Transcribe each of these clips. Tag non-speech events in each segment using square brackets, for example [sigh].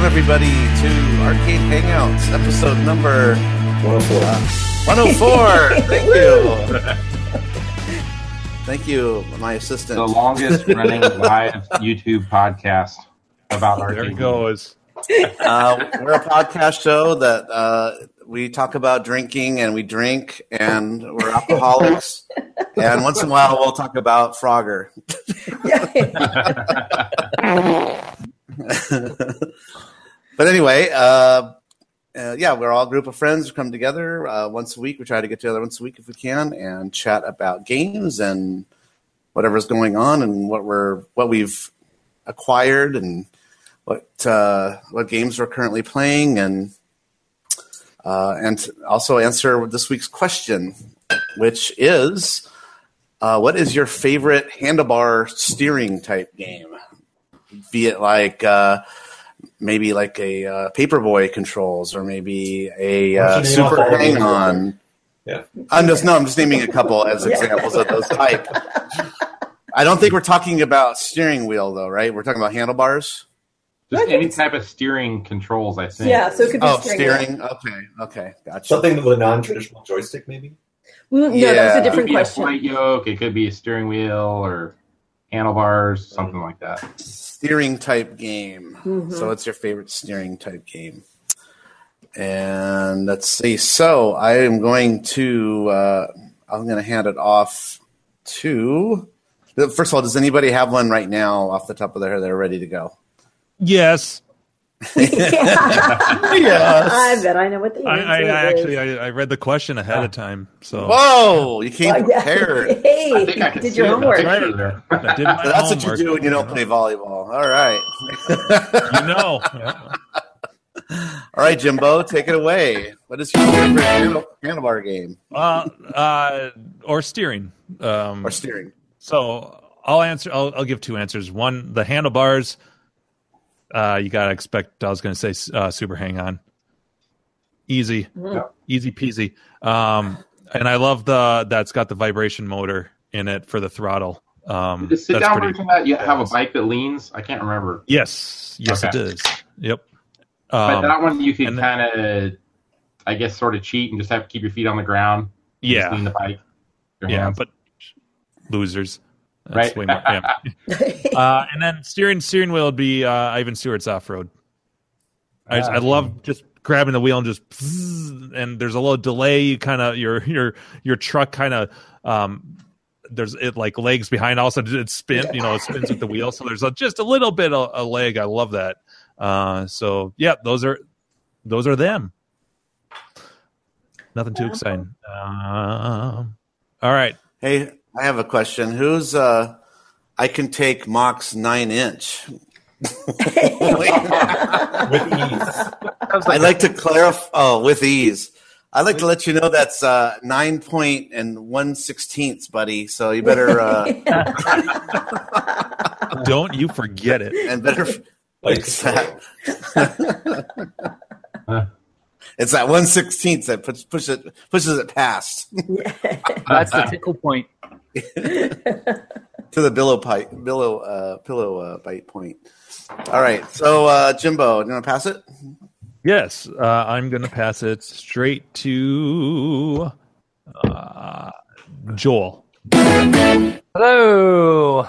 welcome everybody to Arcade Hangouts, episode number 104. 104. [laughs] Thank you. Thank you, my assistant. the longest running live YouTube podcast about There arcade it goes. Uh, we're a podcast show that uh, we talk about drinking and we drink and we're alcoholics. and once in a while, we'll talk about Frogger. [laughs] [laughs] but anyway, uh, uh, yeah, we're all a group of friends who come together uh, once a week. We try to get together once a week if we can and chat about games and whatever's going on and what we're what we've acquired and what uh, what games we're currently playing and uh, and also answer this week's question, which is, uh, what is your favorite handlebar steering type game? Be it like uh, maybe like a uh, Paperboy controls, or maybe a uh, don't you name off Super all the games Hang On. Yeah. I'm just no, I'm just naming a couple as examples of those type. I don't think we're talking about steering wheel though, right? We're talking about handlebars. Just any type of steering controls, I think. Yeah, so it could be Oh, steering. steering. Okay, okay, gotcha. Something with a non-traditional joystick, maybe. Mm, No, Yeah. that was a It could different be a question. flight yoke. It could be a steering wheel or handlebars, something like that. steering type game. Mhm. So, what's your favorite steering type game? And let's see. So, I am going to. Uh, I'm going to hand it off to. First of all, does anybody have one right now off the top of their head? They're ready to go. Yes, [laughs] I bet I know what the I, answer I, I is. actually I, I read the question ahead of time, so Whoa! You came yeah. prepared. [laughs] Hey, I think I can did your it in the homework. picture there. I did my That's what you do when you don't play volleyball. All right. [laughs] You know, All right, Jimbo, take it away. What is your favorite handlebar game uh, uh, or steering. Um, or steering? So I'll answer. I'll, I'll give two answers. One, the handlebars. Uh, you gotta expect. I was gonna say uh, super hang on. Easy, Mhm. easy peasy. Um, and I love the that's got the vibration motor in it for the throttle. Um, The sit down version that, you have a bike that leans. I can't remember. Yes, yes, it Okay. does. Yep. But Um, that one you can kind of, I guess, sort of cheat and just have to keep your feet on the ground. yeah, lean the bike. Yeah, hands. but losers. That's Right. way more, yeah. [laughs] uh, and then steering steering wheel would be uh, Ivan Stewart's off road. I, just- I Ah. love just grabbing the wheel and just [laughs] and there's a little delay. You kind of your your your truck kind of um there's it like legs behind. Also, it spin you know it spins with the wheel, so there's a, just a little bit of a leg. I love that. Uh, so yeah, those are those are them. Nothing too exciting. Um, all right. Hey, I have a question. Who's uh I can take Mok's nine inch. [laughs] With ease. I'd like to clarify oh with ease. I'd like to let you know that's uh nine point and one sixteenths, buddy. So you better uh [laughs] Don't you forget it. and better Like, it's that [laughs] it's that one sixteenth that puts push it pushes it past That's the tickle point. [laughs] to the billow pipe billow uh pillow uh bite point. All right. So uh Jimbo, you wanna pass it? Yes, uh, I'm going to pass it straight to uh, Joel. Hello.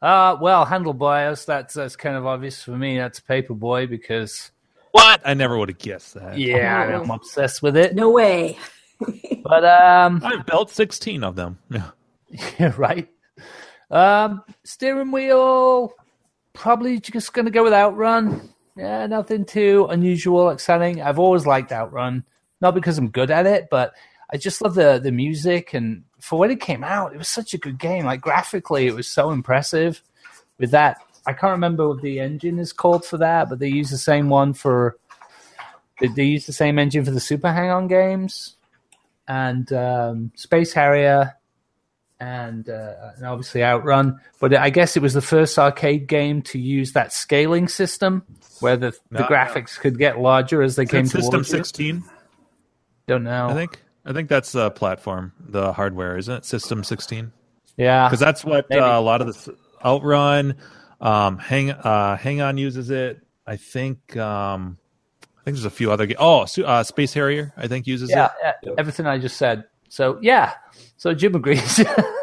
Uh, well, handlebars. That's that's kind of obvious for me. That's Paperboy because What? I never would have guessed that. yeah, Oh. I'm obsessed with it. no way. But um, I've built 16 of them. Yeah. [laughs] yeah, right. Um, steering wheel. Probably just gonna go with Outrun. Yeah, nothing too unusual, exciting. I've always liked Outrun, not because I'm good at it, but I just love the the music and for when it came out, it was such a good game. Like graphically, it was so impressive. With that, I can't remember what the engine is called for that, but they use the same one for. They, they use the same engine for the Super Hang-On games, and um, Space Harrier, and, uh, and obviously Outrun. But I guess it was the first arcade game to use that scaling system, where the the No, graphics could get larger as they Is came that System towards you. 16, Don't know. I think. I think that's the platform, the hardware, isn't it? System 16. Yeah, Because that's what uh, a lot of the Outrun, um, Hang uh, Hang On uses it. I think um, I think there's a few other. Ga- oh, uh, Space Harrier. I think uses Yeah, it. yeah, everything I just said. So yeah, so Jim agrees. [laughs] [laughs]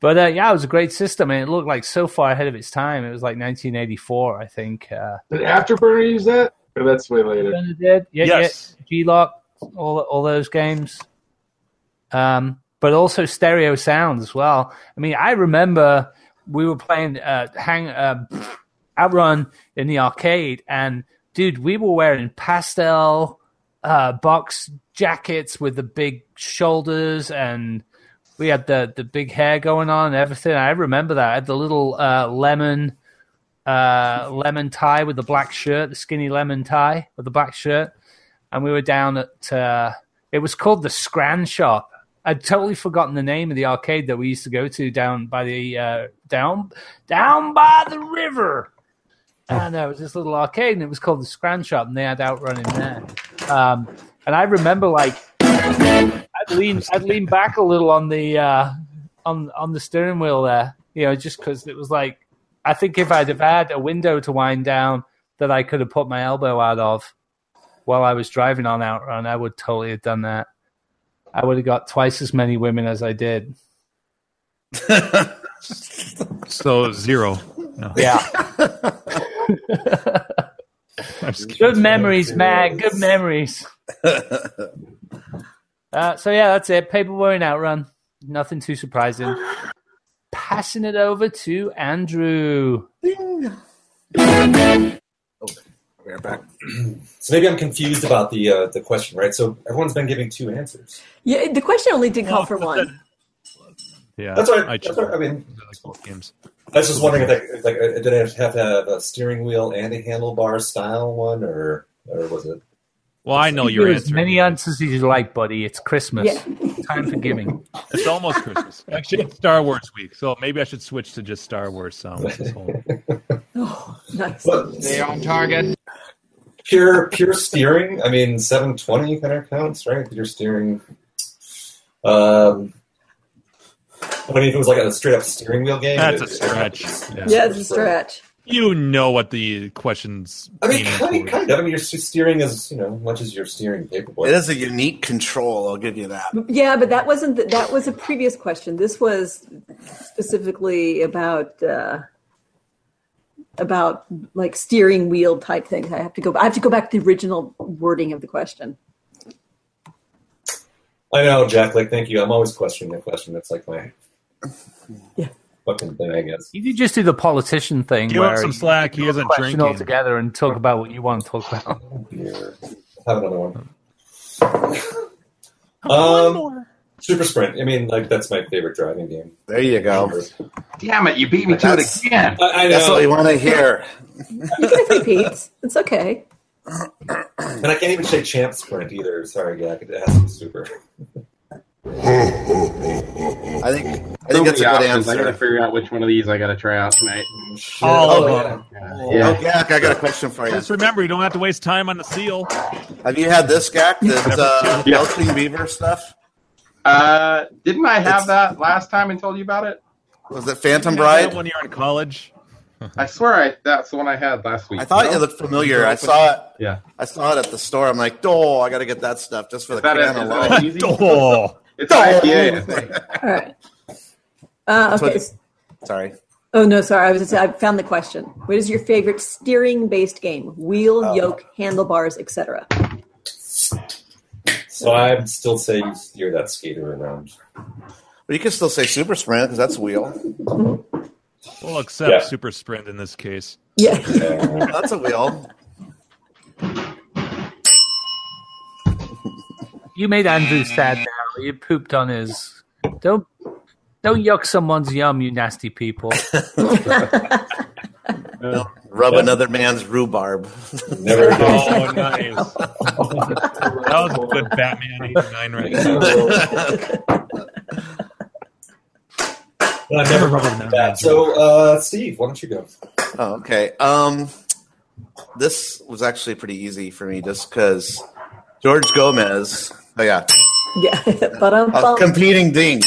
but uh, yeah, it was a great system, and it looked like so far ahead of its time. It was like 1984, I think. Uh, Did Afterburner use that? Or that's way later. It did. Yeah, Yes. yeah. G-LOC, all all those games. Um, but also stereo sound as well. I mean, I remember we were playing uh, Hang uh, Outrun in the arcade, and dude, we were wearing pastel uh, box jackets with the big shoulders, and we had the the big hair going on and everything. I remember that. I had the little uh, lemon uh, lemon tie with the black shirt, the skinny lemon tie with the black shirt, and we were down at. Uh, it was called the Scran Shop. I'd totally forgotten the name of the arcade that we used to go to down by the uh, down down by the river. And there was this little arcade, and it was called the Scran Shop, and they had Outrun in there. Um, and I remember, like, I'd lean, I'd lean back a little on the uh, on on the steering wheel there, you know, just because it was like I think if I'd have had a window to wind down that I could have put my elbow out of while I was driving on Outrun, I would totally have done that. I would have got twice as many women as I did. [laughs] So zero. No, Yeah. [laughs] I'm just kidding. Good memories, man. Good memories. [laughs] Uh, so yeah, that's it. Paperboy and Outrun. Nothing too surprising. Passing it over to Andrew. Oh, We're back. [clears throat] So maybe I'm confused about the uh, the question, right? So everyone's been giving two answers. Yeah, the question only did call for one. Yeah, That's right. I, That's right. I mean, I like both games. I was just wondering if like, like uh, did it have to have a steering wheel and a handlebar style one, or or was it? Well, I know your Give as many answers as you like, buddy. It's Christmas. Yeah. [laughs] Time for giving. It's almost Christmas. [laughs] Actually, it's Star Wars week, so maybe I should switch to just Star Wars songs. this whole- Oh, nice. But Stay on target. pure pure steering. I mean, 720 kind of counts, right? Pure steering. Um, I mean, if it was like a straight up steering wheel game, That's it- a stretch. Yeah. yeah, it's a stretch. You know what the questions. I mean, kind, for. kind of. I mean, you're steering as you know much as you're steering paperboy. It is a unique control. I'll give you that. Yeah, but that wasn't the, that was a previous question. This was specifically about uh, about like steering wheel type things. I have to go. I have to go back to the original wording of the question. I know, Jack. Like, thank you. I'm always questioning the question. That's like my Yeah. Fucking thing, I guess. You could just do the politician thing Give where him some slack. He ignore the isn't question drinking. altogether and talk about what you want to talk about. Here. Have another one. [laughs] Um, Super Sprint. I mean, like that's my favorite driving game. There you go. Damn it, you beat me to it again. I, I That's what we know, want to hear. You can repeat. It's okay. and I can't even say Champ Sprint either. Sorry, Jack. It has to be super. [laughs] I think I So think that's a many good options. I gotta figure out which one of these I gotta try out tonight. Shit. All Oh, of yeah. them. Yeah. Oh, Gak, I got a question for you. Just remember, you don't have to waste time on the seal. Have you had this, Gak? This uh, Yeah. Belching Beaver stuff? Uh, didn't I have It's- that last time and told you about it? Was it Phantom You Bride? when you're in college. I swear I that's the one I had last week. I thought No? it looked familiar. I saw it. Yeah. I saw it at the store. I'm like, oh, I got to get that stuff just for the Is that, can a, alone. that easy? [laughs] Oh, It's an IPA, All right. Uh, okay. Sorry. Oh no, sorry. I was. Just, I found the question. What is your favorite steering-based game? Wheel, Oh. yoke, handlebars, etc. So I'd still say you steer that skater around. But you can still say Super Sprint because that's wheel. we'll accept Yeah. super sprint in this case. Yeah. Yeah. [laughs] That's a wheel. You made Andrew sad now. You pooped on his. Don't don't yuck someone's yum, you nasty people. [laughs] Rub another man's rhubarb. Never [laughs] again. Oh, nice. that was a good Batman '89 right there. I've never remembered that. So, uh, Steve, why don't you go? Oh, okay. Um, this was actually pretty easy for me just because George Gomez. Oh yeah, yeah. [laughs] But um, uh, competing dings.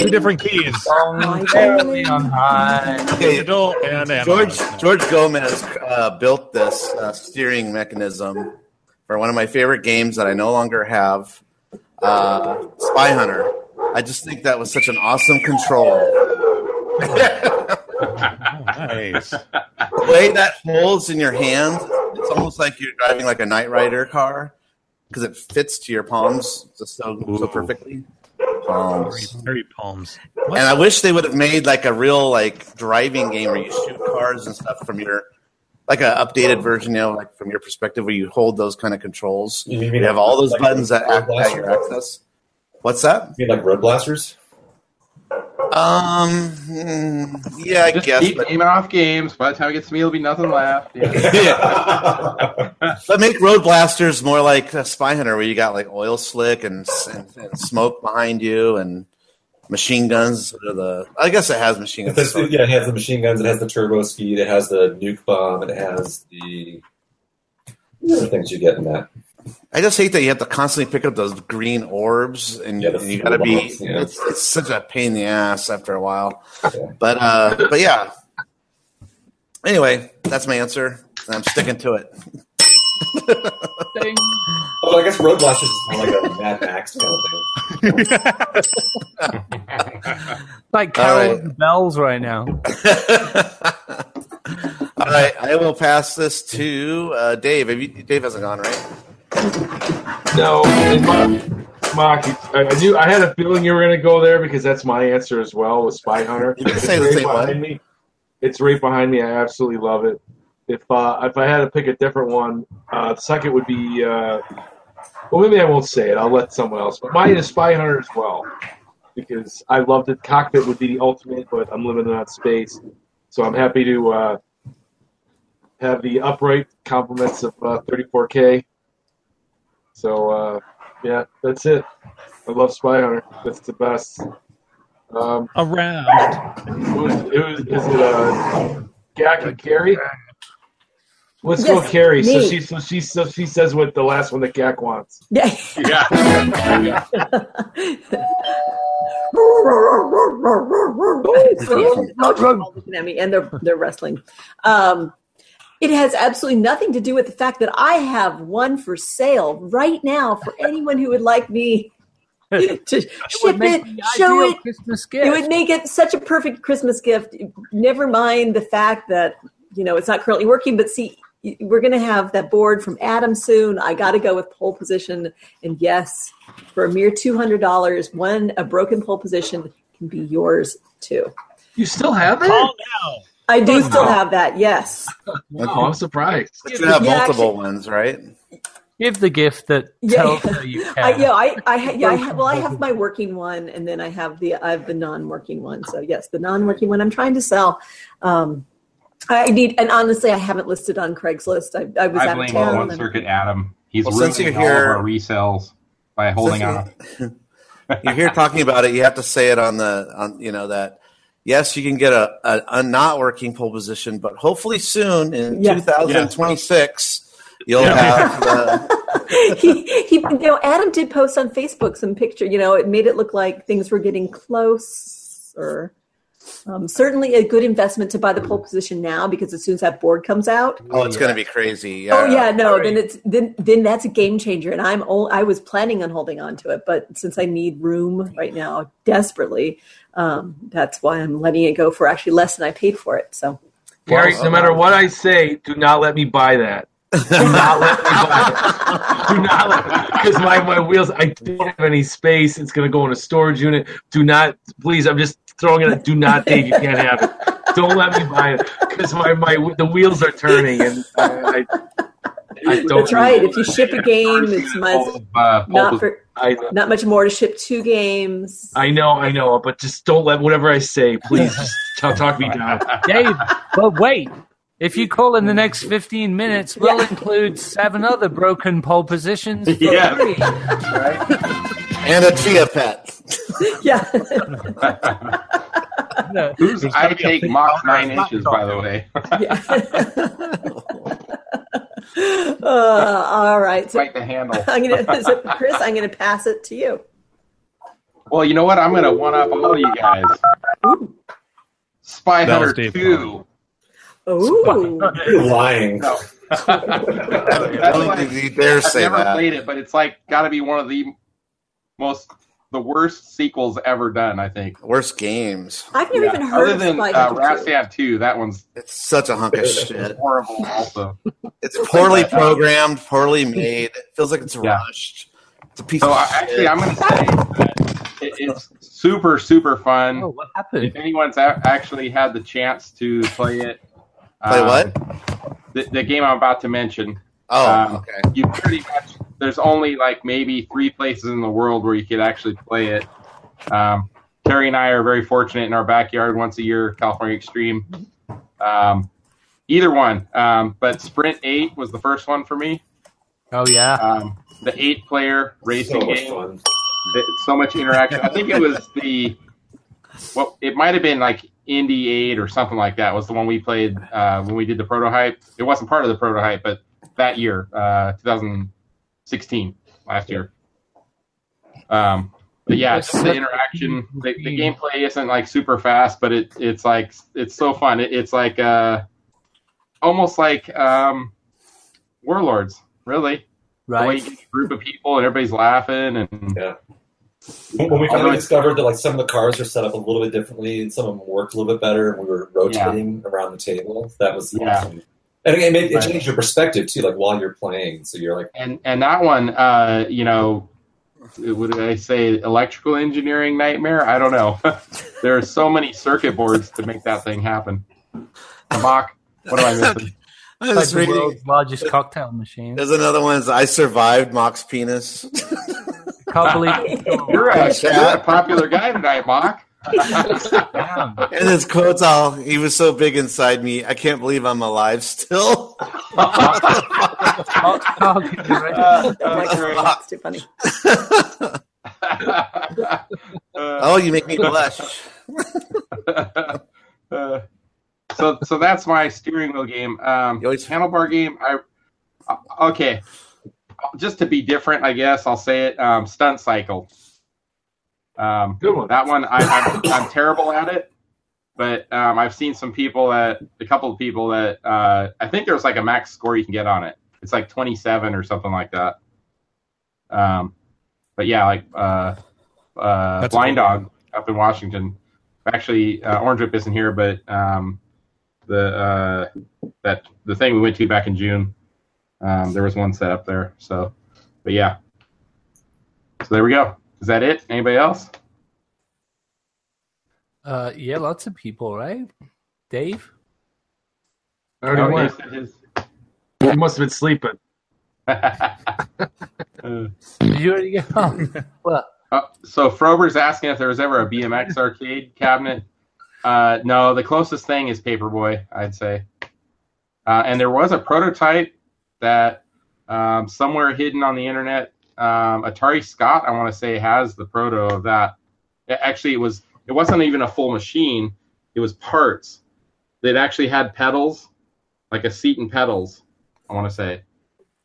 Two different keys. My Barely darling. on high. Okay, Digital and George analog. George Gomez uh, built this uh, steering mechanism for one of my favorite games that I no longer have, uh, Spy Hunter. I just think that was such an awesome control. Nice. The way that holds in your hand, it's almost like you're driving like a Knight Rider car because it fits to your palms just so so perfectly. Palms. Very palms. And I wish they would have made like a real like driving game where you shoot cars and stuff from your like an updated version, you know, like from your perspective where you hold those kind of controls. You You mean have all those like buttons that road act at your access. What's that? You mean like road blasters? Um, mm, yeah, I Just guess. keep But, aiming off games. By the time it gets to me, there'll be nothing left. Yeah. [laughs] [laughs] but make road blasters more like a spy hunter, where you got like oil slick and, and, and smoke behind you and machine guns. Or the I guess it has machine guns. It's- yeah, it has the machine guns, it has the turbo speed, it has the nuke bomb, it has the what other things you get in that. I just hate that you have to constantly pick up those green orbs, and, Yeah, and you got to be. orbs, yeah. It's, it's such a pain in the ass after a while. Yeah. But uh, but yeah. Anyway, that's my answer. and I'm sticking to it. Ding. [laughs] Oh, I guess road blasters is more like a Mad Max kind of thing. [laughs] Like Carol All right. with the bells right now. [laughs] All right, I will pass this to uh, Dave. You, Dave hasn't gone, right? No, Mark, Mark, I, do. I had a feeling you were going to go there because that's my answer as well with Spy Hunter. You can It's say the right same behind one. me. It's right behind me. I absolutely love it. If uh, if I had to pick a different one, uh, the second would be. Uh, well, maybe I won't say it. I'll let someone else. But mine is Spy Hunter as well because I loved it. Cockpit would be the ultimate, but I'm limited on space, so I'm happy to uh, have the upright compliments of uh, 34K. So uh, yeah, that's it. I love Spy Hunter. That's the best. Um, Around. it was, it was is it uh, Gak and Carrie? Let's go Yes, Carrie. So she so she so she says what the last one that Gak wants. Yeah. [laughs] yeah. looking at me, and they're they're wrestling. Um, it has absolutely nothing to do with the fact that I have one for sale right now for [laughs] anyone who would like me [laughs] to It ship it, show it. Christmas It would make it such a perfect Christmas gift. Never mind the fact that you know it's not currently working, but see, we're going to have that board from Adam soon. I got to go with pole position, and yes, for a mere two hundred dollars, one a broken pole position can be yours too. You still have it? Call now. I do still have that. Yes. Wow, I'm surprised. But you have Yeah, multiple actually- ones, right? Give the gift that Yeah. tells her you care. [laughs] I, yeah, I, I, yeah, I ha- well, I have my working one, and then I have the, I have the non-working one. So yes, the non-working one I'm trying to sell. Um, I need, and honestly, I haven't listed on Craigslist. I, I was I out of town. One and- Circuit Adam. He's Well, since ruining you're all of our resales by holding Since on. [laughs] You're here talking about it. You have to say it on the, on you know that. Yes, you can get a, a, a not working pole position, but hopefully soon in Yes. 2026 you'll have the. [laughs] [laughs] he, he, you know, Adam did post on Facebook some picture. You know, it made it look like things were getting close. Or um, certainly a good investment to buy the pole position now because as soon as that board comes out, Oh, it's going to be crazy. Yeah. Oh yeah, no. Then it's then then that's a game changer, and I'm o- I was planning on holding on to it, but since I need room right now desperately, um, that's why I'm letting it go for actually less than I paid for it. So Gary, no matter what I say, do not let me buy that. Do not let me buy it. Do not let because my, my wheels. I don't have any space. It's going to go in a storage unit. Do not, please. I'm just throwing it. Do not, Dave. You can't have it. Don't let me buy it because my, my the wheels are turning and I, I, I don't. that's right. If you ship a game, it's much, Uh, not for I, not much more to ship two games. I know, I know, but just don't let whatever I say. Please, just talk, talk me down. [laughs] Dave, but wait. If you call in the next 15 minutes, we'll include seven other broken pole positions. For Yeah. free. and a Chia pet. [laughs] Yeah, [laughs] No, Who's I gotta be a take big Mok nine inches, by the way. yeah. [laughs] uh, all right. So Fight the handle. [laughs] I'm gonna, [laughs] so Chris, I'm gonna pass it to you. Well, you know what? I'm gonna one up all you guys. Spy That was Hunter Two. Ooh. You're lying. No. I don't think you dare I've say never that. played it, but it's like got to be one of the most the worst sequels ever done. I think. Worst games. I've never Yeah. even heard Other of than Spy uh, Hunter Rat 2. That one's It's such a hunk of shit. horrible. Also, It's poorly programmed, poorly made. It feels like it's Yeah. rushed. It's a piece so of uh, shit. actually, I'm gonna say that it, it's super super fun. Oh, what happened? If anyone's a- actually had the chance to play it, Play um, what? The, the game I'm about to mention, Oh, um, okay. you pretty much there's only like maybe three places in the world where you could actually play it. Um, Terry and I are very fortunate in our backyard once a year, California Extreme. Um, either one, um, but Sprint Eight was the first one for me. Oh yeah. Um, the eight-player racing so much game. It- so much interaction. I think it was [laughs] the well, it might have been like Indy Eight or something like that. Was the one we played uh, when we did the prototype. It wasn't part of the prototype, but that year, uh, 2016, last year. Um, but yeah, just the interaction. The, the gameplay isn't like super fast, but it it's like it's so fun. It, it's like uh, almost like um, Warlords, really. The way Right. you get a group of people and everybody's laughing and Yeah. When when we finally discovered that like some of the cars are set up a little bit differently and some of them worked a little bit better, and we were rotating around the table. That was Yeah. awesome. And it, made, it Right. changed your perspective too, like while you're playing. So you're like, and and that one, uh, you know, what did I say? Electrical engineering nightmare? I don't know. [laughs] there are so many circuit boards to make that thing happen. Mok, what am I missing? [laughs] I Like was the reading. world's largest cocktail machine. There's another one. is I survived Mok's penis. Can't believe. [laughs] You're a, you're a popular guy tonight, Mok. And his quotes all, he was so big inside me, I can't believe I'm alive still. Hot dog in the red. Oh that's too funny. you make me blush. uh, [laughs] so so that's my steering wheel game. Um, handlebar game. I okay. Just to be different, I guess I'll say it. Um, stunt cycle. Um, Good one. that one I, I'm, I'm terrible at it, but um, I've seen some people that a couple of people that uh, I think there's like a max score you can get on it. It's like 27 or something like that. Um, but yeah, like uh, uh, Blind. Dog up in Washington. Actually, uh, Orange Whip isn't here, but um, the uh, that the thing we went to back in June, um, there was one set up there. So, but yeah. So there we go. Is that it? Anybody else? Uh, yeah, lots of people, right? Dave? I already Oh, went. he his- You must have been sleeping. Did [laughs] you already get home? well, Uh, so Frober's asking if there was ever a BMX arcade cabinet. Uh, no, the closest thing is Paperboy, I'd say. Uh, and there was a prototype that um, somewhere hidden on the internet, um, Atari Scott, I want to say, has the proto of that. It- actually, it was it wasn't even a full machine; it was parts. That actually had pedals, like a seat and pedals. I want to say,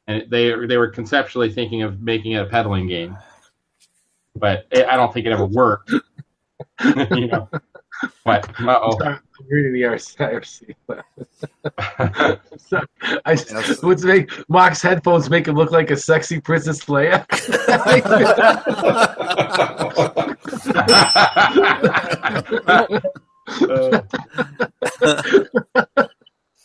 and they they were conceptually thinking of making it a pedaling game but it, I don't think it ever worked. [laughs] you know, but uh oh. I'm reading the IRC. Sorry. I Yes. [laughs] [laughs] what's make Mok's headphones make him look like a sexy Princess Leia?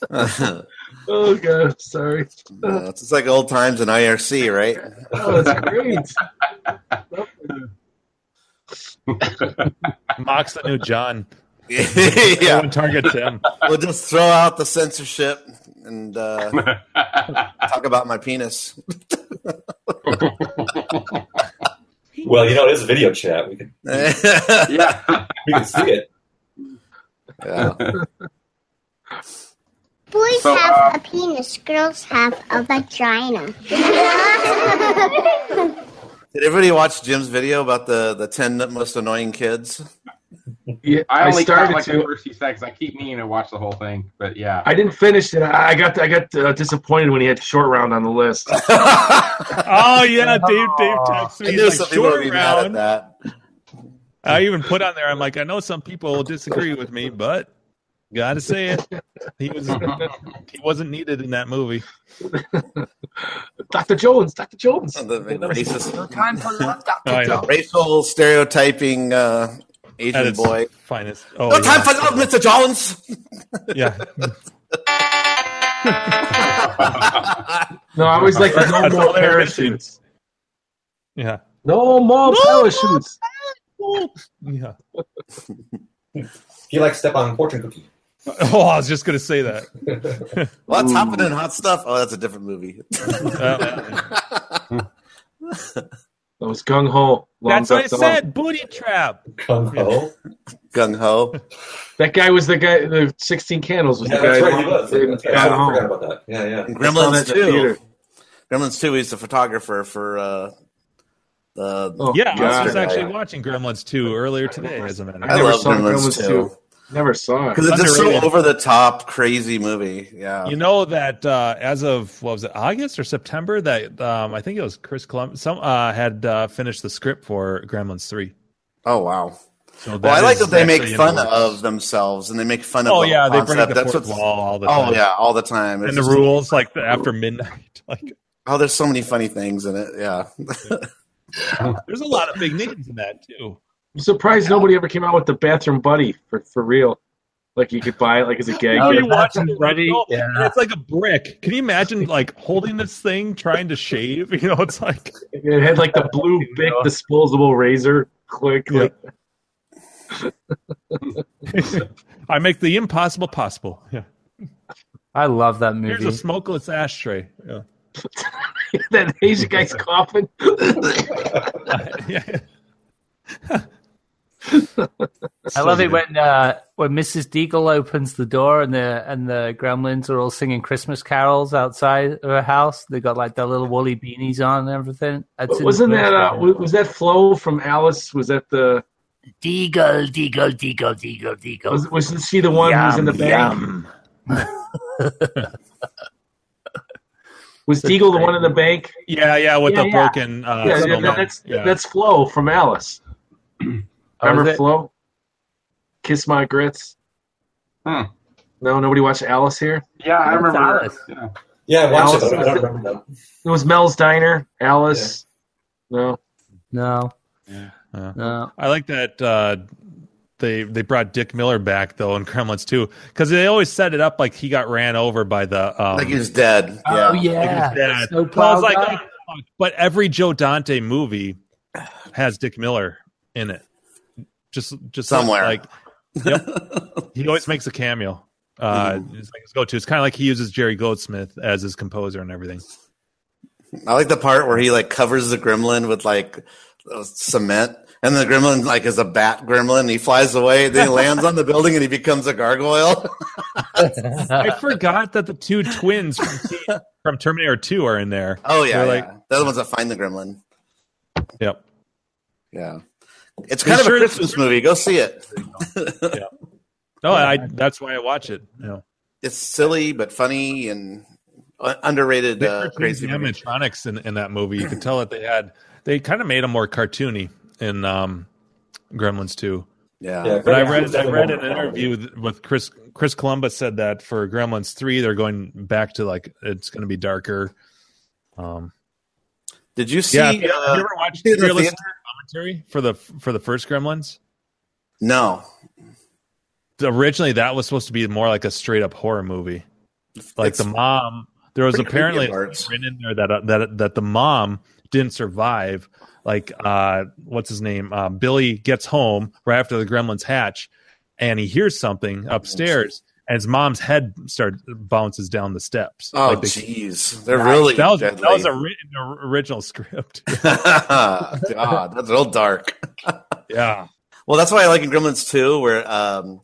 [laughs] oh god, sorry. Uh, it's just like old times in IRC, right? Oh, that's great. Mok's the new John. Yeah, Everyone targets him. [laughs] we'll just throw out the censorship and uh, [laughs] talk about my penis. [laughs] well, you know, it is a video chat. We can yeah. yeah. we can see it. Boys So, have uh, a penis, girls have a vagina. Did everybody watch Jim's video about the the ten most annoying kids? Yeah, I I, only caught started like the first few seconds. I keep meaning to watch the whole thing, but yeah. I didn't finish it. I I got I got uh, disappointed when he had short round on the list. [laughs] Oh yeah, Dave. Dave texted I me. knew He's some like, people would short be mad at round. that. I even put on there. I'm like, I know some people will disagree with me, but gotta say it. He was [laughs] he wasn't needed in that movie. [laughs] Dr. Jones, Dr. Jones. The, the racist, No time for love, Dr. I. Jones. racial stereotyping uh, At Asian its boy. finest. Oh, No yeah. time for love, Mr. Jones. [laughs] yeah. [laughs] No, I always like the no That's more all they're missing. parachutes. Yeah. No more parachutes. Yeah. [laughs] He likes step on fortune cookie. Oh, I was just gonna say that. What's happening? Hot stuff. Oh, that's a different movie. Uh, That was gung ho. that's what I said. Booty trap. Kung Ho. [laughs] Gung ho. That guy was the guy. The Sixteen Candles was Yeah, the guy. that's right. He was. That's right. I home. forgot about that. Yeah, yeah. And I Gremlins in the theater. two. Gremlins two. He's the photographer for uh, the. Oh, Yeah, I was actually Yeah. watching Gremlins 2 earlier today, as a matter I I never fact. saw love Gremlins, Gremlins two 2. Never saw it. because it's just so over the top, crazy movie. Yeah. You know that uh, as of what was it, August or September? That um, I think it was Chris Columbus. Some uh, had uh, finished the script for Gremlins 3. oh wow. So Well, I like that they make fun the of themselves and they make fun of. Oh the yeah, they concept. break the That's fourth what's. wall all the Oh yeah, all the time. It's and the rules like the, after midnight. [laughs] Like Oh, there's so many funny things in it. Yeah. there's a lot of big names in that too. I'm surprised nobody ever came out with the bathroom buddy for, for real. Like you could buy it like as a [laughs] gag. Oh, you watch Bathroom it, Buddy, oh, yeah. It's like a brick. Can you imagine like holding this thing trying to shave? [laughs] You know, it's like It had like the blue [laughs] big disposable razor. Click. Yeah. Like, I make the impossible possible. Yeah. I love that movie. Here's movie. a smokeless ashtray. Yeah. that Asian guy's coughing. yeah. [laughs] I love it when uh, when Mrs. Deagle opens the door and the and the gremlins are all singing Christmas carols outside of her house. They got like their little woolly beanies on and everything. That's Wasn't that uh, was that Flo from Alice? Was that the Deagle, Deagle, Deagle, Deagle, Deagle? was was she the one who was in the bank? Yum. [laughs] Was Deagle the one in the bank? Yeah, yeah, with Yeah, the yeah. broken uh, yeah, yeah, that's Yeah. that's Flo from Alice. [clears throat] Oh, Remember is it? Flo? Kiss my grits. Hmm. No, nobody watched Alice here. Yeah, I remember. Alice. Yeah. Yeah, I watched it, Alice- but I don't remember them. It was Mel's Diner. Alice. No. No, Yeah. no. I like that uh, they they brought Dick Miller back though in Gremlins two because they always set it up like he got ran over by the um, like he was dead. Oh Yeah. yeah, dad. Snow Well, I was like, oh, but every Joe Dante movie has Dick Miller in it. Just just Somewhere. like yep. [laughs] he always makes a cameo. Uh, it's like his go-to. It's kind of like he uses Jerry Goldsmith as his composer and everything. I like the part where he like covers the gremlin with like uh, cement, and the gremlin like is a bat gremlin. He flies away, then he lands on the building, and he becomes a gargoyle. [laughs] I forgot that the two twins from, T- from Terminator 2 are in there. oh yeah, They're like- yeah. they're the ones that find the gremlin. Yep. Yeah, it's They kind of sure- a Christmas movie. Go see it. No, I that's why I watch it. You know. It's silly but funny and uh, underrated. They Uh, crazy changing animatronics in, in that movie. You could tell that they had they kind of made them more cartoony in um, Gremlins 2. Yeah. Yeah, But I read I read an interview with- with Chris Chris Columbus said that for Gremlins 3 they're going back to like it's going to be darker. Um, Did you see? yeah, you, uh, have you ever watched see the the realistic theater? commentary for the for the first Gremlins? no. Originally, that was supposed to be more like a straight up horror movie. Like It's the mom, there was apparently written in there that uh, that that the mom didn't survive. Like, uh, what's his name? Uh, Billy gets home right after the gremlins hatch, and he hears something upstairs, and his mom's head starts bounces down the steps. Oh, Like they- jeez, they're really that was that was a written original script. [laughs] [laughs] God, that's real dark. [laughs] yeah, Well, that's why I like in Gremlins 2, where um,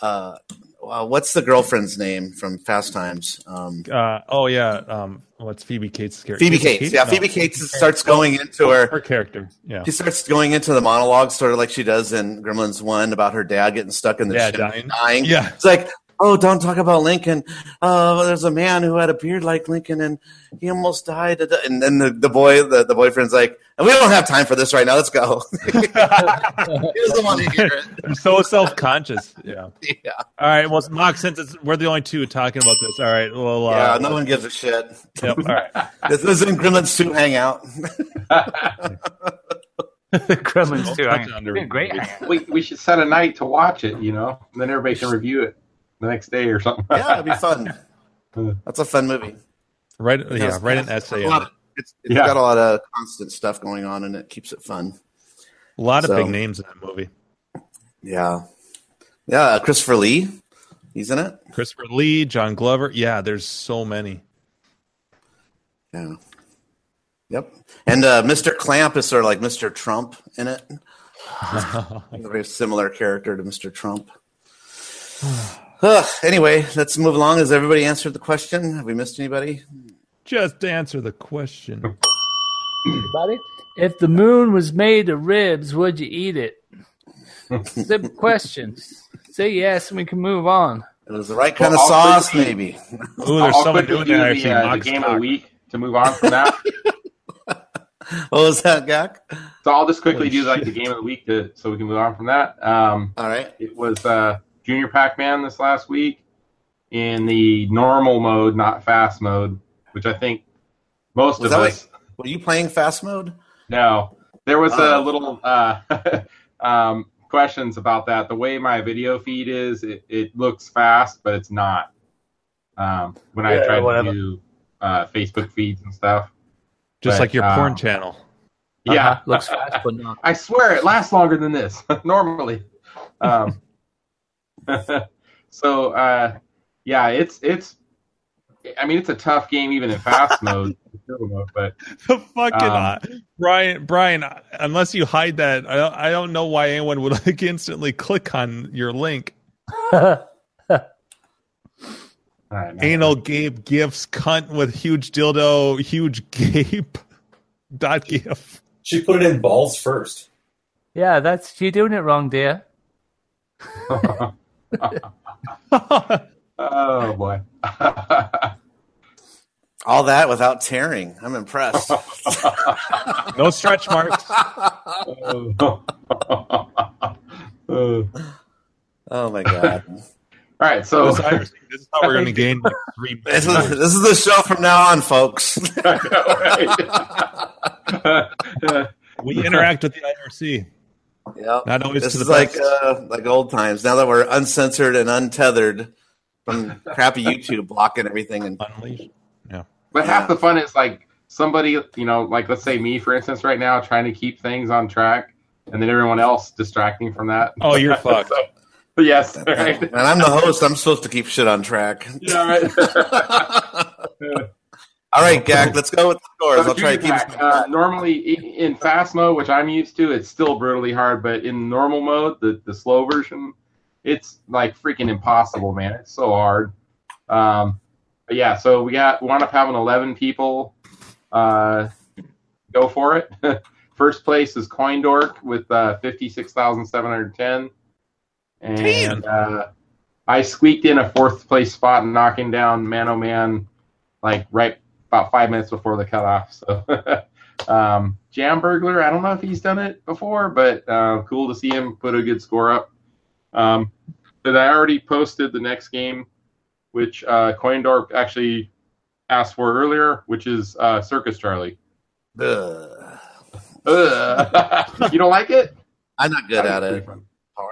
uh, well, what's the girlfriend's name from Fast Times? Um, uh, oh yeah. Um, what's Phoebe Cates' character? Phoebe Cates. Yeah, No. Phoebe Cates starts going into her. Her character. Yeah. She starts going into the monologue, sort of like she does in Gremlins One about her dad getting stuck in the Dad chimney dying. Yeah. It's like, oh, don't talk about Lincoln. Uh, there's a man who had a beard like Lincoln, and he almost died. And then the, the boy, the, the boyfriend's like, and we don't have time for this right now. Let's go. [laughs] he doesn't want to hear it. I'm so self conscious. Yeah. Yeah, All right. Well, Mok, since it's, we're the only two talking about this, all right. Well, yeah. uh, No one gives a shit. yep, all right. [laughs] This isn't Gremlins two hangout. [laughs] Gremlins too. That's I under- mean, great. hangout. we we should set a night to watch it, you know, and then everybody can review it the next day or something. yeah, it'd be fun. [laughs] That's a fun movie. Write, yeah, It's- write an essay. a on it. of- It's, it's Yeah. got a lot of constant stuff going on, and it keeps it fun. A lot of So- big names in that movie. Yeah, yeah. uh, Christopher Lee, he's in it. Christopher Lee, John Glover. Yeah, there's so many. Yeah. Yep. And uh, Mr. Clamp is sort of like Mr. Trump in it. [laughs] A very similar character to Mr. Trump. [sighs] [sighs] [sighs] Ugh, anyway, let's move along. Has everybody answered the question? Have we missed anybody? Just answer the question. Everybody? If the moon was made of ribs, would you eat it? Simple [laughs] questions. Say yes, and we can move on. It was the right kind Well, of I'll sauce, quickly- maybe. Ooh, there's I'll someone doing that do actually. the, uh, the Mock's game of the week to move on from that. [laughs] What was that, Gak? so I'll just quickly Holy do like shit. the game of the week to so we can move on from that. Um, All right. it was uh, Junior Pac-Man this last week in the normal mode, not fast mode, which I think most Was of that us. Were you playing fast mode? No, there was a Oh. little uh, [laughs] um, questions about that. The way my video feed is, it, it looks fast, but it's not. Um, when I Yeah, tried whatever. to do uh, Facebook feeds and stuff. Just But, like your um, porn channel. Yeah, Uh-huh. looks fast, but not. [laughs] I swear it lasts longer than this [laughs] normally. Um, [laughs] so uh, yeah, it's it's. I mean, it's a tough game even in fast [laughs] mode, but The fucking Um, Brian, Brian. Unless you hide that, I don't, I don't know why anyone would like instantly click on your link. [laughs] all right, man. Anal Gabe gifts cunt with huge dildo, huge gape dot gif. She put it in balls first. yeah, that's you're doing it wrong, dear. Oh boy. [laughs] All that without tearing. I'm impressed. [laughs] no stretch marks. [laughs] Oh my god. All right, so This, is- this is how we're going to gain like three. This is, this is the show from now on, folks. We interact with the IRC, yeah. not always This to the is like uh, like old times. Now that we're uncensored and untethered from crappy [laughs] YouTube blocking everything, and Unleashed. but half the fun is like somebody, you know, like let's say me, for instance, right now, trying to keep things on track, and then everyone else distracting from that. Oh, you're [laughs] fucked. So- yes, [laughs] right. and I'm the host. I'm supposed to keep shit on track. Yeah, right. All right, Gak, let's go with the scores. I'll try to keep. Uh, normally in fast mode, which I'm used to, it's still brutally hard. But in normal mode, the, the slow version, it's like freaking impossible, man. It's so hard. Um, but yeah, so we got wound up having 11 people uh, go for it. [laughs] First place is Coindork with uh, 56,710. And uh, I squeaked in a fourth place spot and knocking down Man Oh Man like right about five minutes before the cutoff. So, [laughs] um, Jam Burglar, I don't know if he's done it before, but uh, cool to see him put a good score up. Um, but I already posted the next game, which uh, Coindorp actually asked for earlier, which is uh, Circus Charlie. Ugh. Ugh. [laughs] you don't like it? I'm not good at it. fun.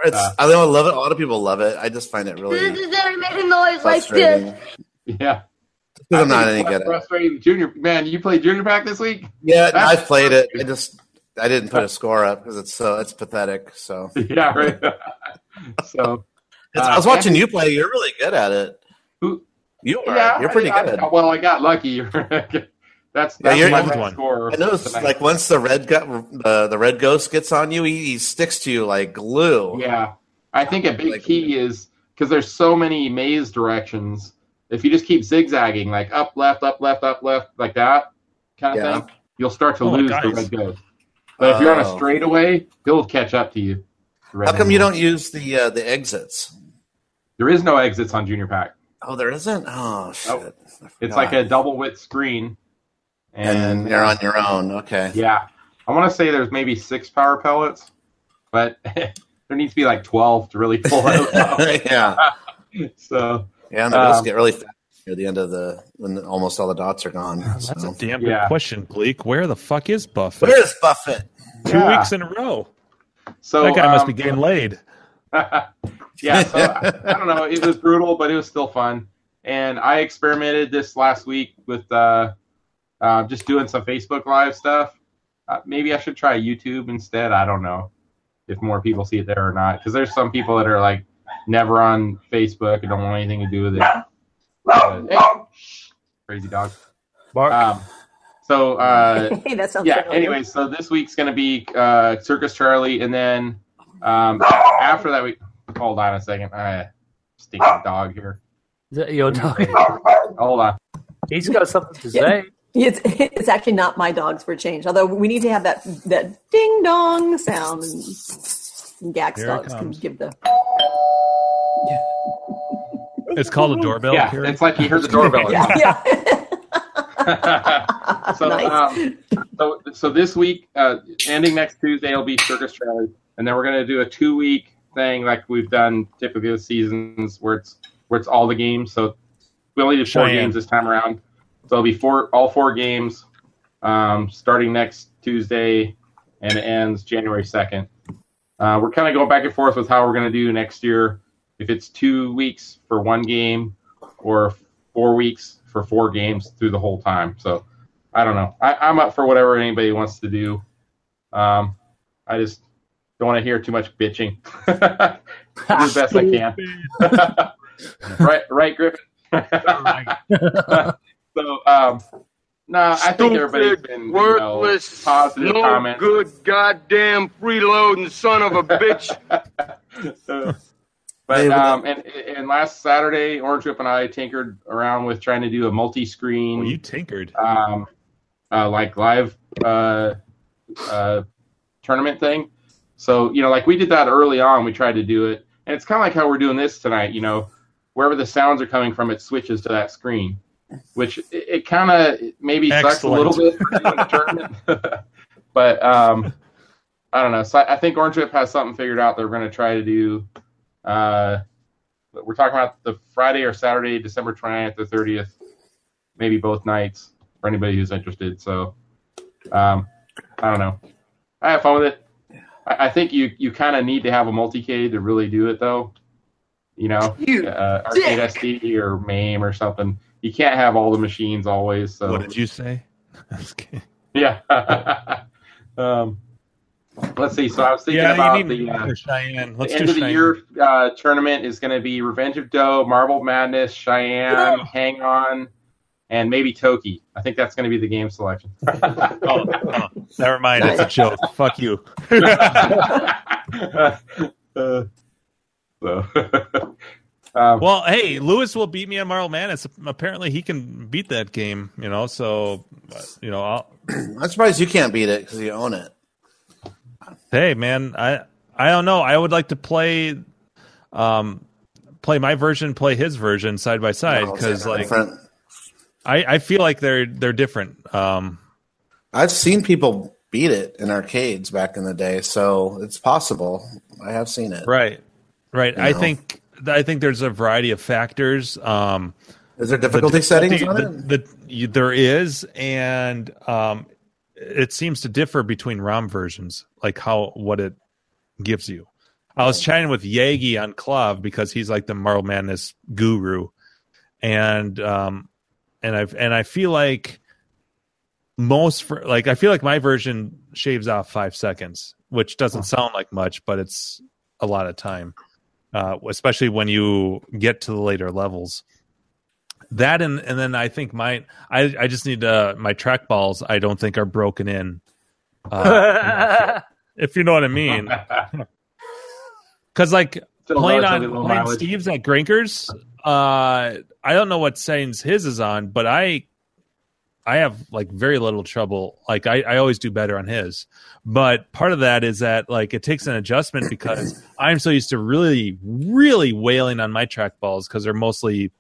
It's, Uh, I don't love it. A lot of people love it. I just find it This really is gonna make a noise like this. Yeah. I'm not any good at it. frustrating. Junior, man, you played Junior Pac this week? Yeah, I've played it. I just I didn't put a score up because it's so it's pathetic. So [laughs] yeah, right. [laughs] so It's- I uh, was watching you play. You're really good at it. Who- You are. Yeah, you're pretty I- good. I- well, I got lucky. [laughs] that's that's you're- my one. score. I noticed like once the red gu- the the red ghost gets on you, he, he sticks to you like glue. Yeah, I think a big Like- key is because there's so many maze directions. If you just keep zigzagging, like up, left, up, left, up, left, like that kind of Yeah. thing, you'll start to Oh, lose guys. the red ghost. But if you're on a Oh. straightaway, he'll catch up to you. How come you don't use the uh, the exits? There is no exits on Junior Pac. Oh, there isn't. Oh shit! Nope. It's like a double width screen, and and, you're on your own. Okay. yeah, I want to say there's maybe six power pellets, but [laughs] there needs to be like twelve to really pull [laughs] it out. yeah. [laughs] so Yeah, and the wheels Um, get really fast near the end of the when almost all the dots are gone. That's so. a damn good Yeah. question, Gleek. Where the fuck is Buffett? Where's Buffett? Two Yeah. weeks in a row. so that guy must um, be getting laid. [laughs] yeah, so I, I don't know. It was brutal, but it was still fun. And I experimented this last week with uh, uh, just doing some Facebook Live stuff. Uh, maybe I should try YouTube instead. I don't know if more people see it there or not. Because there's some people that are like never on Facebook I don't want anything to do with it. Uh, hey, crazy dog. Mark, Um, so uh, [laughs] hey, that sounds yeah. familiar. Anyway, so this week's going to be uh, Circus Charlie, and then um, after that, we hold on a second. I stinking dog here. is that your dog? [laughs] Hold on. He's got something to Yeah. say. It's it's actually not my dogs for change. Although we need to have that that ding dong sound, and, and Gax Here dogs can give the. It's called a doorbell. yeah, Carrie? it's like you heard the doorbell. [laughs] Yeah, yeah. [laughs] so, Nice. um, so, so this week, uh, ending next Tuesday, will be Circus Charlie, and then we're going to do a two-week thing like we've done typically the seasons, where it's where it's all the games. So we only did four Cheyenne. games this time around. So it'll be four, all four games, um, starting next Tuesday, and it ends January second. Uh, we're kind of going back and forth with how we're going to do next year. If it's two weeks for one game, or four weeks for four games through the whole time. So I don't know. I, I'm up for whatever anybody wants to do. Um, I just don't want to hear too much bitching. [laughs] do the best I can. [laughs] right, right, Griffin. [laughs] so, um, no, I think everybody's been you know, worthless, positive no comments. good goddamn freeloading son of a bitch. Hey, but um, and and last Saturday, Orange Whip and I tinkered around with trying to do a multi-screen. Well, you tinkered. um, uh, like live uh, uh, tournament thing. So you know, like we did that early on. We tried to do it, and it's kind of like how we're doing this tonight. You know, wherever the sounds are coming from, it switches to that screen, which it, it kind of maybe sucks a little bit for doing a tournament. [laughs] but um, I don't know. So I, I think Orange Whip has something figured out. They're going to try to do. Uh, we're talking about the Friday or Saturday, December 29th or 30th, maybe both nights for anybody who's interested. So, um, I don't know. I have fun with it. I, I think you you kind of need to have a multicade to really do it, though. You know, You uh, arcade SD or MAME or something. You can't have all the machines always. So What did you say? [laughs] I was kidding. yeah. [laughs] um, let's see. So I was thinking yeah, about the. Uh, Cheyenne. Let's the do end of the Cheyenne. year uh, tournament is going to be Revenge of Doh, Marble Madness, Cheyenne, Yeah. Hang On, and maybe Toki. I think that's going to be the game selection. [laughs] Oh, oh, never mind. It's a joke. Fuck you. Uh, [laughs] [laughs] so, um, Well, hey, Lewis will beat me on Marble Madness. Apparently, he can beat that game. You know, so uh, you know, I'll, [clears throat] I'm surprised you can't beat it because you own it. Hey, man, I I don't know. I would like to play, um, play my version, play his version side by side because like different. I I feel like they're they're different. Um, I've seen people beat it in arcades back in the day, so it's possible. I have seen it. right, right. You I know. think I think there's a variety of factors. Um, Is there the difficulty settings on the- it? the- there is, and um, it seems to differ between ROM versions, like how what it gives you. I was chatting with Yagi on KLOV because he's like the Marble Madness guru, and um, and I've and I feel like most for like I feel like my version shaves off five seconds, which doesn't sound like much, but it's a lot of time, uh, especially when you get to the later levels that and and then I think my I I just need uh my track balls I don't think are broken in. Uh, if you know what I mean, [laughs] because like playing on playing mileage. Steve's at Grinkers, uh, I don't know what settings his is on, but I I have like very little trouble. Like I, I always do better on his, but part of that is that like it takes an adjustment because I'm so used to really, really wailing on my trackballs because they're mostly,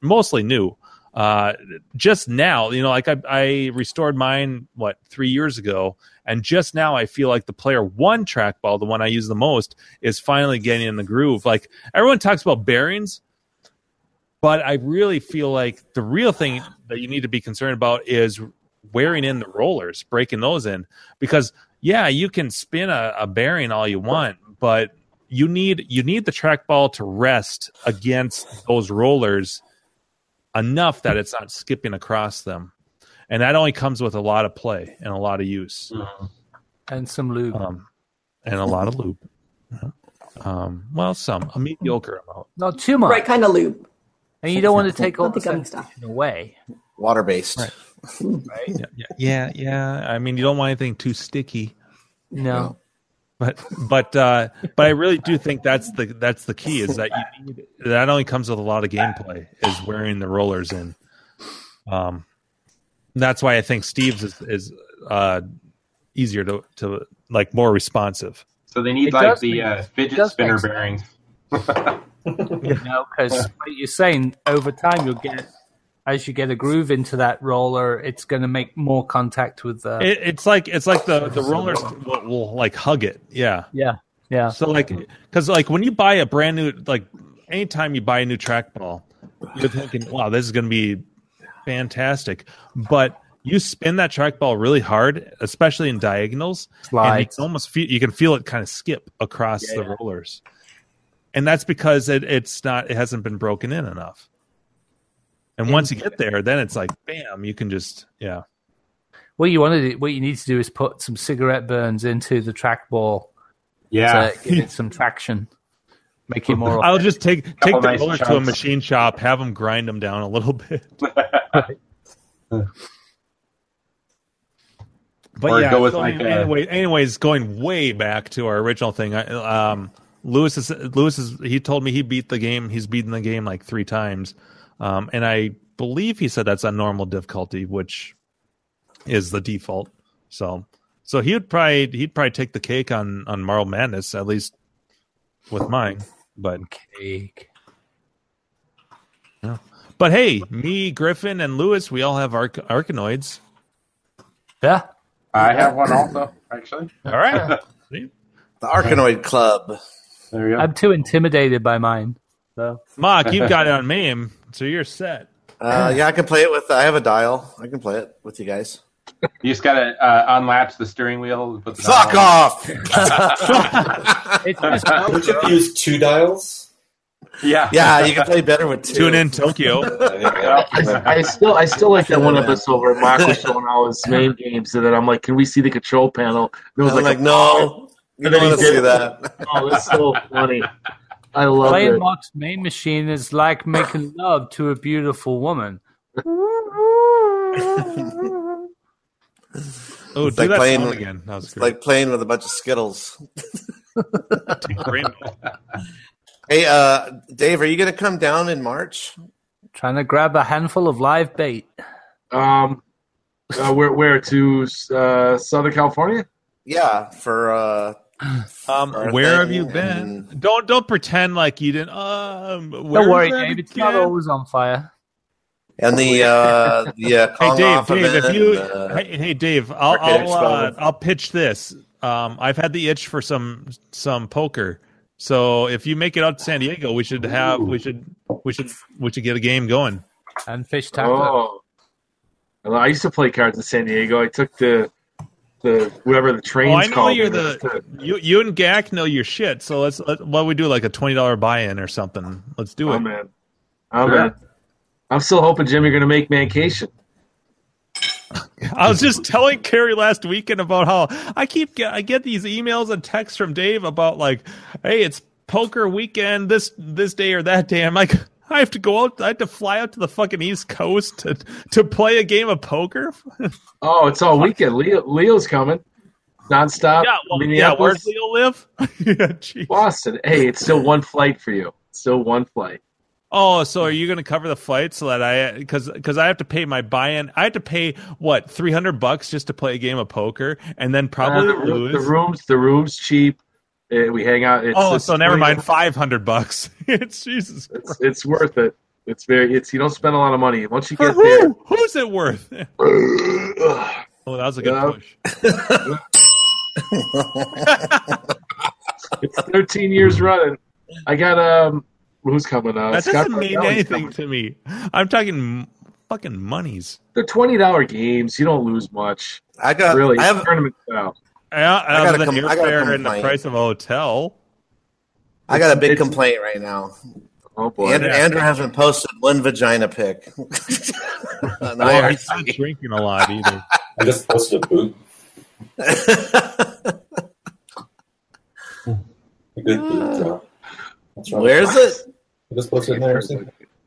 mostly new. Uh, just now, you know, like I, I restored mine what three years ago, and just now I feel like the player one trackball, the one I use the most, is finally getting in the groove. Like everyone talks about bearings, but I really feel like the real thing that you need to be concerned about is wearing in the rollers, breaking those in. Because yeah, you can spin a, a bearing all you want, but you need you need the trackball to rest against those rollers enough that it's not skipping across them. And that only comes with a lot of play and a lot of use. And some lube. Um, and a lot of lube. Um, well, some a mediocre amount. Not too much. Right kind of lube. And you don't want to take all the the gummy sensation away. Water based. Right. Yeah, [laughs] yeah, yeah, yeah. I mean, you don't want anything too sticky. No. But but uh but i really do think that's the that's the key is that you need that only comes with a lot of gameplay is wearing the rollers in um that's why i think steve's is, is uh easier to to like more responsive So they need It like the make- uh, fidget spinner make sense. bearings. No, because like you're saying over time you'll get as you get a groove into that roller, it's going to make more contact with the. it, it's like it's like the the rollers will, will like hug it yeah yeah, yeah. So like, because like when you buy a brand new, like anytime you buy a new trackball, you're thinking, "Wow, this is going to be fantastic." But you spin that trackball really hard, especially in diagonals, and you Slides. can almost feel you can feel it kind of skip across Yeah, the yeah. rollers, and that's because it, it's not it hasn't been broken in enough. And once you get there, then it's like, bam, you can just yeah. What you want to do, what you need to do is put some cigarette burns into the trackball Yeah. to give it [laughs] some traction, make it more. [laughs] I'll just take take the nice rollers to a machine shop, have them grind them down a little [laughs] bit. But Or yeah, go with going- like a- anyway, anyways, going way back to our original thing. I, um, Lewis is Lewis is he told me he beat the game. He's beaten the game like three times, um, and I believe he said that's on normal difficulty, which is the default. So, so he would probably he'd probably take the cake on on Marble Madness at least with mine. But cake. but hey, me, Griffin, and Lewis, we all have arc- Arkanoids. Yeah, I have one also, actually. [laughs] All right. [laughs] The Arkanoid Club. There you go. I'm too intimidated by mine. So Mok, you've got it on MAME, so you're set. Uh, yeah, I can play it with. I have a dial. I can play it with you guys. You just gotta uh, unlatch the steering wheel. And put the Fuck off! [laughs] it's just [laughs] Don't you use two dials? Yeah. yeah, you can play better with two. Tune in Tokyo. [laughs] I, I still I still like that one episode where Mark was showing all his main games, and then I'm like, "Can we see the control panel?" And it was I'm like, like, no, you And don't want to see that. "Oh, that's so funny." I love playing it. Mark's main machine is like making [laughs] love to a beautiful woman. Oh, It's do like that playing- sound again. That was It's great. like playing with a bunch of Skittles. [laughs] Hey, uh, Dave, are you going to come down in March? Trying to grab a handful of live bait. Um, uh, where where to uh, Southern California? Yeah, for uh, Um, where have you been? and- Don't don't pretend like you didn't. Um, Don't worry, that Dave. It's not always on fire. and the uh, the uh, Hey Dave, Dave, if you, and, uh, hey, hey Dave, I'll I'll, uh, I'll pitch this. Um, I've had the itch for some some poker, so if you make it out to San Diego, we should have we should we should we should get a game going. And fish tackle. Oh, I used to play cards in San Diego. I took the the whatever the Oh, trains I know called. you're it. the you you and Gak know your shit. So let's let, what we do like a twenty dollar buy in or something. Let's do Oh it. man, oh man. I'm still hoping Jim, you're going to make Mancation. [laughs] I was just telling Carrie last weekend about how I keep get, I get these emails and texts from Dave about like, hey, it's poker weekend this this day or that day. I'm like, I have to go out. I have to fly out to the fucking East Coast to to play a game of poker. Oh, it's all weekend. Leo, Leo's coming nonstop. yeah, well, yeah. Where's Leo live? [laughs] yeah, geez. Boston. Hey, it's still one flight for you. It's still one flight. Oh, so are you going to cover the flight so that I because because I have to pay my buy-in? I have to pay what three hundred bucks just to play a game of poker, and then probably Uh, the, lose. the rooms, the rooms cheap. Uh, we hang out. It's, oh, it's so never mind, five hundred bucks. [laughs] it's Jesus. It's, it's worth it. It's very. It's you don't spend a lot of money once you For get there. Who's it worth? [laughs] [laughs] Oh, that was a good Yeah. push. it's 13 years running. I got um. Who's coming out? That Scott doesn't mean anything coming. to me. I'm talking fucking monies. They're twenty dollar games. You don't lose much. I got really, I have tournament style. Yeah, I got other a than com- I got a airfare and the price of a hotel. I got a big complaint right now. Oh boy. Andrew, Yeah. Andrew hasn't posted one vagina pic. on Oh, IRC. he's not drinking a lot either. I just posted a boot. A [laughs] good boot. uh, Where is it? I just posted it in there.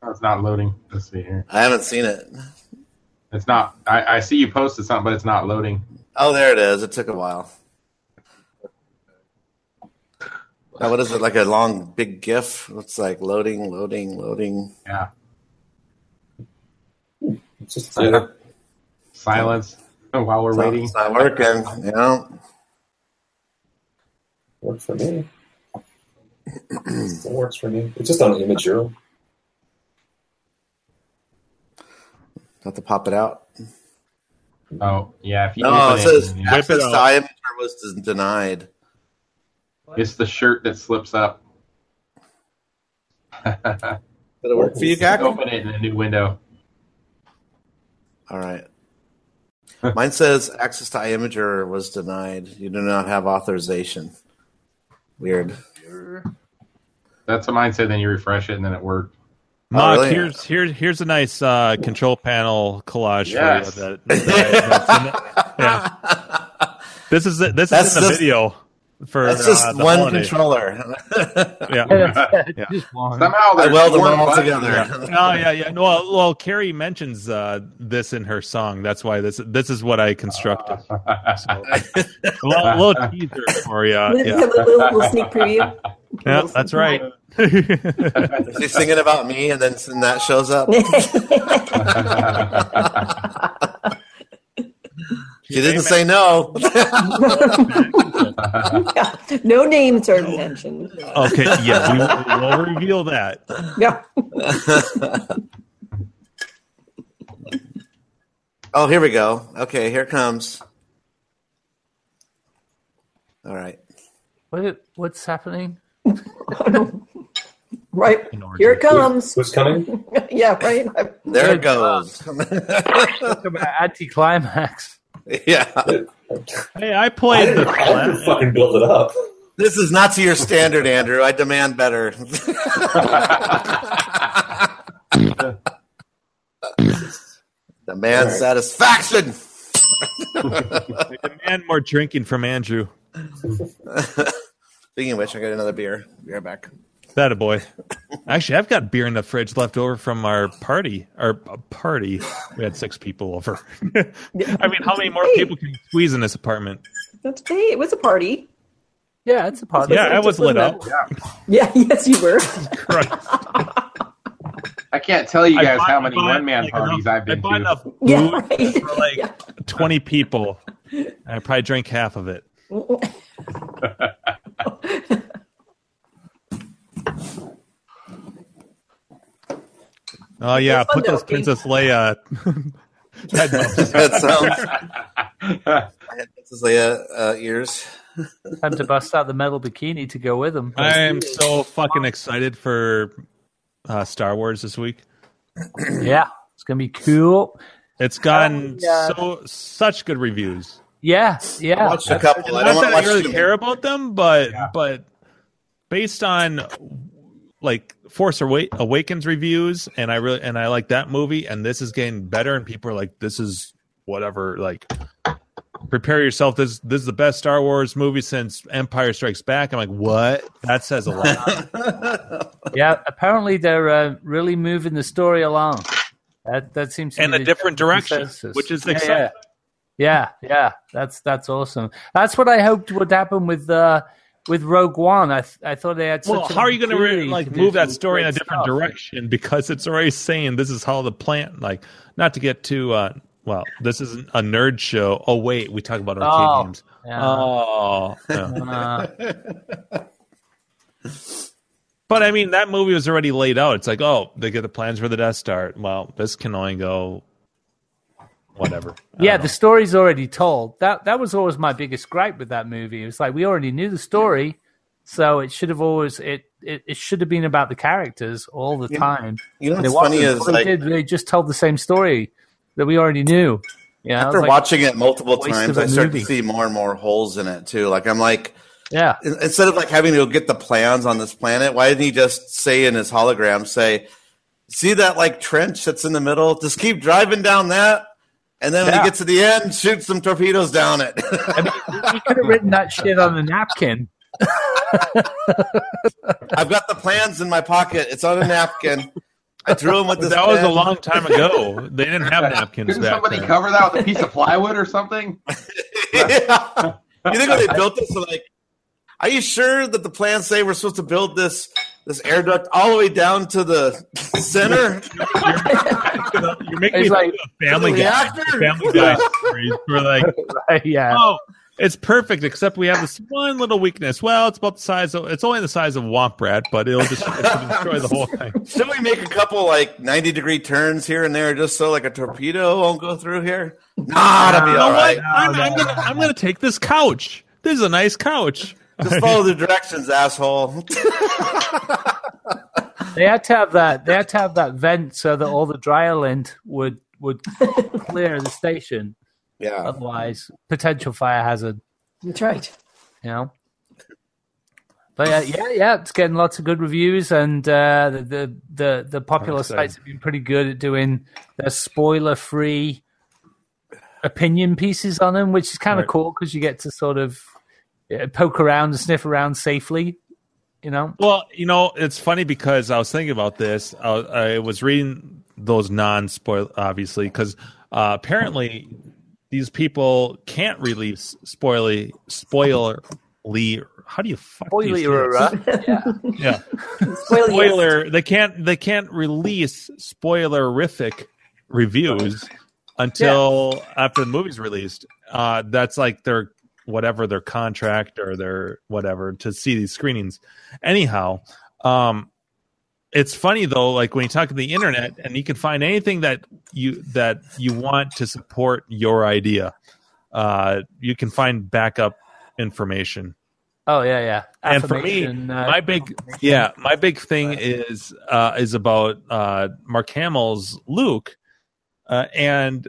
Oh, it's not loading. Let's see here. I haven't seen it. It's not. I, I see you posted something, but it's not loading. Oh, there it is. It took a while. Oh, what is it? Like a long, big GIF? It's like loading, loading, loading. Yeah. It's just yeah. Silence oh, while we're It's not- waiting. It's not working. You know? worked for me. it works for me. It's just on Imgur. Have to pop it out. Oh, yeah. If you No, open it says yeah. access it to out. Imgur was denied. It's the shirt that slips up. [laughs] Did it work for you, Gak? Open it in a new window. All right. Mine says access to Imgur was denied. You do not have authorization. Weird. That's what mine said. Then you refresh it, and then it worked. Mark, really? here's here's here's a nice uh, control panel collage Yes. for you. That, that- that's [laughs] yeah. This is it. This That's is in the just- video for That's just uh, the one holiday. controller. Yeah. [laughs] Yeah, [laughs] [laughs] just one. Somehow I weld them all buttons. together. Oh yeah, yeah. Well, well, Carrie mentions uh, this in her song. That's why this this is what I constructed. So, a little, little teaser for you. Little, Yeah, little, little sneak preview. yeah that's right. She's singing about me, and then that shows up. She didn't say no. [laughs] No names are mentioned. okay, yeah, we, we'll reveal that. Yeah. [laughs] oh, here we go. Okay, here it comes. All right. What, what's happening? [laughs] Right. Here it comes. Who's coming? Yeah, right. There it goes. Talk about anticlimax. [laughs] yeah. Hey, I I played didn't, the I fucking build it up. This is not to your standard, Andrew. I demand better. [laughs] Demand satisfaction. I demand more drinking from Andrew. [laughs] Speaking of which, I got another beer. Be right back. That a boy. Actually, I've got beer in the fridge left over from our party. Our uh, party. We had six people over. [laughs] I mean, how many more people can you squeeze in this apartment? That's hey, it was a party. Yeah, it's a part. Yeah, I was lit up. Yeah, yes, you were. [laughs] I can't tell you I guys bought- how many one man like, parties enough- I've been I bought to. enough food Yeah, right. for like [laughs] Yeah. 20 people. I probably drank half of it. Oh yeah, put those though, Princess Leia. [laughs] That sounds. I had Princess Leia uh, ears. [laughs] Time to bust out the metal bikini to go with them. I am so fucking excited for uh, Star Wars this week. [clears throat] Yeah, it's gonna be cool. It's gotten yeah. so such good reviews. Yeah, I yeah. watched a couple. I Not don't that I watch really care about them, but but based on like Force Awakens reviews, and I really and I like that movie, and this is getting better, and people are like, this is whatever. Like, prepare yourself. This this is the best Star Wars movie since Empire Strikes Back. I'm like, what? That says a lot. [laughs] Yeah, apparently they're uh, really moving the story along. That that seems to and be a different direction, consensus. which is Yeah, exciting. Yeah. yeah, yeah, that's that's awesome. That's what I hoped would happen with uh, with Rogue One, I th- I thought they had. Such Well, how are you going to like to do move that story in a different stuff. direction because it's already saying this is how the plant like not to get too uh well this isn't a nerd show. Oh wait, we talk about arcade Oh, games. Yeah. Oh, yeah. Uh, [laughs] but I mean that movie was already laid out. It's like oh they get the plans for the Death Star. Well, this can only go whatever. Yeah, the story's already told. That that was always my biggest gripe with that movie. It was like we already knew the story, so it should have always it it, it should have been about the characters all the Yeah. time. You know what's funny is like they did they just told the same story that we already knew. Yeah, after watching it multiple times, I a I start movie. to see more and more holes in it too. Like I'm like, yeah, instead of like having to go get the plans on this planet, why didn't he just say in his hologram, say, "See that like trench that's in the middle? Just keep driving down that." And then when Yeah. he gets to the end, shoot some torpedoes down it. [laughs] I mean, he could have written that shit on a napkin. I've got the plans in my pocket. It's on a napkin. I drew them with this. that was a long time ago. They didn't have [laughs] napkins Couldn't somebody then. cover that with a piece of plywood or something? [laughs] yeah. You think when they built this, like, are you sure that the plans say we're supposed to build this this air duct all the way down to the center? [laughs] You're making me He's think like, of Family Guy. reactor? Family Guy stories. We're like, [laughs] yeah. oh, it's perfect, except we have this one little weakness. Well, it's about the size of it's only the size of a Womp Rat, but it'll just it'll destroy the whole thing. [laughs] Should we make a couple like ninety degree turns here and there just so like a torpedo won't go through here? Nah, that'll be You know all what? right. I'm, I'm gonna I'm gonna take this couch. This is a nice couch. Just [laughs] follow the directions, asshole. [laughs] They had to have that. They had to have that vent so that all the dryer lint would would clear the station. yeah. Otherwise, potential fire hazard. That's right. You know. But yeah, yeah, yeah, it's getting lots of good reviews, and uh, the, the the the popular sites have been pretty good at doing their spoiler-free opinion pieces on them, which is kind of Right. cool because you get to sort of uh, poke around and sniff around safely. You know, Well, you know, it's funny because I was thinking about this. I, I was reading those non-spoil, obviously, because uh, apparently these people can't release spoiler spoilerly. How do you fuck spoiler, things? yeah. Yeah, [laughs] Spoiler. spoiler. They can't. They can't release spoilerific reviews until after the movie's released. Uh, that's like their whatever their contract or their whatever to see these screenings. Anyhow, um, it's funny though. Like when you talk to the internet, and you can find anything that you that you want to support your idea. Uh, you can find backup information Oh yeah, yeah. and for me, uh, my big yeah, my big thing is uh, is about uh, Mark Hamill's Luke, uh, and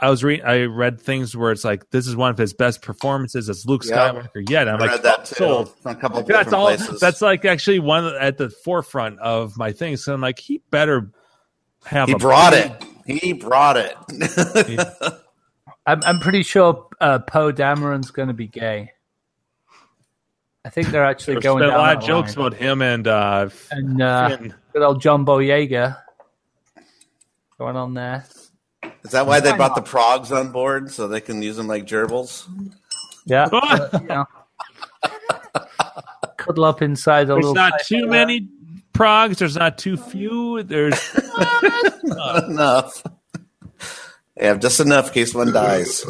I was reading, I read things where it's like this is one of his best performances as Luke Yeah. Skywalker yet. I'm I like, read that too sold. from a couple of That's all. places. That's like actually one at the forefront of my thing. So I'm like, he better have. he a brought big- it. He brought it. [laughs] I'm, I'm pretty sure uh, Poe Dameron's going to be gay. I think they're actually There's going been a lot of jokes line. about him and uh, and uh, Finn. good old John Boyega going on there. Is that why they brought the porgs on board so they can use them like gerbils? Yeah, uh, you know. cuddle up inside a There's little. not too many porgs. There's not too few. There's Not [laughs] enough. They have just enough in case one dies.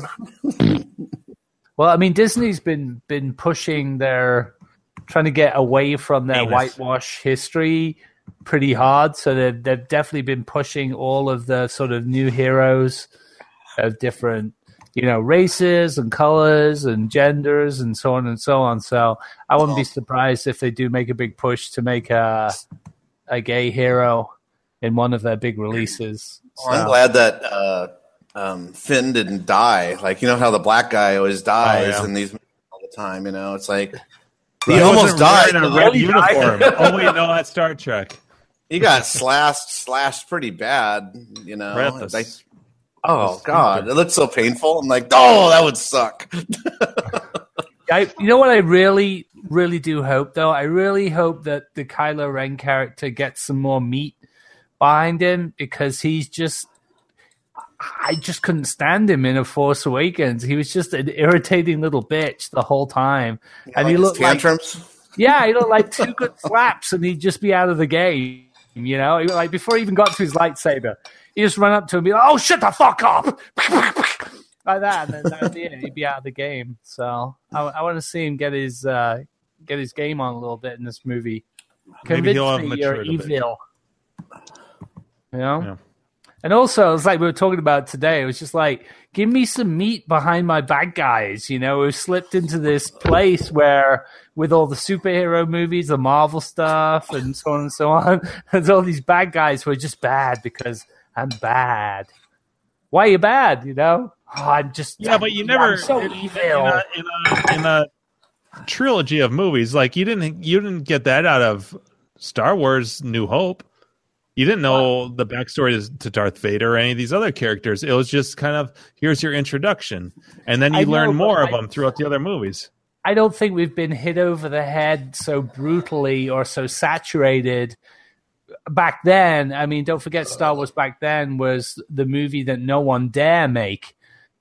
Well, I mean, Disney's been been pushing their trying to get away from their Anus. whitewash history pretty hard. So they've they've definitely been pushing all of the sort of new heroes of different you know races and colors and genders and so on and so on. So I wouldn't be surprised if they do make a big push to make a a gay hero in one of their big releases. I'm glad that uh, um, Finn didn't die. Like you know how the black guy always dies Oh, yeah. in these movies all the time. You know, it's like he He almost died. [laughs] in a red Really uniform. oh wait, no, that's Star Trek. He got slashed, slashed pretty bad. You know, Right at the like s- oh, oh god, it looked so painful. I'm like, oh, that would suck. [laughs] I, you know what I really, really do hope though? I really hope that the Kylo Ren character gets some more meat behind him because he's just I just couldn't stand him in A Force Awakens. He was just an irritating little bitch the whole time, and he Like looked like yeah, he looked like two [laughs] good slaps, and he'd just be out of the game. You know, He- like before he even got to his lightsaber, he just run up to him and be like, "Oh, shut the fuck up!" [laughs] like that, and then that'd be it. He'd be out of the game. So I, I want to see him get his uh, get his game on a little bit in this movie. Maybe he'll have me you're matured bit. evil. You know. Yeah. And also, it's like we were talking about today. It was just like, give me some meat behind my bad guys. You know, we've slipped into this place where, with all the superhero movies, the Marvel stuff, and so on and so on, [laughs] there's all these bad guys who are just bad because I'm bad. Why are you bad? You know, oh, I'm just Yeah, but you never I'm so in, evil. in a, in, a, in a trilogy of movies like you didn't you didn't get that out of Star Wars New Hope. You didn't know the backstory to- to Darth Vader or any of these other characters. It was just kind of here's your introduction, and then you I learn more of I- them throughout the other movies. I don't think we've been hit over the head so brutally or so saturated back then. I mean, don't forget Star Wars back then was the movie that no one dare make.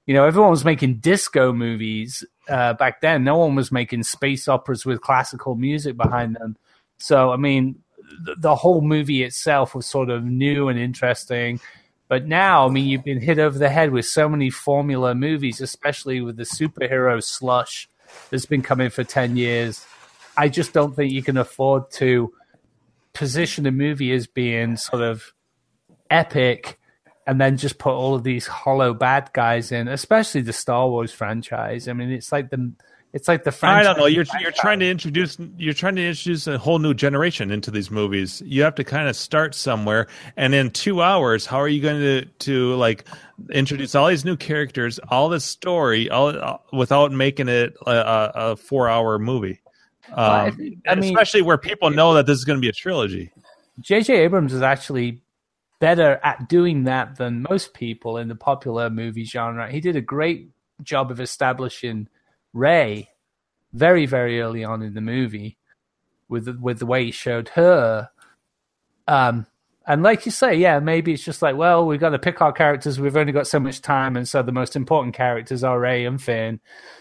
You know, everyone was making disco movies uh, back then. No one was making space operas with classical music behind them. So, I mean, the, whole movie itself was sort of new and interesting. But now, I mean, you've been hit over the head with so many formula movies, especially with the superhero slush that's been coming for 10 years. I just don't think you can afford to position a movie as being sort of epic and then just put all of these hollow bad guys in, especially the Star Wars franchise. I mean, it's like the it's like the French. I don't know. You're you're trying to introduce you're trying to introduce a whole new generation into these movies. You have to kind of start somewhere, and in two hours, how are you going to to like introduce all these new characters, all this story, all uh, without making it a, a, four hour movie? Um, think- I mean- especially where people know that this is going to be a trilogy. J.J. Abrams is actually better at doing that than most people in the popular movie genre. He did a great job of establishing Rey very, very early on in the movie with the, with the way he showed her. Um, and like you say, yeah, maybe it's just like, well, we've got to pick our characters. We've only got so much time, and so the most important characters are Rey and Finn.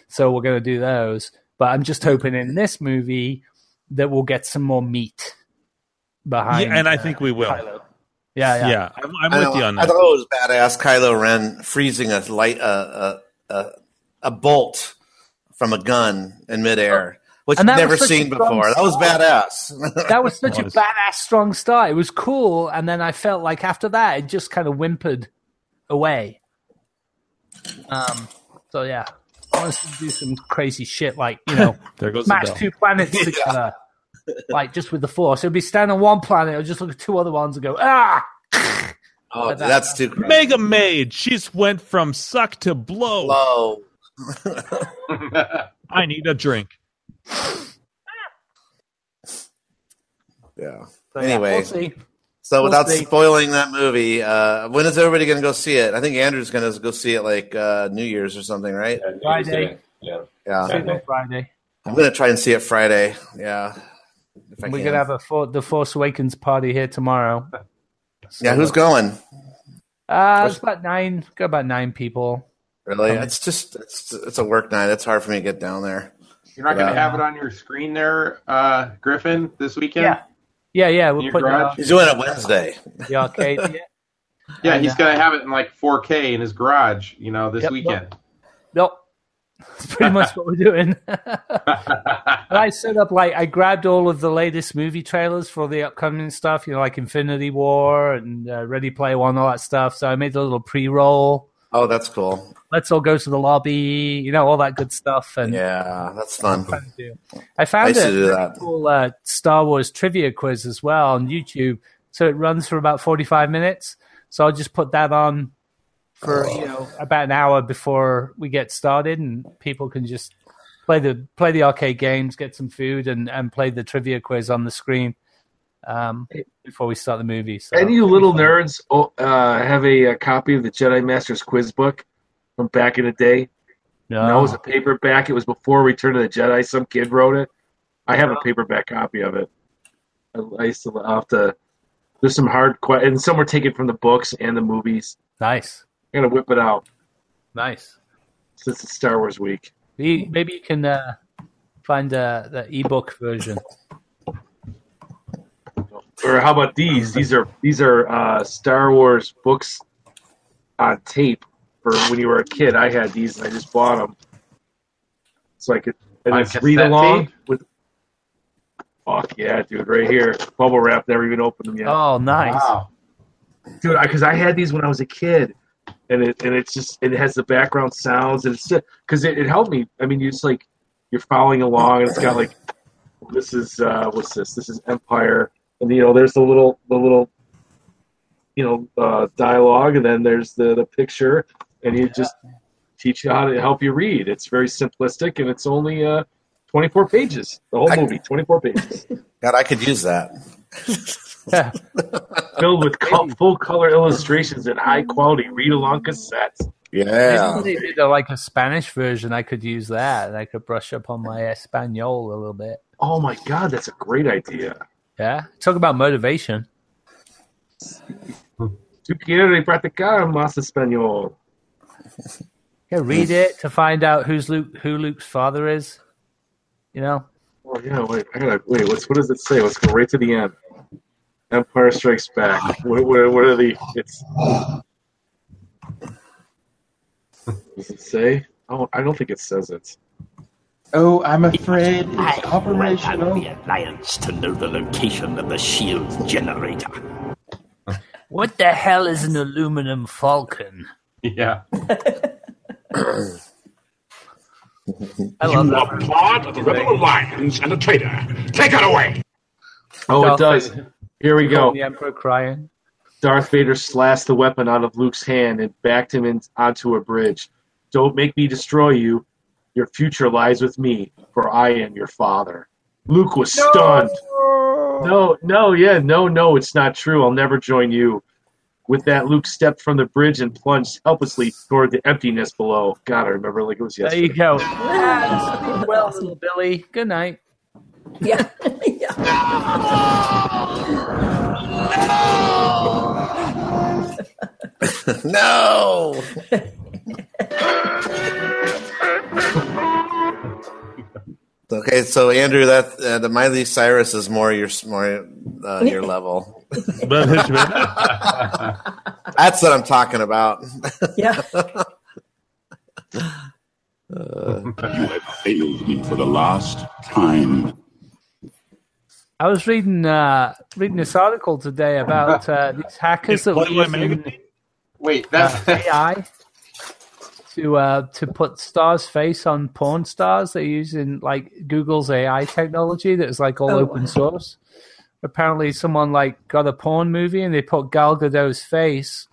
So we're going to do those. But I'm just hoping in this movie that we'll get some more meat behind. Yeah, and I uh, think we will. Kylo. Yeah, Yeah, yeah. I'm, I'm with know, you on that. I thought it was badass. Kylo Ren freezing a light uh, a, a a bolt from a gun in midair, which And that never was such a seen strong before. That was badass. [laughs] That was such a Was. badass, strong start. It was cool, and then I felt like after that, it just kind of whimpered away. Um. So yeah, I want to do some crazy shit, like you know, [laughs] There goes the smash bell. two planets [laughs] together, like just with the force. It'd be stand on one planet, or just look at two other ones and go ah. oh, that- that's too crazy. Mega Maid. She's went from suck to blow. low. [laughs] I need a drink. [sighs] Yeah. So, yeah, Anyway. we'll see. So We'll without see. spoiling that movie, uh, when is everybody going to go see it? I think Andrew's going to go see it like uh, New Year's or something, right? Yeah, Friday. Yeah. Yeah. See Friday. I'm going to try and see it Friday. Yeah. If I We're gonna have a for, the Force Awakens party here tomorrow. yeah. Who's going? Uh, it's about nine. Got about nine people. Really? Um, It's just it's it's a work night. It's hard for me to get down there. You're not going to Yeah. have it on your screen there, uh, Griffin, this weekend? Yeah. Yeah, yeah. We're your putting it on He's doing it Wednesday. the arcade. [laughs] Yeah. Yeah, he's going to have it in like 4K in his garage, you know, this Yep. weekend. Nope. [laughs] That's pretty much what we're doing. [laughs] and I set up like I grabbed all of the latest movie trailers for the upcoming stuff, you know, like Infinity War and uh, Ready Player One, all that stuff. So I made a little pre-roll. Oh, that's cool. Let's all go to the lobby, you know, all that good stuff. And Yeah, that's fun. trying to do. I found I a to do really that. cool uh, Star Wars trivia quiz as well on YouTube. So it runs for about forty-five minutes. So I'll just put that on for you know about an hour before we get started, and people can just play the play the arcade games, get some food, and and play the trivia quiz on the screen um, before we start the movie. So And you little nerds oh, uh, have a, a copy of the Jedi Master's quiz book from back in the day. no. No, it was a paperback. It was before Return of the Jedi. Some kid wrote it. I have a paperback copy of it. I, I used to I'll have to. There's some hard questions, and some were taken from the books and the movies. nice. I'm gonna whip it out Nice. since it's Star Wars week. Maybe maybe you can uh, find uh, the ebook version. Or how about these? These are these are uh, Star Wars books on tape for when you were a kid. I had these and I just bought them so I could and On it's read along tape? with. Fuck yeah, dude! Right here, bubble wrap. Never even opened them yet, Oh, nice. Wow. dude. Because I, had these when I was a kid, and it and it's just it has the background sounds and it's just because it, it helped me. I mean, you just like you're following along and it's got like this is uh what's this? This is Empire, and you know there's the little the little you know uh, dialogue, and then there's the the picture, and you just teach you how to help you read. It's very simplistic, and it's only uh 24 pages. The whole I- movie, 24 pages, [laughs] God, I could use that. Yeah. [laughs] filled with co- full color illustrations and high quality read along cassettes. Yeah. Maybe they did a, like a Spanish version. I could use that, and I could brush up on my Espanol a little bit. Oh my god, that's a great idea. Yeah, talk about motivation. Tú quieres practicar más español. [laughs] Yeah, read it to find out who's Luke, who Luke's father is. You know, Oh yeah, wait, I gotta wait. What's what does it say? Let's go right to the end. Empire Strikes Back. What, what, what are the? It's. Does it say? Oh, I don't think it says it. Oh, I'm afraid it's I rely operational. the Alliance to know the location of the shield generator. what the hell is an aluminum falcon? Yeah. [laughs] I love You that. are part of the Rebel Alliance and a traitor. Take it away. Oh, it does. Vader- Here we go. The Emperor crying. Darth Vader slashed the weapon out of Luke's hand and backed him in, onto a bridge. Don't make me destroy you. Your future lies with me, for I am your father. Luke was stunned. No, no, yeah, no, no, it's not true. I'll never join you. With that, Luke stepped from the bridge and plunged helplessly toward the emptiness below. God, I remember like it was yesterday. There you go. [laughs] Well, little Billy. Good night. Yeah. yeah. [laughs] no. [laughs] okay, so Andrew, that uh, the Miley Cyrus is more your more uh, your level. [laughs] [laughs] That's what I'm talking about. [laughs] Yeah. You have failed me for the last time. I was reading uh, reading this article today about uh, these hackers that were Playboy using magazine? Wait, uh, that's AI to uh, to put stars' face on porn stars. They're using like Google's AI technology that is like all Oh, open wow. Source. Apparently, someone like got a porn movie and they put Gal Gadot's face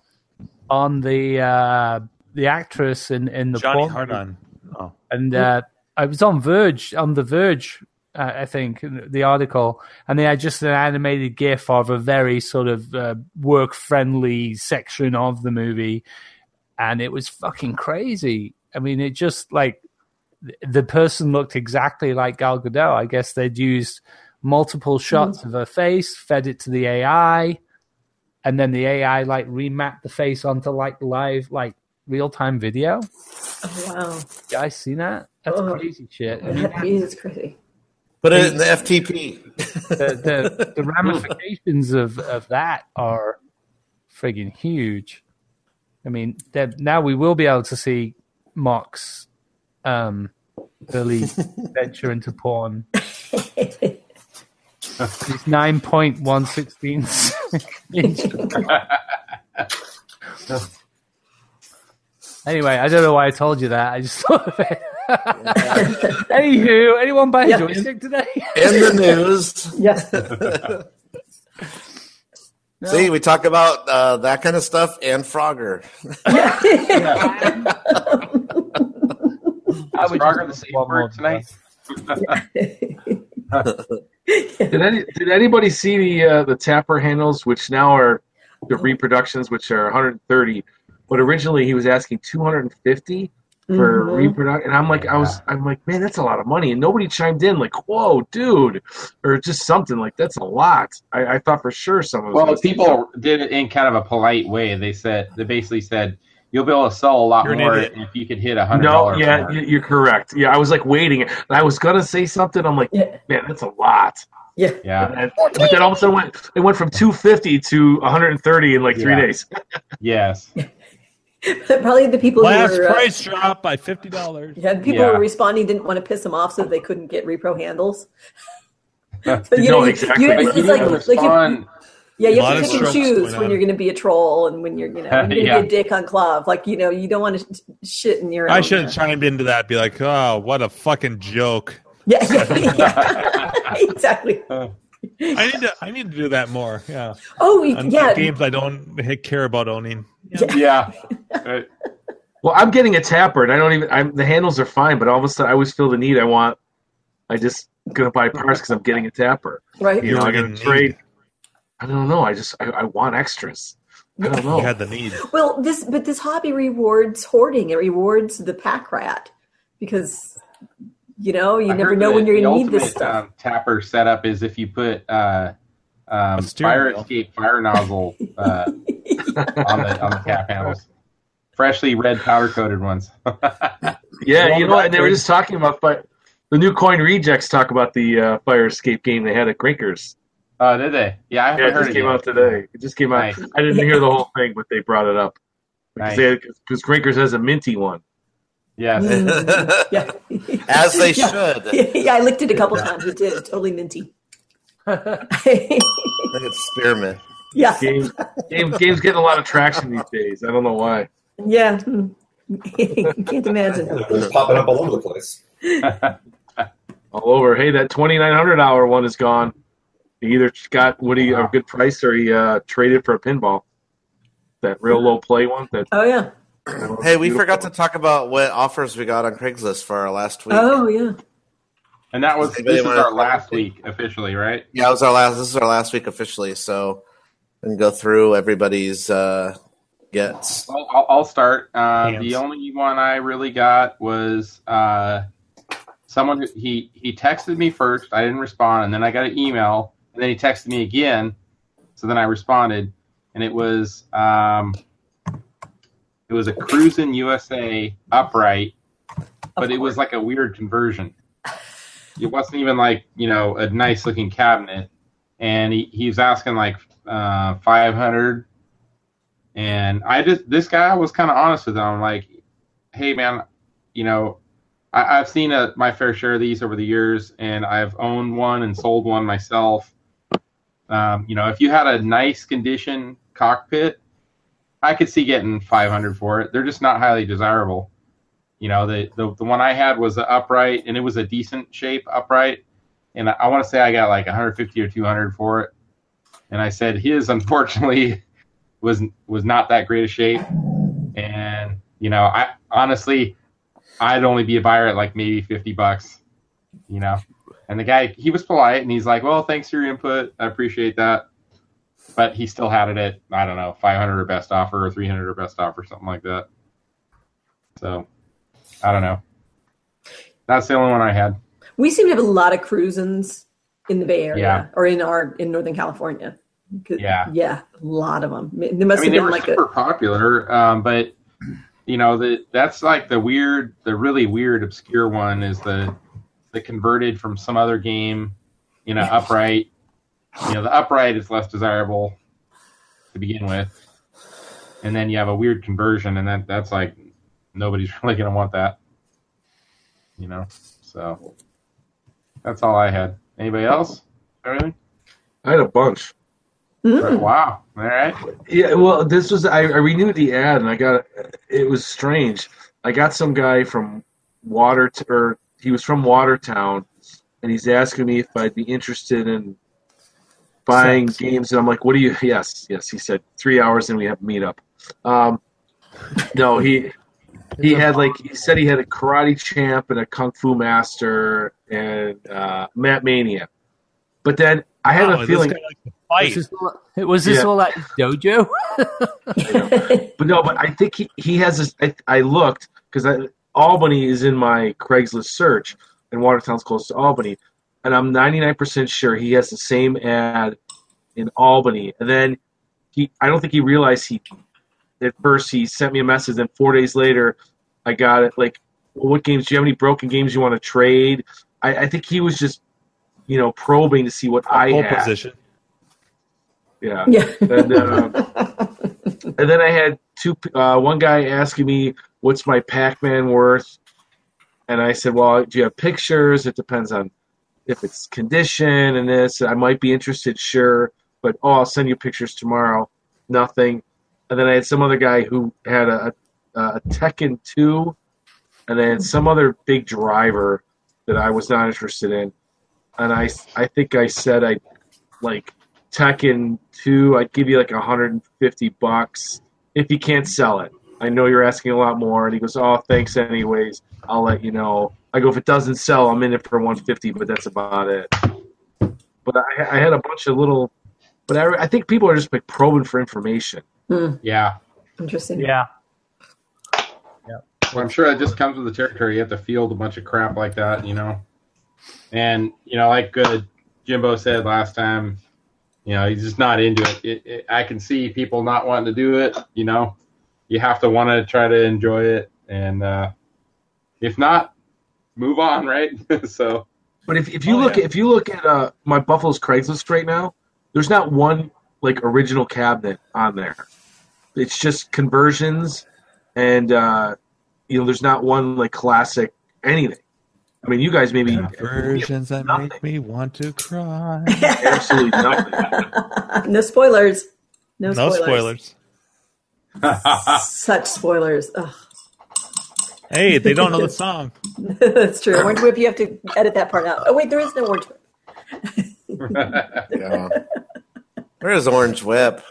on the uh, the actress in in the Johnny porn movie. Hardon. Oh. and uh, I was on Verge, on the Verge, uh, I think, the article, and they had just an animated GIF of a very sort of uh, work-friendly section of the movie, and it was fucking crazy. I mean, it just like the person looked exactly like Gal Gadot. I guess they'd used multiple shots of her face, fed it to the AI, and then the AI like remapped the face onto like live, like real-time video. Oh, wow. You guys see that? That's Oh. crazy shit. I mean, That is crazy. Put it in the FTP. the, the, the ramifications of, of that are friggin' huge. I mean, that- now we will be able to see Mark's um, early [laughs] venture into porn. [laughs] It's nine point one sixteen inch. Anyway, I don't know why I told you that. I just thought of it. Anywho, anyone buy a Yeah. joystick today? In the news. Yeah. [laughs] See, we talk about uh, that kind of stuff and Frogger. [laughs] I [laughs] is would Frogger the just safe word tonight? Did any did anybody see the uh, the Tapper handles, which now are the reproductions, which are 130, but originally he was asking 250 for Mhm. reproduction, and I'm like, I was, I'm like, man, that's a lot of money, and nobody chimed in, like, whoa, dude, or just something like that's a lot. I, I thought for sure someone. Was Well, people did it in kind of a polite way. They said they basically said you'll be able to sell a lot You're more if you could hit a hundred No, yeah, y- you're correct. Yeah, I was like waiting, I was gonna say something. I'm like, Yeah. man, that's a lot. Yeah. yeah, And then- but then all of a sudden, it went, it went from 250 to 130 in like three Yeah. days. yes, [laughs] Probably the people Last who were uh, price drop by fifty dollars. yeah, the people Yeah. who were responding didn't want to piss them off, so they couldn't get repro handles. [laughs] So, you No, know, exactly. you- but it's you like, like you, respond. Yeah, you have to pick and choose when you're going to be a troll and when you're, you know, when [laughs] you're going to Yeah. be a dick on KLOV. Like, you know, you don't want to shit in your. I own, should have chimed into that. Be like, oh, what a fucking joke. Yeah, yeah, [laughs] yeah. [laughs] exactly. I need to. I need to do that more. Yeah. Oh, we- On, yeah. on games I don't care about owning. yeah. Uh, Well, I'm getting a tapper, and I don't even. I'm the handles are fine, but all of a sudden, I always feel the need. I want. I just gonna buy parts because I'm getting a tapper. Right. You know, You're I'm getting gonna trade. I don't know. I just I, I want extras. I don't know. You had the need. Well, this but this hobby rewards hoarding. It rewards the pack rat because you know you I never know when you're going to need this stuff. Um, tapper setup is if you put uh, um, A fire wheel. escape fire nozzle uh, [laughs] on the on the cap handles, freshly red powder coated ones. [laughs] Yeah, you know, and they were just talking about fi- the new coin rejects. Talk about the uh, fire escape game they had at Grinkers. Oh, did they? Yeah, I haven't Yeah, it heard just it came yet. out today. It just came out. Nice. I didn't hear the whole thing, but they brought it up because Nice. because Grinkers has a minty one. Yes. Mm, [laughs] yeah. [laughs] As they Yeah. should. [laughs] yeah, I licked it a couple times. It did. It's totally minty. Look it's Spearmint. yeah. game, games, games getting a lot of traction these days. I don't know why. Yeah. Can't imagine. They're popping up all over the place. All over. Hey, that twenty nine hundred hour one is gone. He either got Woody a good price or he uh, traded for a pinball. That real low play one. That Oh yeah. Hey, we forgot to talk about what offers we got on Craigslist for our last week. Oh yeah. And that was this is our last week officially, right? Yeah, it was our last. This is our last week officially, so we can go through everybody's uh, gets. I'll, I'll start. Uh, Hands. the only one I really got was uh, someone. who- He he texted me first. I didn't respond, and then I got an email, and then he texted me again. So then I responded, and it was um, it was a Cruisin' USA upright, but it was like a weird conversion. It wasn't even like you know a nice looking cabinet, and he, he was asking like uh, five hundred and I just this guy was kind of honest with him. I'm like, hey man, you know, I, I've seen a, my fair share of these over the years, and I've owned one and sold one myself. Um, you know, if you had a nice condition cockpit, I could see getting 500 for it. They're just not highly desirable. You know, the the, the one I had was an upright, and it was a decent shape upright, and I, I want to say I got like 150 or 200 for it. And I said his, [laughs] unfortunately, was was not that great a shape, and you know, I honestly, I'd only be a buyer at like maybe 50 bucks. You know, and the guy he was polite and he's like, "Well, thanks for your input. I appreciate that." But he still had it at I don't know 500 or best offer or 300 or best offer, something like that. So, I don't know. That's the only one I had. We seem to have a lot of cruisins in the Bay Area Yeah. or in our in Northern California. Yeah. Yeah, a lot of them. They must I mean, have been like super a popular, um, but you know, the that's like the weird, the really weird, obscure one is the the converted from some other game, you know, upright. You know, the upright is less desirable to begin with, and then you have a weird conversion, and that that's like nobody's [laughs] really gonna want that. You know, so that's all I had. Anybody else? Everything? I had a bunch. Mm. Wow. All right. Yeah, well, this was I, I renewed the ad and I got it was strange. I got some guy from Water to or he was from Watertown, and he's asking me if I'd be interested in buying Sex. games, and I'm like, "What do you?" [laughs] Yes, yes. He said three hours and we have a meetup. Um, [laughs] no, he he had like he said he had a karate champ and a kung fu master and uh, Mat Mania, but then I had Wow, a feeling. guy Was fight. this all, was this Yeah. all at his dojo? [laughs] But no, but I think he, he has this. I, I looked because Albany is in my Craigslist search, and Watertown's close to Albany, and I'm 99% sure he has the same ad in Albany. And then he, I don't think he realized he at first he sent me a message, and four days later, I got it. Like, well, what games? Do you have any broken games you want to trade? I, I think he was just, you know, probing to see what I Pole had. position. Yeah. Yeah. And, uh, and then I had two. Uh, one guy asking me what's my Pac-Man worth, and I said, "Well, do you have pictures? It depends on if it's condition and this. I might be interested, sure, but oh, I'll send you pictures tomorrow. Nothing." And then I had some other guy who had a a Tekken two, and then some other big driver that I was not interested in, and I I think I said I like Tekken 2, I'd give you like 150 bucks if you can't sell it. I know you're asking a lot more. And he goes, Oh, thanks, anyways. I'll let you know. I go, If it doesn't sell, I'm in it for 150, but that's about it. But I, I had a bunch of little, but I, I think people are just like probing for information. Hmm, Yeah. interesting. Yeah. Yeah. Well, I'm sure that just comes with the territory. You have to field a bunch of crap like that, you know. And you know, like good Jimbo said last time, you know, he's just not into it. It, it. I can see people not wanting to do it. You know, you have to want to try to enjoy it, and uh, if not, move on, right? [laughs] so But if, if you Oh, look yeah. if you look at uh, my Buffalo's Craigslist right now, there's not one like original cabinet on there. It's just conversions, and uh, you know, there's not one like classic anything. I mean, you guys maybe Versions that nothing. make me want to cry. absolutely nothing. [laughs] no spoilers. No, no spoilers. Spoilers. Such spoilers. Ugh. Hey, they don't know the [laughs] song. That's true. Orange Whip, you have to edit that part out. Oh wait, there is no Orange Whip. [laughs] Yeah. Where is Orange Whip?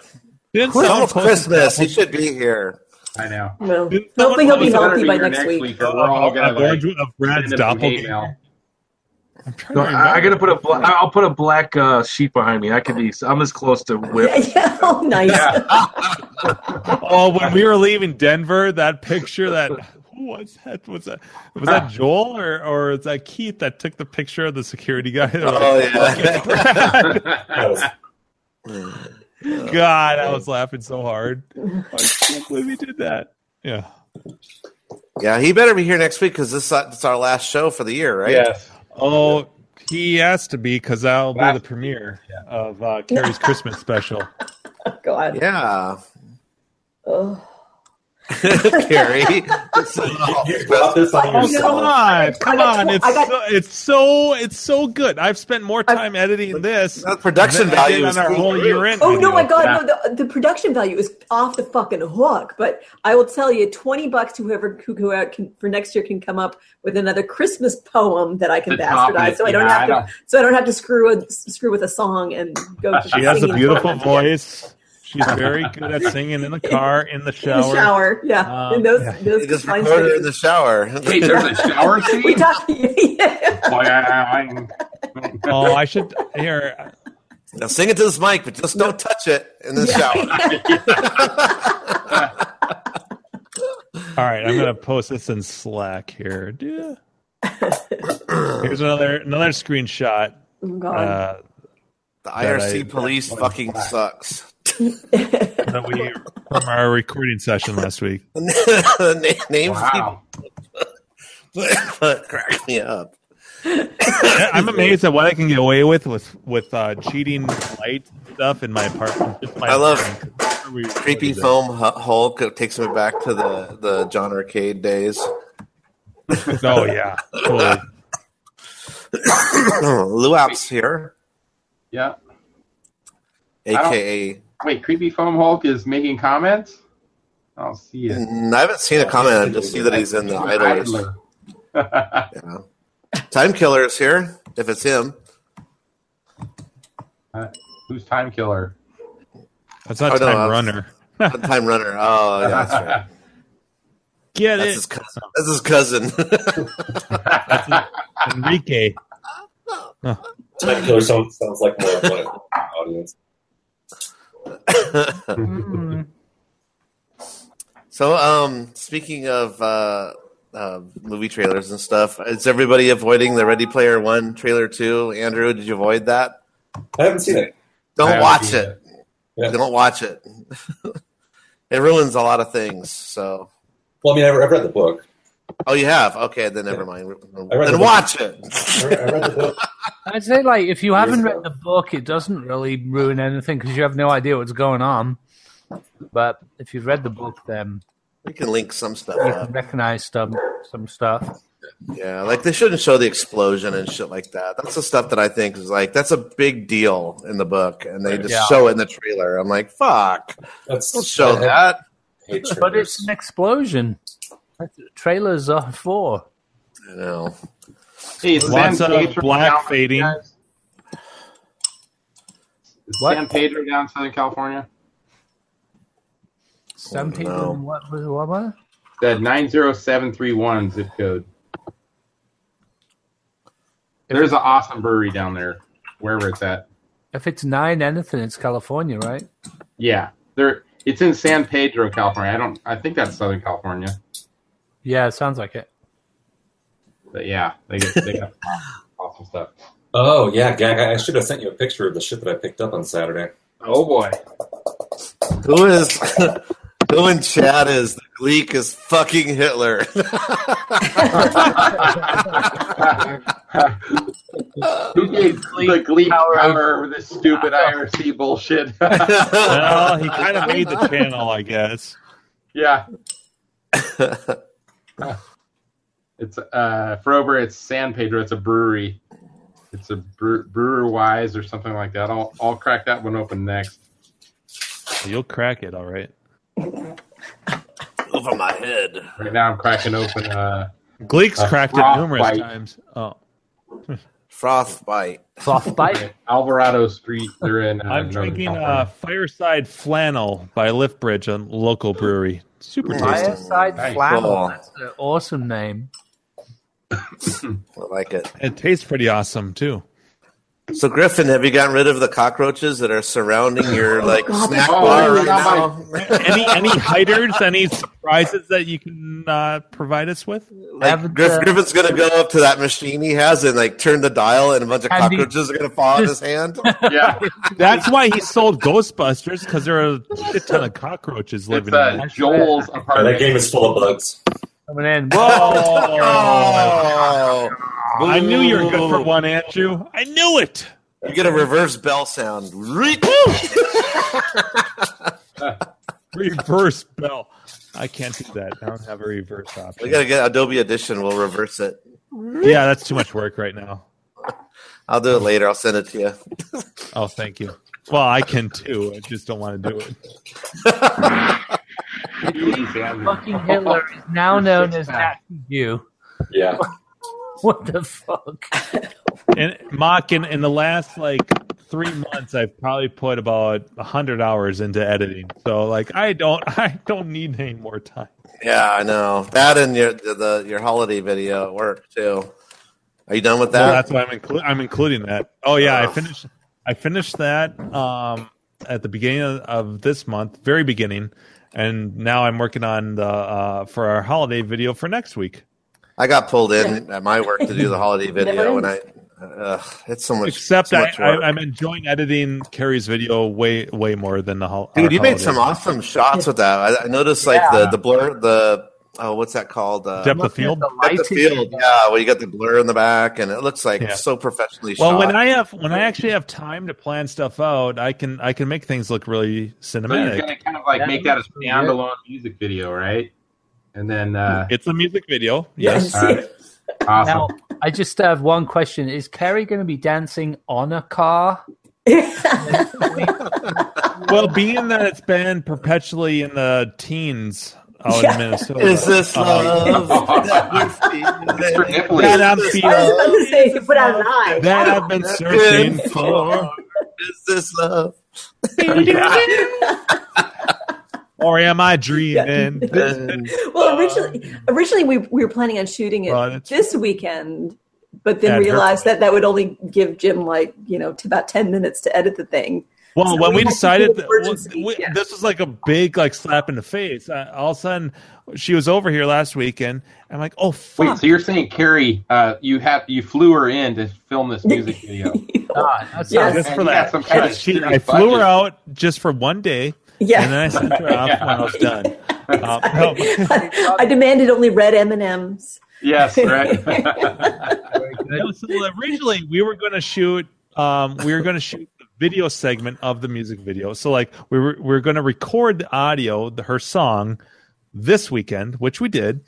Didn't It's almost Christmas. He should be here. I know. Well, hopefully he'll be healthy he's by gonna next here week. or we're all gonna of, like, of Brad's send him some hate doppelganger? Mail. I'm trying No, to I, I gotta put a bla- I'll put a black uh, sheet behind me. I could be. I'm as close to [laughs] whip. Yeah, yeah. Oh, nice. [laughs] Oh, when we were leaving Denver, that picture that who was that? Was that was that [laughs] Joel or or is that Keith that took the picture of the security guy? Oh like, yeah. God, I was laughing so hard. I can't believe he did that. Yeah. yeah, he better be here next week because this is our last show for the year, right? Yes. Oh, he has to be because that'll be the Last- premiere of uh, Carrie's Christmas special. [laughs] God. Yeah. Oh. [laughs] Carrie. [laughs] You [laughs] brought this on Oh come on, come on! tw- It's I got- so, it's so it's so good. I've spent more time editing this That production than value on our cool. whole year end. Oh no, my God! Yeah. No, the, the production value is off the fucking hook. But I will tell you, twenty bucks to whoever who go out uh, can, for next year can come up with another Christmas poem that I can To top bastardize, so I don't yeah, have to. I know. So I don't have to screw a, screw with a song and go. She has a singing beautiful poems. voice. She's [laughs] very good at singing in the car, in the shower. [laughs] In the shower. shower, yeah. Um, in those, yeah. those just fine recorded it in the shower. Wait, there's a shower [laughs] We talk. yeah. Oh, yeah, I- Oh, should here. Now sing it to this mic, but just don't touch it in the shower. All right, I'm gonna post this in Slack here. Yeah. Here's another another screenshot. Oh, Uh, The IRC police fucking sucks. That we from our recording session last week. [laughs] Na- Names Wow. people [laughs] but crack me up. I'm amazed at what I can get away with with with uh, cheating light stuff in my apartment. My I love apartment. Creepy foam Hu- Hulk it takes me back to the the John Arcade days. [laughs] Oh yeah, totally. [coughs] Luap's here, Yeah. aka. Wait, Creepy Foam Hulk is making comments? I don't see it. Mm, I haven't seen a comment. I just see that he's in the idlers. Idler. [laughs] Yeah. Time Killer is here. If it's him, Uh, Who's Time Killer? That's not Oh, time that's- runner. Time Runner. Oh, yeah, that's right. [laughs] Get That's it, his cousin. That's his cousin. Enrique. Time Killer sounds, sounds like more of an audience. Mm. so, um, speaking of uh, uh, movie trailers and stuff, is everybody avoiding the Ready Player One trailer too? Andrew, did you avoid that? I haven't seen it. Don't I watch seen it. Yeah. Don't watch it. [laughs] It ruins a lot of things. So, Well, I mean, I've I've read the book. Oh, you have? Okay, then never mind. I read the Then book. watch it. I read the book. I'd say, like, if you haven't ago. read the book, it doesn't really ruin anything because you have no idea what's going on. But if you've read the book, then We can link some stuff you up. can recognize some some stuff. Yeah, like they shouldn't show the explosion and shit like that. That's the stuff that I think is like that's a big deal in the book, and they just Yeah. show it in the trailer. I'm like, fuck, That's don't show I that. But trailers. it's an explosion. That's what trailers are for. I know. Hey, is Lots San of black down with you fading. What? San Pedro down in Southern California? Some people, no. what, what, what, what? The 90731 zip code. There's an awesome brewery down there, wherever it's at. If it's nine anything, it's California, right? Yeah, there. It's in San Pedro, California. I don't. I think that's Southern California. Yeah, it sounds like it. But yeah, they get, they got [laughs] awesome stuff. Oh yeah, Gag. I I should have sent you a picture of the shit that I picked up on Saturday. Oh boy. Who is [laughs] who in chat is the Gleek is fucking Hitler? [laughs] Who gave the Glee power over this stupid IRC bullshit? well, he kind of made the channel, I guess. yeah. [laughs] It's uh for over it's San Pedro. It's a brewery. It's a bre- brewer wise or something like that. I'll I'll crack that one open next. You'll crack it, all right. Over my head. Right now I'm cracking open uh Gleek's Uh, cracked it froth numerous bite. times. Oh, Frostbite. Frostbite. Alvarado Street. They're in. Uh, I'm Northern drinking California. uh, Fireside Flannel by Liftbridge, a local brewery. Super tasty. Fireside Nice. Flannel. Cool. That's an awesome name. I like it. It tastes pretty awesome too. So Griffin, have you gotten rid of the cockroaches that are surrounding your like God, snack oh, bar right yeah, now? [laughs] any any hiders? Any surprises that you can uh, provide us with? Like Griff, uh, Griffin's gonna go up to that machine he has and like turn the dial, and a bunch of Andy- cockroaches are gonna fall out of his [laughs] hand. yeah. That's why he sold Ghostbusters because there are a shit ton of cockroaches It's living uh, in there. Joel's Yeah, apartment. that game is full of bugs. Coming in. [laughs] Oh, I knew you were good for one, Andrew. I knew it. you get a reverse bell sound. [laughs] Reverse bell. I can't do that. I don't have a reverse option. We gotta get Adobe Audition. We'll reverse it. Yeah, that's too much work right now. I'll do it later. I'll send it to you. Oh, thank you. Well, I can too. I just don't want to do it. [laughs] Fucking Hitler is now known as Nazi Jew. Yeah. [laughs] What the fuck? And Mok, in, in the last like three months, I've probably put about hundred hours into editing. So like, I don't, [laughs] I don't need any more time. Yeah, I know that, and your the, the your holiday video at work too. Are you done with Well, that? that's why I'm inclu- I'm including that. Oh yeah, I Oh. finished. I finished that um, at the beginning of, of this month, very beginning, and now I'm working on the uh, for our holiday video for next week. I got pulled in at my work to do the holiday [laughs] video, and I uh, it's so much. Except so I, much work. I, I'm enjoying editing Carrie's video way way more than the hol- Dude, you made holiday. some awesome shots with that. I, I noticed like the the blur, the oh, what's that called? Uh, depth of field. The depth of field. Yeah, well, you got the blur in the back, and it looks like Yeah. so professionally Well, shot. when I have when I actually have time to plan stuff out, I can I can make things look really So you're cinematic. gonna kind of like That make that a looks pretty standalone music video, right? And then uh It's a music video. Yes. all right. awesome. Now, I just have one question: Is Carrie going to be dancing on a car? [laughs] Well, being that it's been perpetually in the teens out Yeah. in Minnesota, is this uh, love? that we're feeling? Mr. Nipley. that I'm I was feeling, about to say, if you put out an eye. that I've been searching for, Is this love? [laughs] or am I dreaming? [laughs] well, originally, originally we, we were planning on shooting it Well, this weekend, but then At her realized that that would only give Jim like you know to about ten minutes to edit the thing. Well, So when we we decided that emergency, we- yeah. this was like a big like slap in the face, uh, all of a sudden she was over here last weekend. I'm like, oh fuck! Wait, so you're saying Carrie, uh, you have you flew her in to film this music [laughs] video? God, that Yes. just for And you got that. some kind of She- I flew her out just for one day, Yeah. And then I sent her off [laughs] when I was done. [laughs] Um, no, I demanded only red M and M's. Yes, right. No, so originally we were going to shoot um we were going to shoot the video segment of the music video. So like we were we were going to record the audio the, her song this weekend which we did.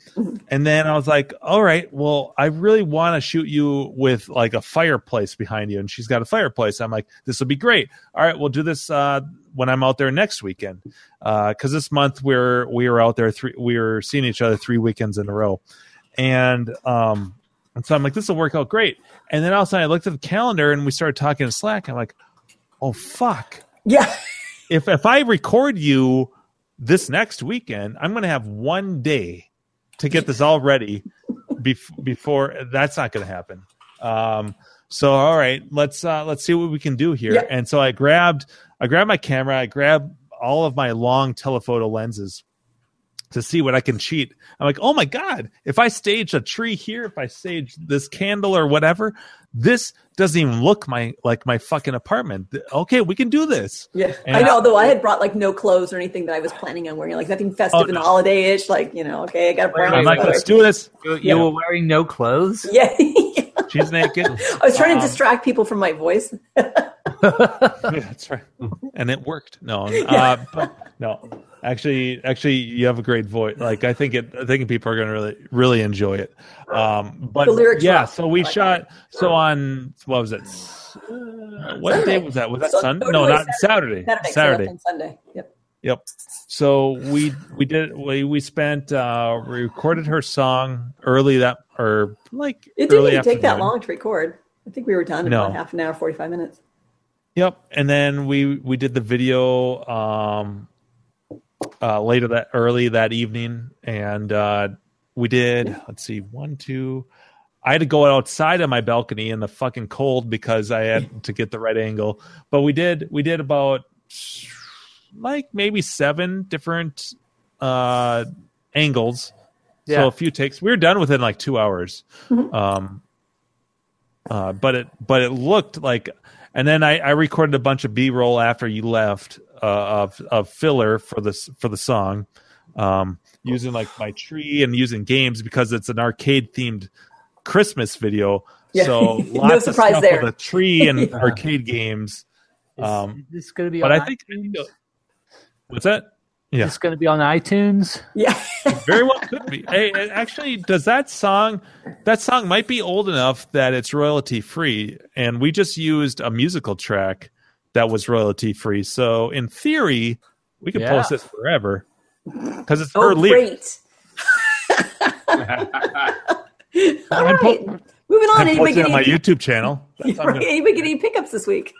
And then i was like all right well i really want to shoot you with like a fireplace behind you. And she's got a fireplace. I'm like this will be great. All right we'll do this uh when i'm out there next weekend. Because this month we're we were out there three we were seeing each other three weekends in a row. And um and so I'm like, this will work out great. And then all of a sudden I looked at the calendar and we started talking in Slack. I'm like, oh fuck. Yeah. [laughs] If if I record you this next weekend, I'm gonna have one day to get this all ready bef- before that's not gonna happen. Um so all right, let's uh let's see what we can do here. Yeah. And so I grabbed I grabbed my camera, I grabbed all of my long telephoto lenses to see what I can cheat. I'm like, oh my god, if I stage a tree here, if I stage this candle or whatever, this doesn't even look my like my fucking apartment. Okay, we can do this. Yeah, And- I know. Though I had brought like no clothes or anything that I was planning on wearing, like nothing festive Oh, and holiday-ish. Like you know, okay, I got a brown. I'm like, let's do this. You, you Yeah. were wearing no clothes. [laughs] Yeah, [laughs] She's naked. I was trying to Um, distract people from my voice. yeah, [laughs] that's right. And it worked. No, uh, but no. Actually, actually, you have a great voice. Like I think it. I think people are going to really, really enjoy it. Um, but The lyrics yeah, so we like shot. So on what was it? Uh, what Saturday. day was that? Was that Sun- Sunday? No, no, not Saturday. Saturday, Saturday. and Sunday. Yep. Yep. So we we did we we spent uh we recorded her song early that or like It didn't even take that long to record. I think we were done in No. about half an hour, forty-five minutes. Yep. And then we we did the video um uh later that early that evening and uh we did let's see one two I had to go outside of my balcony in the fucking cold because I had to get the right angle. But we did we did about like maybe seven different uh angles. Yeah. So a few takes. We were done within like two hours. Mm-hmm. Um uh, but it but it looked like and then I, I recorded a bunch of B roll after you left of of filler for this for the song, um, using like my tree and using games because it's an arcade themed Christmas video. Yeah. So [laughs] No lots surprise of stuff there. with a tree and [laughs] Yeah. arcade games. Um, Is this going to be but on I think iTunes? what's that? Yeah. It's going to be on iTunes. Yeah. Very well could be. [laughs] Hey, actually, does that song? That song might be old enough that it's royalty free, and we just used a musical track that was royalty free. So in theory, we could Yeah. post this forever because it's Oh, her lyrics. great. [laughs] All po- Moving on. I'm Anybody posting get it on my any, YouTube channel. That's how I'm right, gonna- anybody get any pickups this week?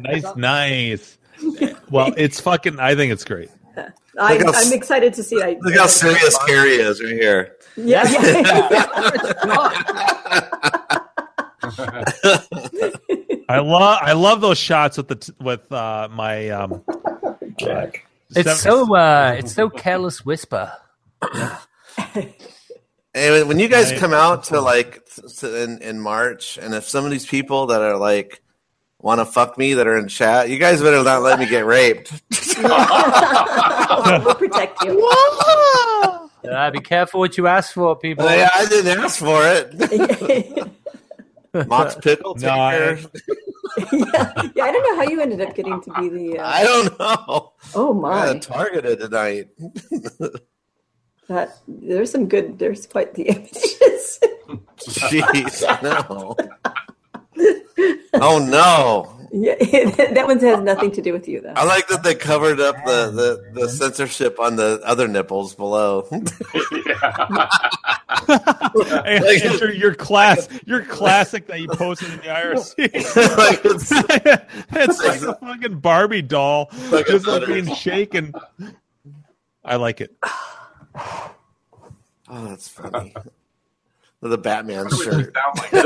nice, nice. Well, it's fucking. I think it's great. I, how- I'm excited to see it. I, Look how serious Carrie is right here. Yeah, yeah. [laughs] [laughs] I love. I love those shots with the t- with uh, my um. Jack. It's so uh, it's so careless whisper. [laughs] And when you guys Right. come out to like to, in in March, and if some of these people that are like want to fuck me that are in chat, you guys better not let me get raped. [laughs] [laughs] we'll protect you. Uh, be careful what you ask for, people. yeah, I didn't ask for it. Mok's [laughs] pickle, take No, I- [laughs] yeah, yeah, I don't know how you ended up getting to be the. Uh, I don't know. oh I my, got targeted tonight. [laughs] that there's some good. There's quite the images. Jeez, no. Oh no! Yeah, [laughs] that one has nothing to do with you though. I like that they covered up the, the, the censorship on the other nipples below. [laughs] [laughs] Hey, Andrew, your class, your classic that you posted in the IRC. Like, it's- it's like a fucking Barbie doll Like just like being shaken. I like it. oh, that's funny. The Batman shirt. [laughs] Jack,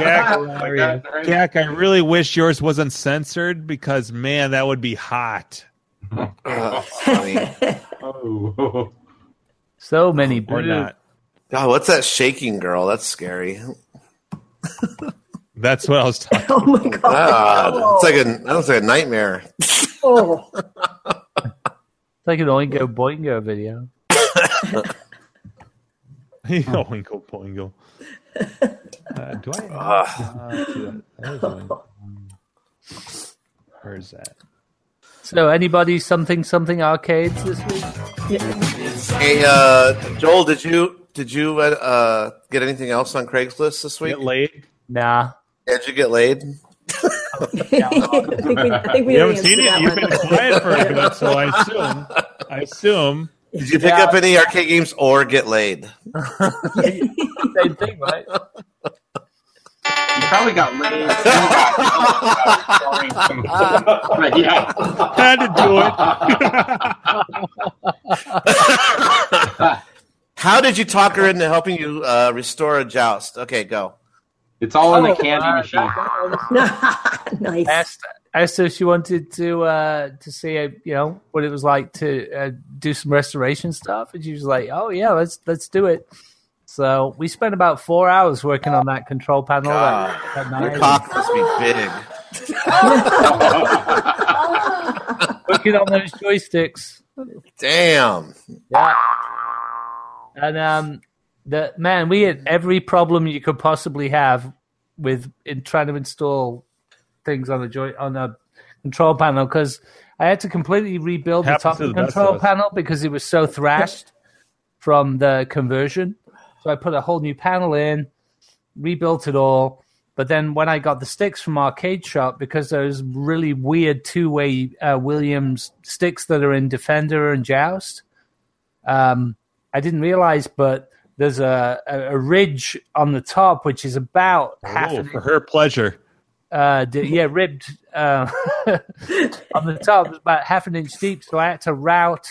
Jack, Like that, right? Jack, I really wish yours wasn't censored because man, that would be hot. Oh, [laughs] funny. Oh. So many Or boobs. not. God, what's that shaking girl? That's scary. That's what I was talking. [laughs] Oh my god! God, it's like a that was like a nightmare. Oh, It's like an Oingo Boingo video. [laughs] Oingo boingo. Uh, do I? Uh, do I- that is Where is that? So, anybody something something arcades this week? Hey, uh, Joel, did you did you uh, uh, get anything else on Craigslist this week? Get laid? Nah. Did you get laid? [laughs] I think we, I think we You haven't seen answer it. You've been quiet for a bit, so I assume. I assume. Did you pick Yeah. up any arcade games or get laid? [laughs] Same thing, right? You probably got laid. But [laughs] yeah. Had to do it. [laughs] How did you talk her into helping you uh, restore a joust? Okay, go. It's all in Oh, the candy uh, machine. nice. asked her she wanted to uh to see uh, you know what it was like to uh, do some restoration stuff and she was like oh yeah let's let's do it. So we spent about four hours working on that control panel that, that Your cock must be big. [laughs] working on those joysticks. Damn. yeah. And um the man we had every problem you could possibly have with in trying to install things on the joy on a control panel because I had to completely rebuild the top the the control panel because it was so [laughs] thrashed from the conversion. So I put a whole new panel in, rebuilt it all. But then when I got the sticks from Arcade Shop, because those really weird two-way uh, Williams sticks that are in Defender and Joust, um, I didn't realize, but there's a, a, a ridge on the top which is about half Oh, an for her pleasure. Uh, yeah, ribbed uh, [laughs] on the top. It was about half an inch deep, so I had to route.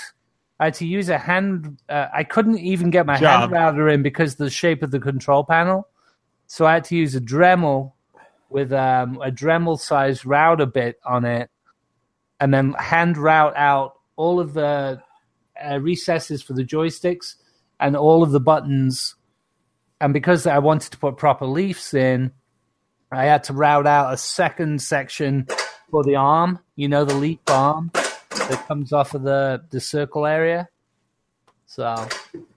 I had to use a hand. Uh, I couldn't even get my Job. hand router in because of the shape of the control panel. So I had to use a Dremel with um, a Dremel sized router bit on it, and then hand route out all of the uh, recesses for the joysticks and all of the buttons. And because I wanted to put proper leafs in, I had to route out a second section for the arm. You know, the leaf arm that comes off of the the circle area. So,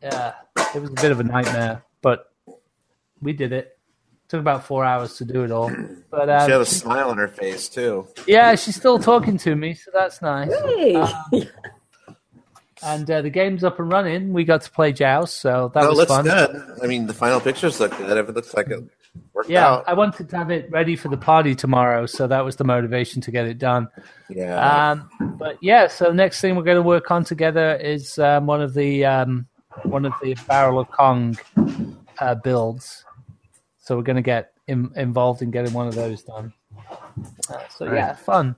yeah, it was a bit of a nightmare, but we did it. Took about four hours to do it all. But She had uh, a smile on her face too. yeah, she's still talking to me, so that's nice. Hey. And uh, the game's up and running. We got to play Joust, so that no, was fun. good. I mean, the final pictures look good. It looks like it worked Yeah, out. I wanted to have it ready for the party tomorrow, so that was the motivation to get it done. Yeah. Um, but yeah, so next thing we're going to work on together is um, one of the um, one of the Barrel of Kong uh, builds. So we're going to get in, involved in getting one of those done. Uh, so yeah, fun.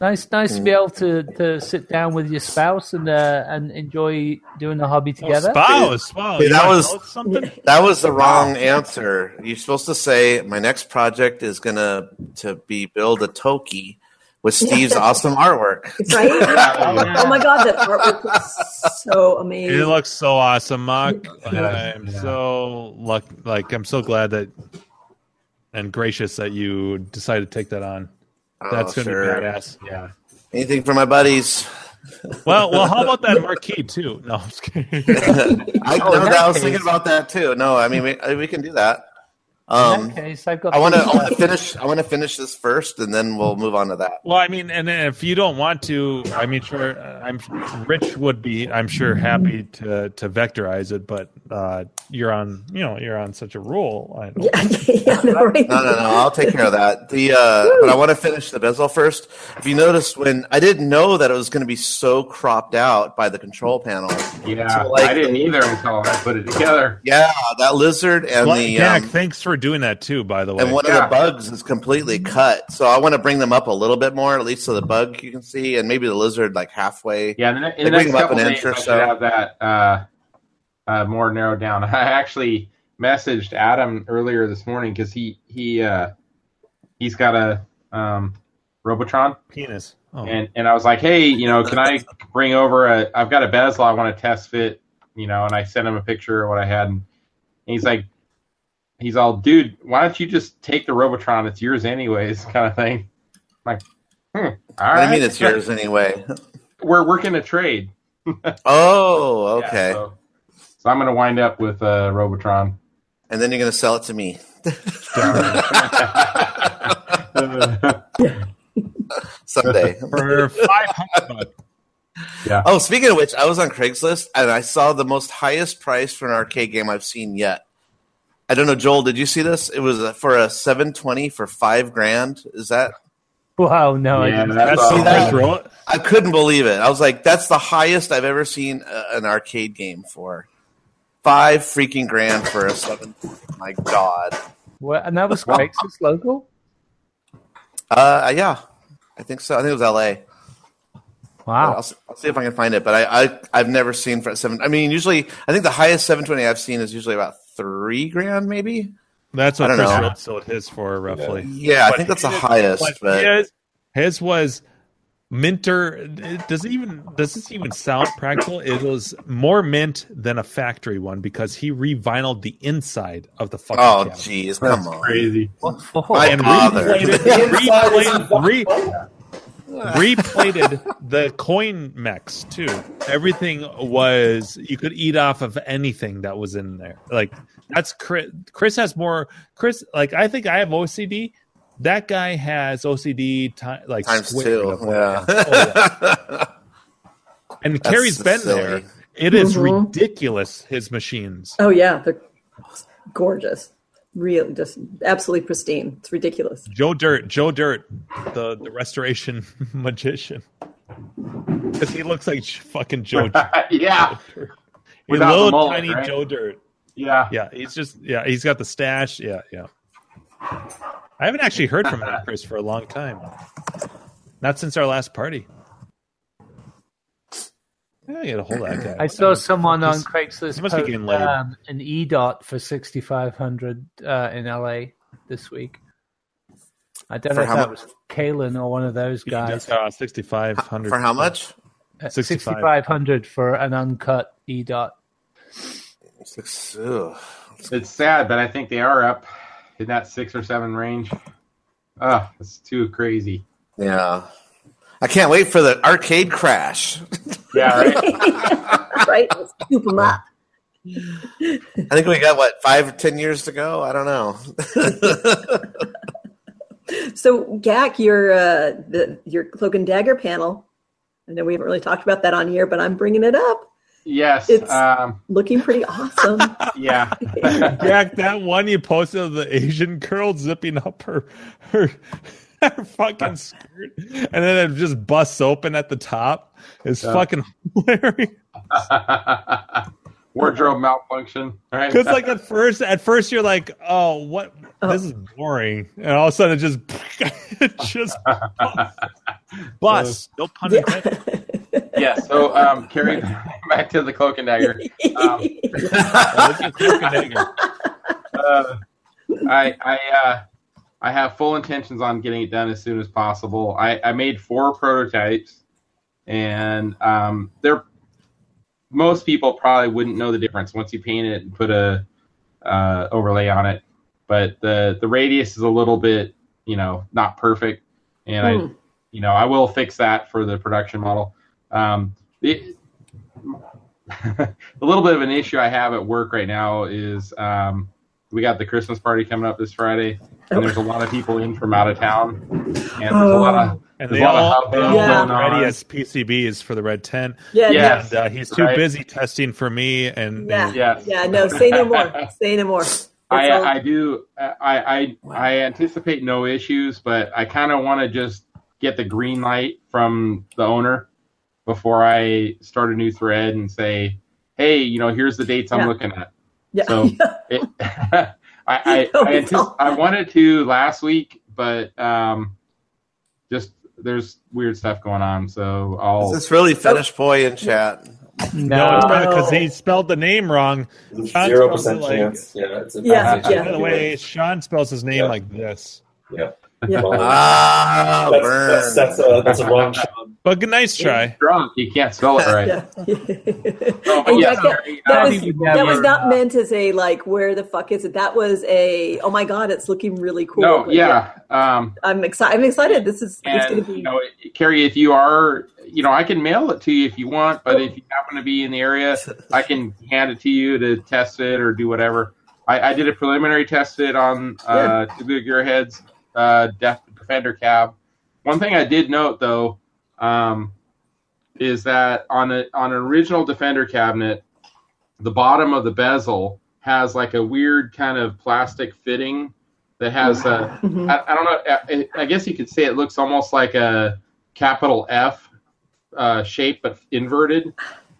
Nice, nice to be able to, to sit down with your spouse and uh, and enjoy doing the hobby together. Spouse. Wow. Hey, that was- something. [laughs] That was the wrong answer. You're supposed to say my next project is gonna to be build a Toki with Steve's [laughs] awesome artwork. right? [laughs] Oh my god, that artwork was so amazing. It amazing. looks so awesome, Mark. I'm so luck like I'm so glad that and gracious that you decided to take that on. Oh, That's Oh, gonna sure. be badass. Yeah. Anything for my buddies? Well, well, how about that [laughs] marquee too? No, I'm just kidding. [laughs] I, Oh, no, that I was case- thinking about that too. No, I mean we, we can do that. In Um, that case, I've got. I want to. three- I want to finish. I want to finish this first, and then we'll move on to that. Well, I mean, and if you don't want to, I mean, sure, I'm Rich would be, I'm sure, happy to to vectorize it, but uh, you're on, you know, you're on such a roll. I don't, Yeah, [laughs] yeah, no, right? No, no, no. I'll take care of that. The uh, but I want to finish the bezel first. If you noticed, when I didn't know that it was going to be so cropped out by the control panel. Yeah, So, like- I didn't either until I put it together. Yeah, that lizard and Well, the Dak, um, thanks for doing that too. By the way, and one Yeah. of the bugs is completely cut. So I want to bring them up a little bit more, at least so the bug you can see, and maybe the lizard like halfway. Yeah, in the, ne- in They the bring next up couple an days, inch or I should so. have that uh, uh, more narrowed down. [laughs] I actually messaged Adam earlier this morning because he he uh, he's got a um, Robotron, penis. Oh. and and I was like, hey, you know, can I bring over a? I've got a bezel I want to test fit, you know, and I sent him a picture of what I had, and he's like, he's all, dude, why don't you just take the Robotron? It's yours anyways, [laughs] kind of thing. I'm like, hmm, all What do you mean it's yours anyway? [laughs] We're working a trade. [laughs] Oh, Yeah, okay. so, so I'm gonna wind up with uh, Robotron. And then you're going to sell it to me. Someday. for five hundred bucks. Oh, speaking of which, I was on Craigslist and I saw the most highest price for an arcade game I've seen yet. I don't know, Joel. Did you see this? It was uh, for a 720 for five grand. Is that? Wow, no, I didn't. that's That's all. the price roll it. I couldn't believe it. I was like, that's the highest I've ever seen uh, an arcade game for. Five freaking grand for a seven. My God. What, and that was Craigslist local. Uh, yeah, I think so. I think it was L.A. Wow. I'll, s- I'll see if I can find it, but I, I I've never seen for seven. I mean, usually I think the highest 720 I've seen is usually about three grand, maybe. That's what Chris know. Rold sold his for roughly. Yeah, I think that's the highest. But his, his was minter. It does it even does this even sound practical? It was more mint than a factory one because he revinyled the inside of the fucking. oh, jeez, come on. Crazy. My and father. replated, replated, re, replated the coin mechs too. Everything was you could eat off of anything that was in there. Like that's Chris. Chris has more. Chris, like I think I have OCD. That guy has OCD ti- like Times squared two. Yeah. Oh, yeah. And [laughs] That's Carrie's been silly. there. It is Mhm. ridiculous. His machines. Oh yeah, they're gorgeous. Really, just absolutely pristine. It's ridiculous. Joe Dirt, Joe Dirt, the the restoration [laughs] magician, because he looks like fucking Joe. [laughs] Dirt. yeah. He's Without the little mullet, tiny right? Joe Dirt. Yeah. Yeah, he's just yeah, he's got the stash. Yeah, yeah. I haven't actually heard from him, Chris, for a long time. Not since our last party. I get a hold of that guy. I saw someone on He's- Craigslist he must be post, getting laid. um, an E dot for sixty five hundred uh, in LA this week. I don't For know if how that mu- was Kalen or one of those guys. Uh, sixty five hundred For how much? Sixty 65. for an uncut E dot. Six, ugh. It's sad, but I think they are up in that six or seven range. Oh, it's too crazy. Yeah. I can't wait for the arcade crash. Yeah, [laughs] right. right? Let's scoop them up. I think we got what five or ten years to go. I don't know. [laughs] So, Gak, your uh, the, your cloak and dagger panel. I know we haven't really talked about that on here, but I'm bringing it up. yes. It's- um, Looking pretty awesome. [laughs] yeah. Jack, that one you posted of the Asian girl zipping up her her, her [laughs] fucking skirt, and then it just busts open at the top. It's Yeah. fucking hilarious. [laughs] Wardrobe malfunction. Right. Because like at first, at first you're like, oh, what? This is boring, and all of a sudden it just [laughs] it just busts. No pun intended. yeah. So, um, Carrie, back to the cloak and dagger. Um, uh, I I uh, I have full intentions on getting it done as soon as possible. I, I made four prototypes, and um, they're most people probably wouldn't know the difference once you paint it and put a uh, overlay on it. But the the radius is a little bit you know not perfect, and I Hmm. you know I will fix that for the production model. Um, the, [laughs] a little bit of an issue I have at work right now is um, we got the Christmas party coming up this Friday, and there's a lot of people in from out of town, and there's a lot of And there's they a lot all, of they Yeah. going look as PCBs for the red tent. Yeah, Yes. And uh, he's too Right. busy testing for me. And yeah, Yes. yeah. No, say no more. [laughs] Say no more. It's I, all- I do I, I I anticipate no issues, but I kind of want to just get the green light from the owner before I start a new thread and say, hey, you know, here's the dates I'm looking at. yeah. So [laughs] it, [laughs] I I, [laughs] Oh, I, antici- I wanted to last week, but um, just there's weird stuff going on. So I'll this really finished boy in chat? no, it's No. because he spelled the name wrong. Zero spells it percent like- chance. Yeah, it's a Yeah, yeah. By the way, Sean spells his name Yeah. like this. Yeah. Yeah. Well, Ah, that's, burn. that's, that's, a, that's a wrong Sean. But good, nice try. Drunk, you can't spell it right. [laughs] Oh, but yes, that, that, that was you that was not uh, meant as a like where the fuck is it? That was a oh my god, it's looking really cool. no, But yeah. Um, I'm excited. I'm excited. This is it's going to be you know, Carrie, if you are, you know, I can mail it to you if you want. But if you happen to be in the area, [laughs] I can hand it to you to test it or do whatever. I, I did a preliminary test it on uh, two big gearheads, uh, Def Defender cab. One thing I did note though um, is that on a on an original Defender cabinet, the bottom of the bezel has like a weird kind of plastic fitting that has a Mhm. I, I don't know. I, I guess you could say it looks almost like a capital F uh, shape, but inverted.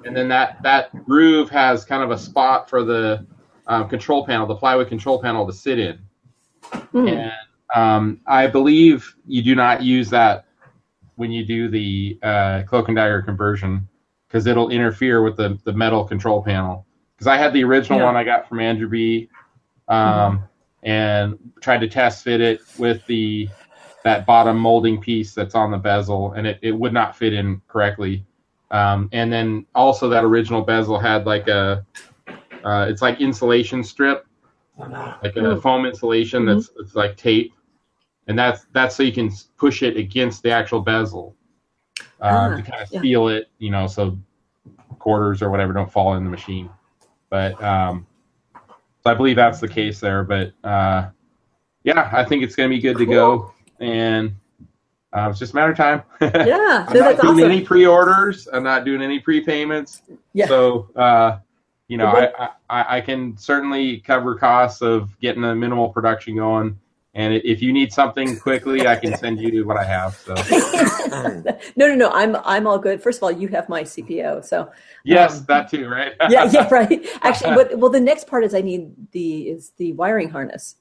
And then that that groove has kind of a spot for the um, control panel, the plywood control panel to sit in. Hmm. And um, I believe you do not use that when you do the uh, cloak and dagger conversion because it'll interfere with the, the metal control panel. Because I had the original Yeah. one I got from Andrew B. Um, and tried to test fit it with the that bottom molding piece that's on the bezel, and it, it would not fit in correctly. Um, and then also that original bezel had like a uh, it's like insulation strip, like a Mm. foam insulation that's it's like tape, and that's that's so you can push it against the actual bezel uh, Ah, to kind of yeah. seal it, you know, so quarters or whatever don't fall in the machine. But um, so I believe that's the case there. But uh, yeah, I think it's going to be good to go, and uh, it's just a matter of time. [laughs] yeah. I'm No, not doing awesome. any pre-orders. I'm not doing any prepayments. Yeah. So, uh, you know, I, I, I can certainly cover costs of getting a minimal production going. And if you need something quickly, I can send you what I have. So, [laughs] no, no, no. I'm I'm all good. First of all, you have my CPO, so yes, Um, that too, right? [laughs] yeah, yeah, right. [laughs] Actually, but well, the next part is I need the is the wiring harness.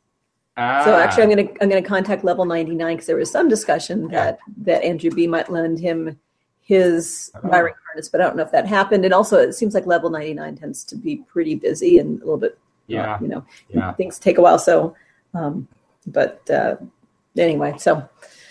Ah, So actually, I'm gonna I'm gonna contact Level 99 because there was some discussion that that Andrew B might lend him his wiring harness, but I don't know if that happened. And also, it seems like Level 99 tends to be pretty busy and a little bit, uh, yeah, you know, yeah. things take a while. So, um, but uh, anyway, so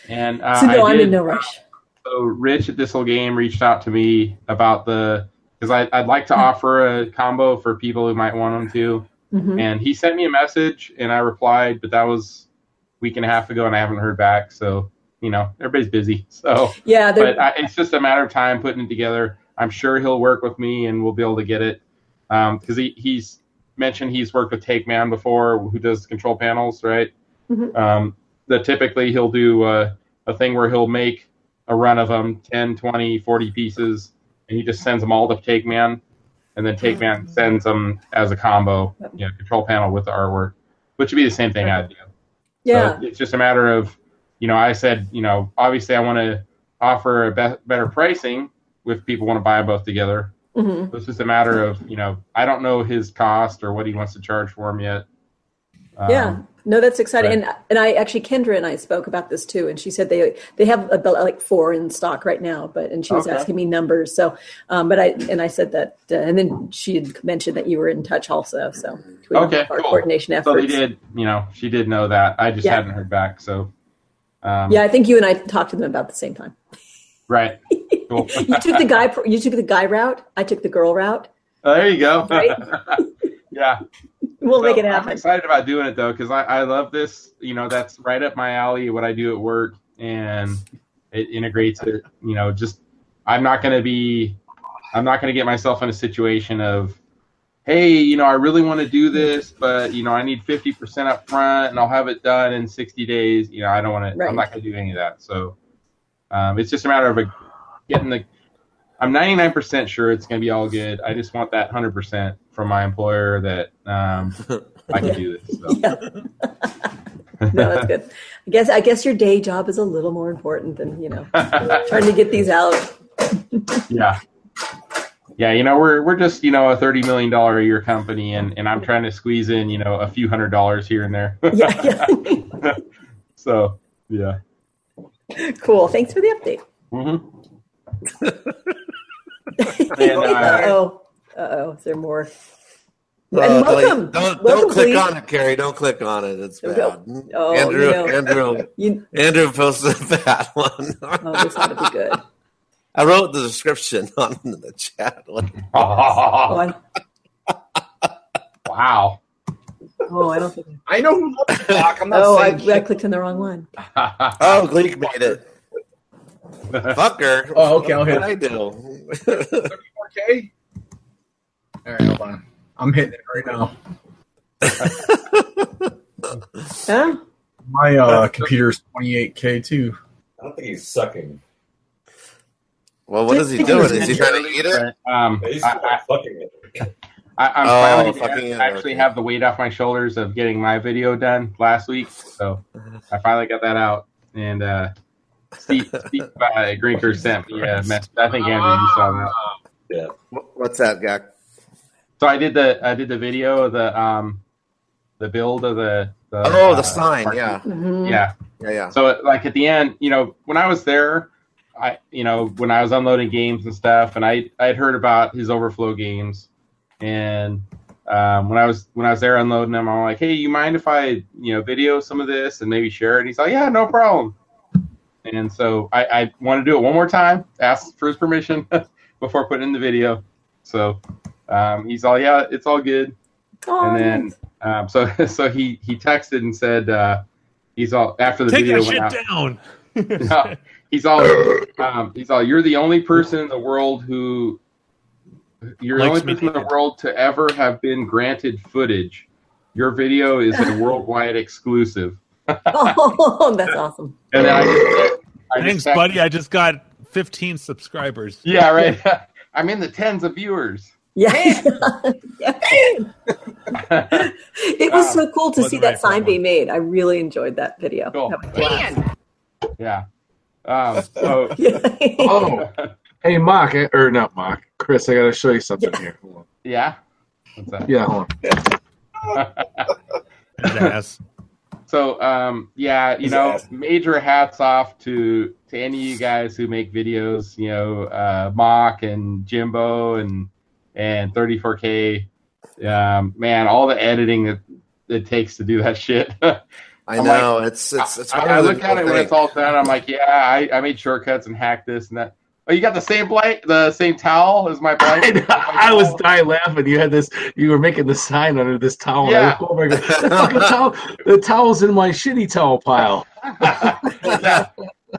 And uh, so no, I I'm in no rush. So Rich at This Whole Game reached out to me about the because I I'd like to offer a combo for people who might want them to. Mhm. and he sent me a message and I replied, but that was a week and a half ago and I haven't heard back. So, you know, everybody's busy. So, Yeah, but I, it's just a matter of time putting it together. I'm sure he'll work with me and we'll be able to get it. Um, cause he, he's mentioned he's worked with Take Man before who does control panels, right? Mhm. Um, that typically he'll do uh, a thing where he'll make a run of them 10, 20, 40 pieces and he just sends them all to Take Man and then Take Man sends them as a combo, you know, control panel with the artwork, which would be the same thing I do. Yeah. So it's just a matter of, you know, I said, you know, obviously I want to offer a be- better pricing if people want to buy both together. Mhm. It's just a matter of, you know, I don't know his cost or what he wants to charge for them yet. Um, yeah no that's exciting right. and and i actually kendra and i spoke about this too and she said they they have about like four in stock right now but and she was Okay. asking me numbers so um but i and i said that uh, and then she had mentioned that you were in touch also so Okay, cool. coordination So efforts they did, you know, she did know that. I just Yeah. hadn't heard back. So, um, yeah i think you and i talked to them about the same time right. [laughs] Cool. you took the guy you took the guy route i took the girl route Oh, there you go. Right? [laughs] yeah. [laughs] we'll make So it I'm happen excited about doing it though, because I, I love this. You know, that's right up my alley. What I do at work, and it integrates it. You know, just I'm not going to be, I'm not going to get myself in a situation of, hey, you know, I really want to do this, but you know, I need 50% up front, and I'll have it done in 60 days. You know, I don't want to. I'm not going to do any of that. So um, it's just a matter of a, getting the. I'm 99% sure it's going to be all good. I just want that 100% from my employer that um, [laughs] I can do this. So. [laughs] no that's good i guess i guess your day job is a little more important than you know [laughs] trying to get these out yeah. Yeah, you know, we're we're just, you know, a thirty million dollar a year company and, and I'm trying to squeeze in, you know, a few hundred dollars here and there. yeah, yeah. so yeah. cool thanks for the update Mm-hmm. [laughs] And, uh, Uh-oh. Uh-oh. Is there more? Uh, and welcome. Don't, don't welcome, click please. on it, Carrie. Don't click on it. It's bad. Oh, Andrew, you know. Andrew, [laughs] You, Andrew posted a bad one. oh, this ought to be good. I wrote the description [laughs] on the chat. Oh, wow. oh, I don't think. I know who loves Doc. I'm not Oh, I, saying I shit. clicked on the wrong one. Oh, Gleek made it. Fucker. [laughs] Oh, okay, I'll What hit did I do? 34K? All right, hold on. I'm hitting it right now. [laughs] Huh? My uh, computer's 28K too. I don't think he's sucking. well, what is he doing? Is he trying to eat it? Um, He's I, I, fucking it. I, I'm Oh, finally fucking I actually have the weight off my shoulders of getting my video done last week, so I finally got that out. And uh, Steve, Steve uh, Grinker sent me a message. [laughs] I think Andrew, you saw that. Yeah. What's that, Gak? So I did the I did the video of the um the build of the, the Oh, the uh, sign. parking. Yeah. Mhm. yeah. Yeah, yeah. So like at the end, you know, when I was there, I you know when I was unloading games and stuff, and I I'd heard about his overflow games, and um, when I was when I was there unloading them, I'm like, hey, you mind if I you know video some of this and maybe share it? He's like, yeah, no problem. And so I, I want to do it one more time, ask for his permission [laughs] before putting in the video. So um, he's all, yeah, it's all good Oh, and then um, so [laughs] so he he texted and said uh, he's all after the Take video that went shit out. down. [laughs] No, he's all um, he's all you're the only person in the world who you're the only person in the world to ever have been granted footage. Your video is a worldwide exclusive. oh, that's awesome. And then I just, I Thanks, just buddy. I just got 15 subscribers. Yeah, right. [laughs] I'm in the tens of viewers. Yeah. Yeah. [laughs] it was so cool to Wasn't see that for sign that being made. I really enjoyed that video. Cool. That. Yeah. Um, so [laughs] Oh, hey, Mark, eh, or not Mark, Chris, I got to show you something here. Hold on. yeah. What's that? Yeah, hold on. His ass. So um, yeah, you know, major hats off to to any of you guys who make videos. You know, uh, Mok and Jimbo and and 34K. Um, man, all the editing that it takes to do that shit. [laughs] I know. it's it's it's I, I look at it when it's all done. I'm like, yeah, I, I made shortcuts and hacked this and that. Oh, you got the same blanket, the same towel as my blanket. [laughs] I, I was dying laughing. You had this. You were making the sign under this towel. and I Yeah. look over and go, the fucking towel. The towel's in my shitty towel pile. [laughs] Yeah.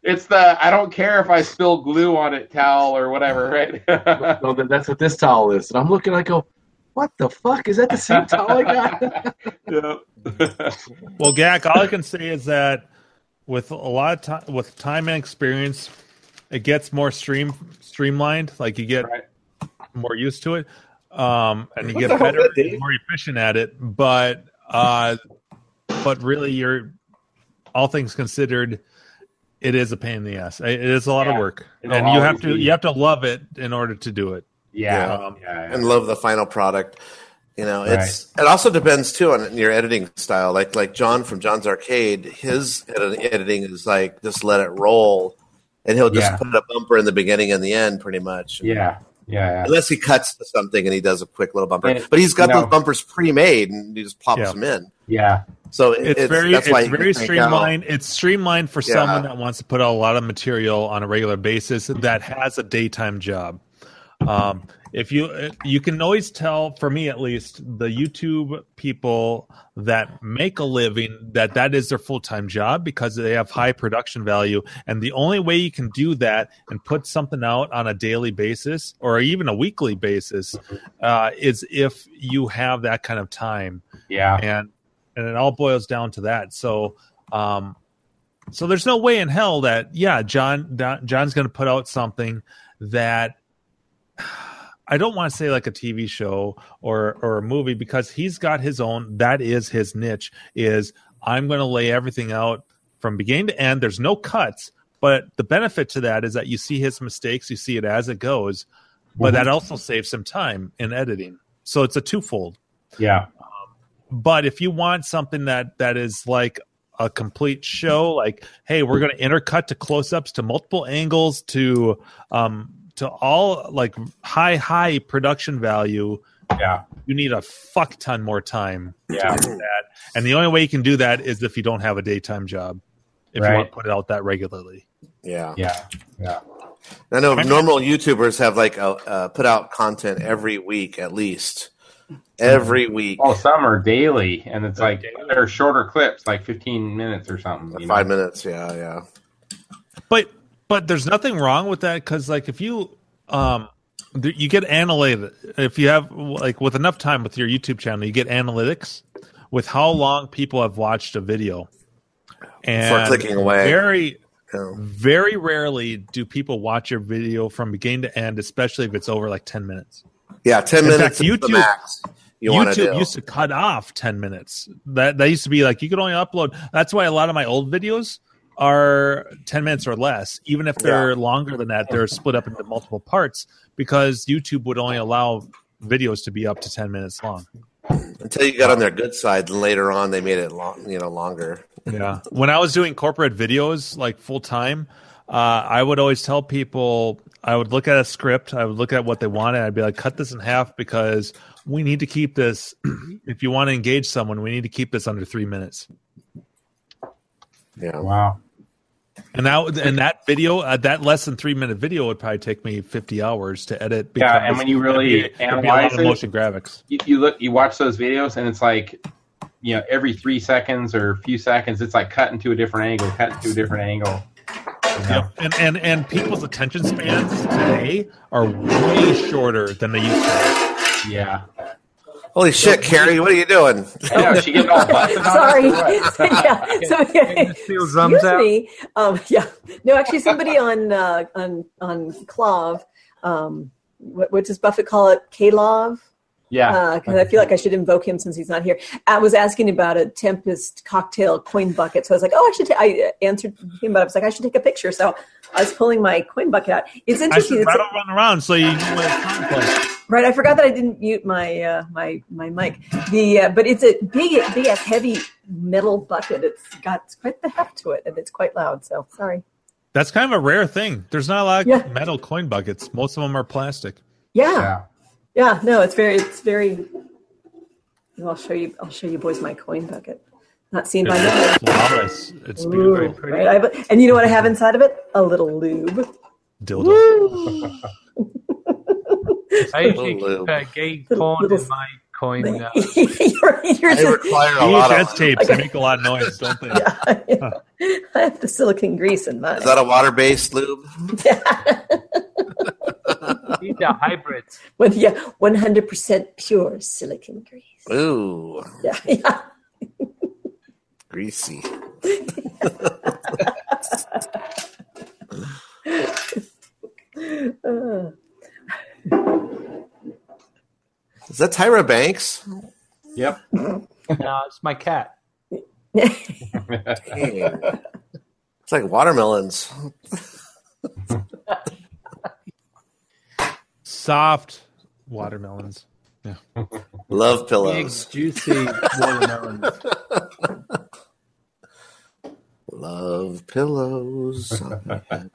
It's the I don't care if I spill glue on it towel or whatever, right? [laughs] No, that's what this towel is. And I'm looking. I go, what the fuck is that? The same towel I got? Well, Gak, all I can say is that with a lot of time, with time and experience, it gets more stream streamlined. Like you get Right. more used to it, um, and you What get better, is that, Dave? more efficient at it. But uh, but really, you're all things considered, it is a pain in the ass. It is a lot of work, It'll and you have to be. you have to love it in order to do it. yeah, Yeah. yeah, and love the final product. You know, it's it also depends too on your editing style. Like like John from John's Arcade, his edit- editing is like just let it roll, and he'll just Yeah. put a bumper in the beginning and the end, pretty much. yeah, yeah, yeah. Unless he cuts to something and he does a quick little bumper, And, but he's got those bumpers pre-made and he just pops Yeah. them in. yeah. So it- it's, very that's why it's very streamlined. It's streamlined for Yeah. someone that wants to put out a lot of material on a regular basis that has a daytime job. Um, if you you can always tell, for me at least, the YouTube people that make a living that that is their full time job because they have high production value, and the only way you can do that and put something out on a daily basis or even a weekly basis uh, is if you have that kind of time. Yeah, and and it all boils down to that. So, um, so there's no way in hell that yeah, John John's going to put out something that I don't want to say like a TV show or or a movie because he's got his own. That is his niche. Is I'm going to lay everything out from beginning to end. There's no cuts, but the benefit to that is that you see his mistakes, you see it as it goes, but that also saves some time in editing. So it's a twofold yeah, but if you want something that that is like a complete show like hey we're going to intercut to close-ups to multiple angles to um to all like high high production value yeah, you need a fuck ton more time Yeah. to do that and the only way you can do that is if you don't have a daytime job if you want to put it out that regularly Yeah. yeah, yeah. I know normal YouTubers have like a, uh, put out content every week at least. Every week, Oh, some are daily, and it's like they're shorter clips, like 15 minutes or something. you know? five minutes. Yeah, yeah. But but there's nothing wrong with that because like if you um you get analytics if you have like with enough time with your YouTube channel you get analytics with how long people have watched a video and clicking away. very very rarely do people watch your video from beginning to end especially if it's over like 10 minutes Yeah, ten In minutes fact, YouTube- you YouTube used to cut off 10 minutes. That that used to be like you could only upload. That's why a lot of my old videos are 10 minutes or less. Even if they're longer than that, they're split up into multiple parts because YouTube would only allow videos to be up to 10 minutes long. Until you got on their good side, and later on they made it long, you know, longer. Yeah. When I was doing corporate videos like full time, uh, I would always tell people I would look at a script, I would look at what they wanted, I'd be like, cut this in half because we need to keep this. [clears throat] if you want to engage someone, we need to keep this under three minutes. Yeah. Wow. And that and that video, uh, that less than three minute video would probably take me fifty hours to edit. Yeah, and because when you really it'd be, it'd be a lot analyze it- motion graphics. You, you look, you watch those videos, and it's like, you know, every three seconds or a few seconds, it's like cutting to a different angle, cutting to a different angle. Yeah, and, and and people's attention spans today are way shorter than they used to. Yeah. Holy shit, Carrie, what are you doing? Know, she getting all [laughs] Sorry. us or what? yeah. So, drums excuse out? me. Um, [laughs] yeah. No, actually, somebody on uh, on on KLOV, um, what, what does Buffett call it? K-Love. Yeah. Because I feel like I should invoke him since he's not here. I was asking about a Tempest cocktail coin bucket, so I was like, "Oh, I should." ta- I answered him, but I was like, "I should take a picture." So I was pulling my coin bucket out. It's I interesting. should It's- rattle run around so you know what it's complex. Right, I forgot that I didn't mute my uh, my my mic. The uh, but it's a big, big ass heavy metal bucket. It's got quite the heft to it, and it's quite loud. So sorry. That's kind of a rare thing. There's not a lot of Yeah. metal coin buckets. Most of them are plastic. Yeah. yeah, Yeah, no, it's very, it's very. I'll show you. I'll show you boys my coin bucket. Not seen by now. It's flawless. It's Ooh, very pretty. right, I have- and you know what I have inside of it? A little lube. Dildo. I usually [laughs] Little keep uh, gay porn in my coin. Uh, [laughs] you're, you're I just- require a lot of. tapes, they make a lot of noise, don't they? [laughs] I have the silicon grease in mine. Is that a water-based lube? These are hybrids. [laughs] When, yeah, 100% pure silicon grease. Ooh, [laughs] Yeah, yeah. greasy. Uh, [laughs] Is that Tyra Banks? Yep. No, it's my cat. It's like watermelons. Soft watermelons. Yeah. Love Big, pillows. juicy watermelons. Love pillows. on my head.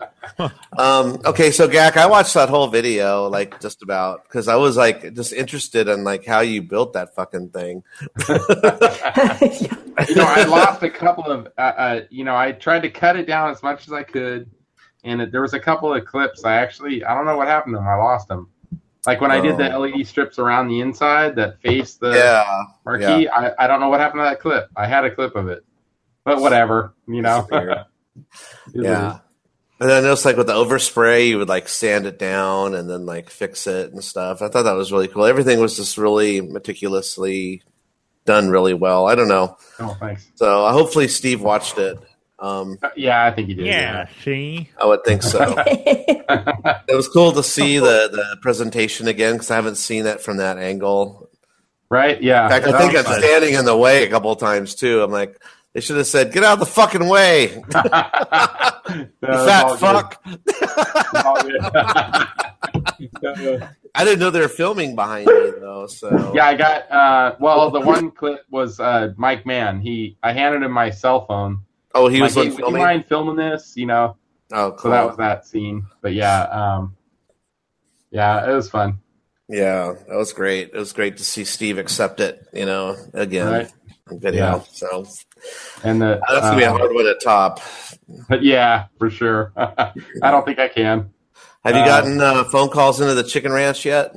um, okay, so Gak, I watched that whole video, like just about because I was like just interested in like how you built that fucking thing. [laughs] you know, I lost a couple of, uh, uh, you know, I tried to cut it down as much as I could, and it, there was a couple of clips. I actually, I don't know what happened to them. I lost them. Like when I did the Oh. LED strips around the inside that faced the Yeah, marquee, I, I don't know what happened to that clip. I had a clip of it, but whatever, you know. [laughs] Yeah. And then I noticed like with the overspray, you would like sand it down and then like fix it and stuff. I thought that was really cool. Everything was just really meticulously done really well. I don't know. oh, thanks. So uh, hopefully Steve watched it. Um, Uh, Yeah, I think you did. Yeah, see? I would think so. [laughs] it was cool to see the, the presentation again because I haven't seen it from that angle. Right? Yeah. In fact, I think I'm fun. standing in the way a couple of times too. I'm like, they should have said, "Get out of the fucking way, [laughs] [laughs] you No, fat fuck." It's all good. I didn't know they were filming behind me though. So Yeah, I got. Uh, well, the one clip was uh, Mike Mann. He, I handed him my cell phone. Oh, he was like, hey, would you mind filming this? You know. Oh, So that was that scene. But yeah, um, yeah, it was fun. Yeah, that was great. It was great to see Steve accept it. You know, again, Right. video. Yeah. So And the that's gonna be a uh, hard one to top. But yeah, for sure. [laughs] I don't think I can. Have you Uh, gotten uh, phone calls into the Chicken Ranch yet?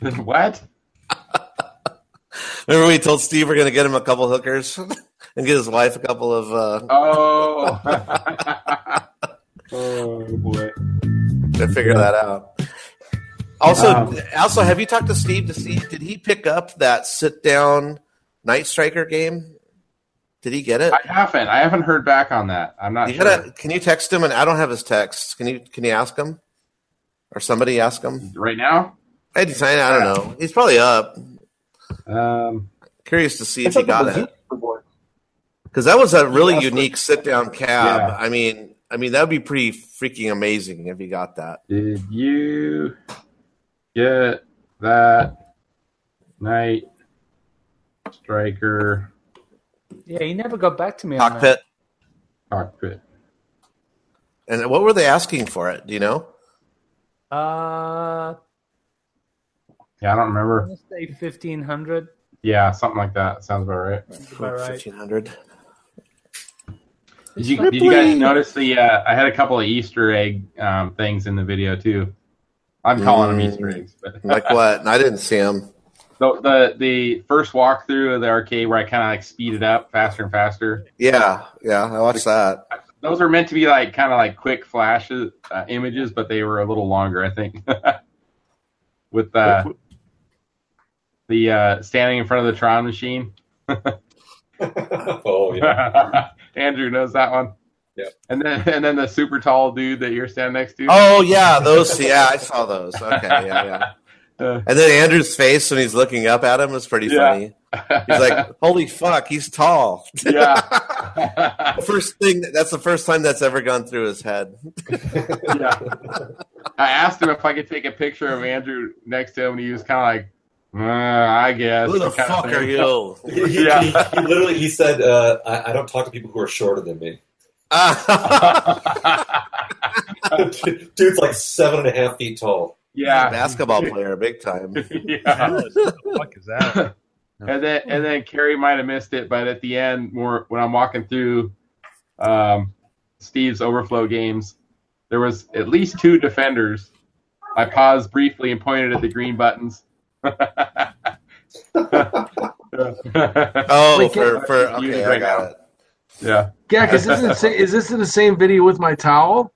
[laughs] what? [laughs] Remember we told Steve we're going to get him a couple hookers and get his wife a couple of. Uh, Oh. [laughs] [laughs] oh boy. to figure that out. Also, Um, also, have you talked to Steve to see did he pick up that sit down Night Striker game? Did he get it? I haven't. I haven't heard back on that. I'm not You sure. gotta, can you text him? And I don't have his text. Can you can you ask him, or somebody ask him? Right now? Anytime, I don't know. He's probably up. Um, Curious to see if he got that was it because that was a really unique sit down cab. Yeah. I mean, I mean that would be pretty freaking amazing if you got that. Did you get that night striker Yeah, he never got back to me on Cockpit. cockpit? And what were they asking for it? Do you know? Uh, Yeah, I don't remember. I'm say fifteen hundred. Yeah, something like that. Sounds about right. About right. Fifteen hundred. Did you, did you guys notice the? Uh, I had a couple of Easter egg um, things in the video too. I'm calling them Mm. Easter eggs, but Like what? I didn't see them. the, the the first walkthrough of the arcade where I kind of like speed it up faster and faster. Yeah, yeah, I watched that. Those are meant to be like kind of like quick flashes uh, images, but they were a little longer, I think. [laughs] With uh, the uh, standing in front of the Tron machine. [laughs] [laughs] oh yeah. [laughs] Andrew knows that one. Yeah. And then and then the super tall dude that you're standing next to. Oh yeah, those. Yeah, I saw those. Okay, yeah, yeah. [laughs] Uh, And then Andrew's face when he's looking up at him was pretty Yeah. funny. He's like, "Holy fuck, he's tall." yeah. First thing. That's the first time that's ever gone through his head. yeah. I asked him if I could take a picture of Andrew next to him, and he was kind of like, uh, "I guess." Who the fuck thing. are you? [laughs] He, he, Yeah. he, he literally he said, uh, I, "I don't talk to people who are shorter than me." [laughs] [laughs] Dude's like seven and a half feet tall. yeah. Basketball player, big time. yeah. what the fuck is that? and then and then Carrie might have missed it, but at the end, more when I'm walking through um, Steve's overflow games, there was at least two defenders. I paused briefly and pointed at the green buttons. [laughs] Oh, Wait, for get- for okay, I got it. yeah. Yeah, because isn't sa- is this in the same video with my towel?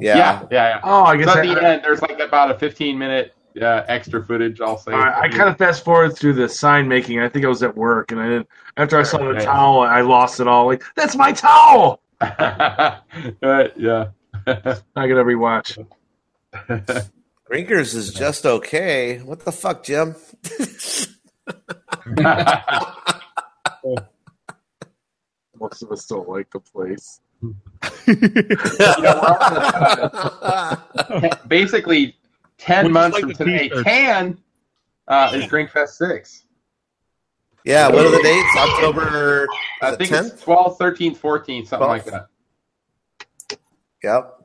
Yeah. yeah, yeah, yeah. Oh, I guess So I, at the end, there's like about a 15 minute uh, extra footage. I'll say. I, I kind of fast forward through the sign making. I think I was at work, and I didn't. After I saw the Okay. towel, I lost it all. Like that's my towel. [laughs] Right, yeah. I gotta rewatch. [laughs] Grinkers is just okay. What the fuck, Jim? [laughs] Most of us don't like the place. [laughs] Basically, 10 Would months like from today, t-shirts? 10 uh, is Drinkfest 6. yeah, what are the dates? October I think 10th? it's 12th, 13th, 14th, something like that. Yep.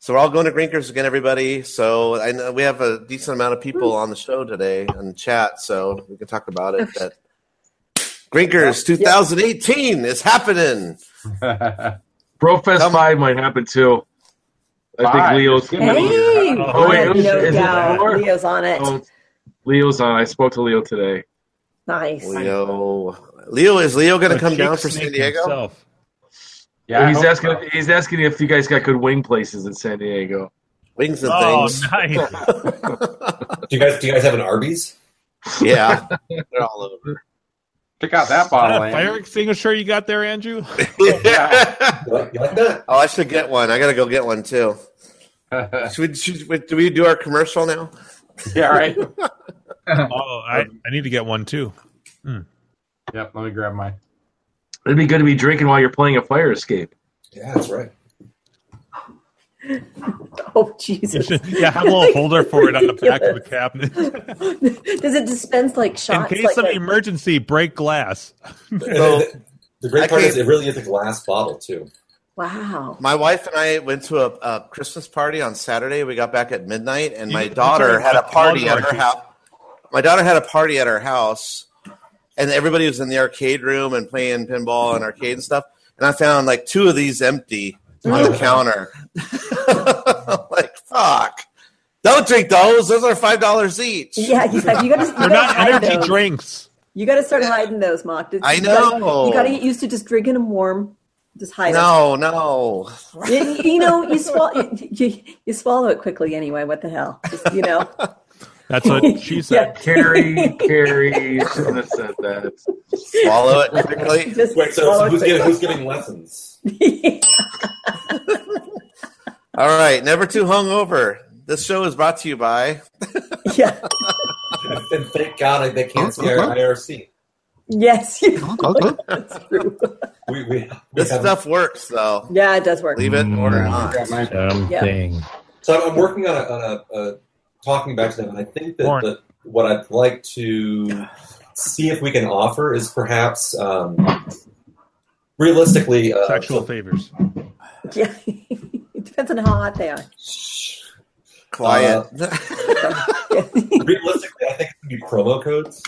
So we're all going to Grinkers again, everybody. So I know we have a decent amount of people mm. on the show today in chat, so we can talk about it. That Grinkers 2018 is happening. [laughs] Brofest Come- Five might happen too. I Five. think Leo's. Hey! Oh, wait, no is it doubt. four? Leo's on it. Oh, Leo's on. I spoke to Leo today. Nice. Leo, Leo is Leo going to come down for San Diego? himself. Yeah, I he's asking. so. He's asking if you guys got good wing places in San Diego. Wings and Oh, things. [laughs] nice. Do you guys do you guys have an Arby's? Yeah, [laughs] they're all over. Check out that bottle. that a fire extinguisher you got there, Andrew? [laughs] Yeah. You like, that? Oh, I should get one. I got to go get one too. Should we, should we, do we do our commercial now? yeah, right. oh, I, I need to get one too. Hmm. Yep, let me grab mine. It'd be good to be drinking while you're playing a fire escape. Yeah, that's right. [laughs] Oh Jesus! [laughs] yeah, have a little holder for it on the back of the [laughs] cabinet. Does it dispense like shots? In shots? case like of that? emergency, break glass. So, the, the great I part is it really is a glass bottle too. Wow. my wife and I went to a, a Christmas party on Saturday. We got back at midnight, and You my daughter had a party at her house. My daughter had a party at her house, and everybody was in the arcade room and playing pinball and arcade and stuff. And I found like two of these empty on the counter. [laughs] like, fuck. Don't drink those. Those are five dollars each. Yeah, yeah. You got to. You [laughs] They're gotta not energy those. drinks. You got to start hiding those, Mok. It's- I you gotta- know. You got to get used to just drinking them warm. Just hide No, no. them. You, you know, you swallow. [laughs] You, you swallow it quickly anyway. What the hell? Just, you know. That's what [laughs] she said. Carrie, Carrie, [laughs] shouldn't have said that. Swallow it quickly. Just Wait, so, swallow so it who's, giving, quickly. who's giving lessons? [laughs] All right, never too hungover. This show is brought to you by. yeah. and thank God they can't see our IRC. Yes. That's true. We, we, we This have- stuff works, though. Yeah, it does work. Leave it in order or mm, not. Something. So I'm, I'm working on a, on a, a talking back to them, and I think that, Warren. that what I'd like to see if we can offer is perhaps um, realistically uh, Sexual favors. Yeah. [laughs] it depends on how hot they are. Quiet. realistically, I think it's going to be promo codes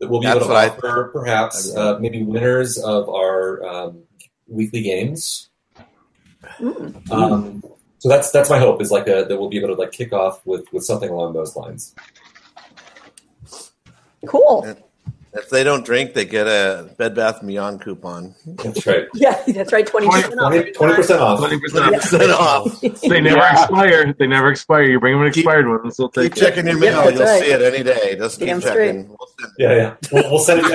that we'll be That's able to what I- offer. perhaps uh, maybe winners of our um, weekly games. Mm. Um, so that's that's my hope is like a, that we'll be able to like kick off with with something along those lines. Cool. if they don't drink, they get a Bed Bath and Beyond coupon. That's right. [laughs] Yeah, that's right. Twenty percent off. 20 percent off. Twenty Twenty percent. percent off. They never Yeah. expire. They never expire. You bring them an expired one, they'll take Keep it. checking your mail. that's You'll right. see it any day. Just keep Damn checking. We'll send Yeah, yeah. We'll, we'll send it to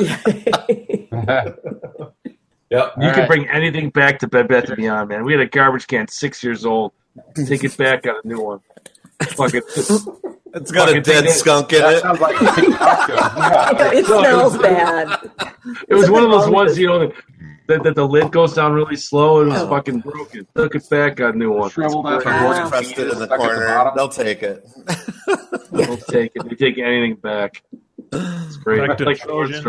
You [laughs] [laughs] you. I guys already swear. check yours? Yep. You All can right. bring anything back to Bed Bath and Beyond, man. We had a garbage can six years old. Take it back, got a new one. Fuck it. It's got a dead skunk in it. sounds like a Costco. Yeah. [laughs] it smells bad. It was one of those ones, you know, that, that the lid goes down really slow. And it was Oh. fucking broken. Took it back, got a new one. Shriveled up horse Pressed it in the corner. bottom. They'll take it. They'll take it. They take anything back. It's great. Effective like Trojans.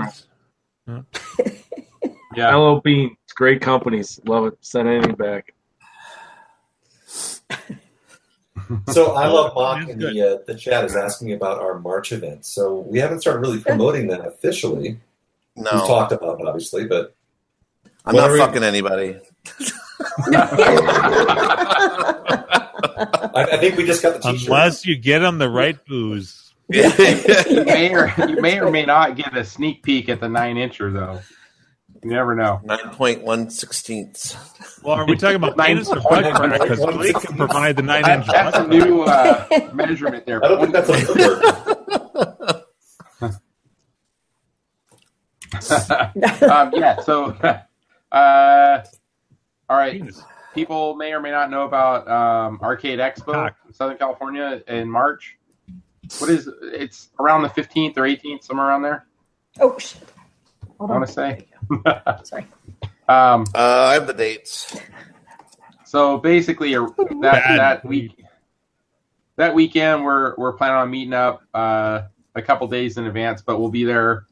Nordstrom. [laughs] [laughs] Yeah. Hello Bean. It's great companies. Love it. Send anything back. [laughs] So I love Mok It's in the uh, the chat is asking about our March event. So we haven't started really promoting that officially. No, We've talked about it obviously, but I'm not What are we- fucking anybody. [laughs] I, I think we just got the t-shirt. Unless you get them the right booze. [laughs] you may or you may or may not get a sneak peek at the nine incher though. You never know. Nine point one sixteenths. Well, are we talking about Nine penis or point butt crack? Because one we can provide the nine That, inch. that's a new uh, measurement there. I don't think that's a good word. [laughs] um, yeah. So, [laughs] uh, all right. People may or may not know about um, Arcade Expo Cock. in Southern California in March. What is it's around the fifteenth or eighteenth, somewhere around there. Oh shit! I want to say. [laughs] Sorry. Um, Uh, I have the dates. So basically, uh, that Bad that week, that weekend, we're we're planning on meeting up uh, a couple days in advance, but we'll be there.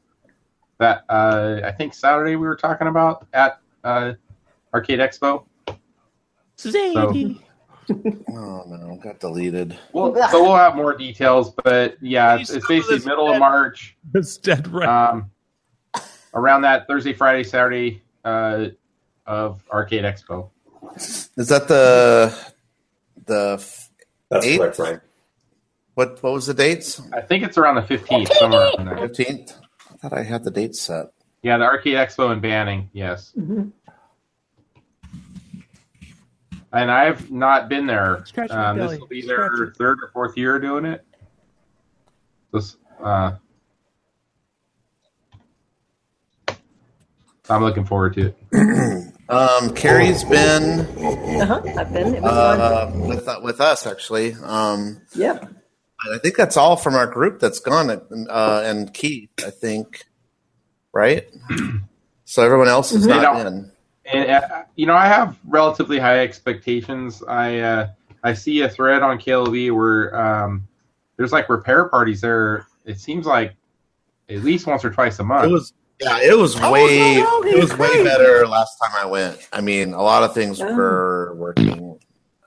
That uh, I think Saturday we were talking about at uh, Arcade Expo. So, Oh no, got deleted. we'll, so we'll have more details, but yeah, it's, it's basically middle of March, It's dead right. um, around that Thursday, Friday, Saturday uh, of Arcade Expo. Is that the the f- That's Eight? correct, Frank. what? What was the dates? I think it's around the fifteenth, somewhere around there. Fifteenth. I thought I had the dates set. Yeah, the Arcade Expo in Banning, yes. Mhm. And I've not been there. Um, this will be their it. third or fourth year doing it. This, uh, I'm looking forward to it. [clears throat] Um, Carrie's been Uh-huh. I've been. It was fun. uh, with with us actually. Um, Yep. and I think that's all from our group that's gone. Uh, and Keith, I think, right? [clears throat] So everyone else is Mhm. not You know- in. And uh, you know, I have relatively high expectations. I uh, I see a thread on KLOV where um, there's like repair parties there. It seems like at least once or twice a month. It was yeah, it was Oh, way no, no, it was it's way better last time I went. I mean, a lot of things Oh. were working.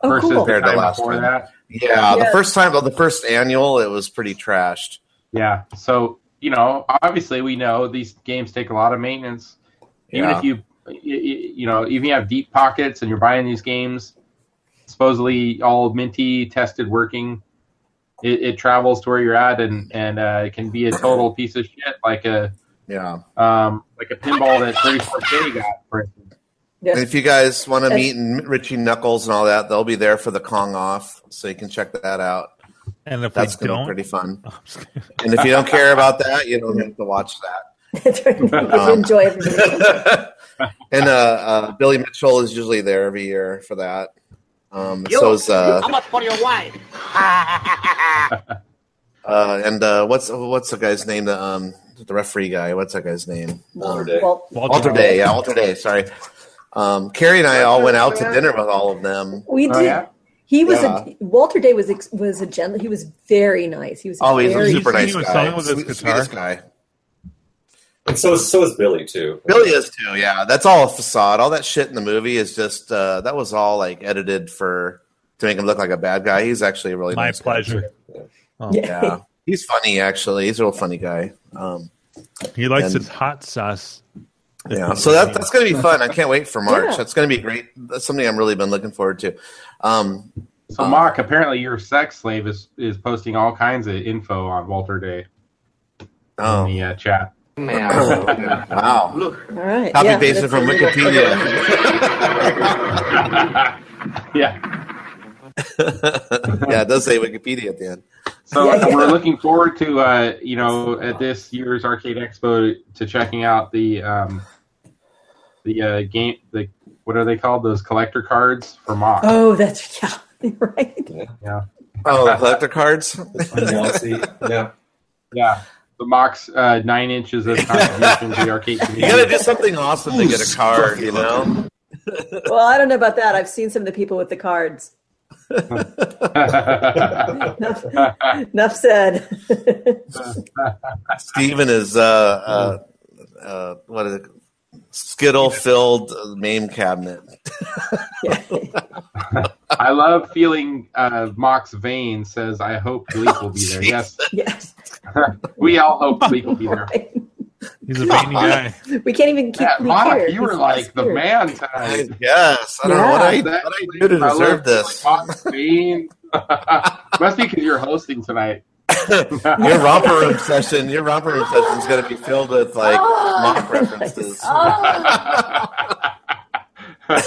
Oh, versus cool. the Compared to last time. that. Yeah, the first time, the first annual, it was pretty trashed. Yeah. So you know, obviously, we know these games take a lot of maintenance. Even Yeah. if you, you, you know, even if you have deep pockets and you're buying these games, supposedly all minty, tested, working. It, it travels to where you're at, and and uh, it can be a total piece of shit, like a Yeah. um, like a pinball that 34K got, for instance. And if you guys want to meet and Richie Knuckles and all that, they'll be there for the Kong off, so you can check that out. And if That's we gonna be pretty fun. [laughs] And if you don't care about that, you don't have to watch that. [laughs] That's right. You get to Um, enjoy everybody. [laughs] and uh, uh, Billy Mitchell is usually there every year for that. Um, so is uh, how much for your wife? uh, and uh, what's what's the guy's name? The um, the referee guy. What's that guy's name? Walter Um, Day. Well, Walter Day. Yeah, Walter Day. Sorry. Um, Carrie and I all went out to dinner with all of them. we Oh, did. yeah? He was Yeah. a Walter Day was ex- was a gentle. He was very nice. He was Oh, he's a very super He nice was guy. with his Sweet- guitar. guy. And so so is Billy too. Billy is too. Yeah, that's all a facade. All that shit in the movie is just uh, that was all like edited for to make him look like a bad guy. He's actually a really my nice guy. pleasure. Oh, Yeah. Yeah, he's funny actually. He's a real funny guy. Um, He likes And- his hot sauce. yeah, so that, that's going to be [laughs] fun. I can't wait for March. Yeah. That's going to be great. That's something I'm really been looking forward to. Um, So, Mok, apparently your sex slave is, is posting all kinds of info on Walter Day oh, in the uh, chat. [laughs] wow. all right. Copy yeah, pasted from Wikipedia. [laughs] yeah. [laughs] [laughs] yeah, it does say Wikipedia at the end. So Yeah, yeah. we're looking forward to uh, you know at this year's Arcade Expo to checking out the um, the uh, game the what are they called those collector cards for Mok. Oh, that's [laughs] yeah, right. Yeah, Oh, the collector cards. Yeah. yeah. The Mok's uh, nine inches of contribution to the arcade You community. got to do something awesome to get a card. You know. Well, I don't know about that. I've seen some of the people with the cards. Enough, enough said. [laughs] Stephen is uh, uh, uh, what is it? Skittle filled meme cabinet. [laughs] I love feeling uh, Mok's vein says, "I hope Gleek will be there." [laughs] Yes, Yes. we all hope Gleek will be there. Right. He's a veiny guy. We can't even keep Yeah, Lee Mok, here. you were He's like the here. man I tonight. guess I don't know what I, That- what I do to deserve this. Mok's. [laughs] Must be because you're hosting tonight. [laughs] Your romper obsession, your romper obsession is going to be filled with like [laughs] Oh, Mok references.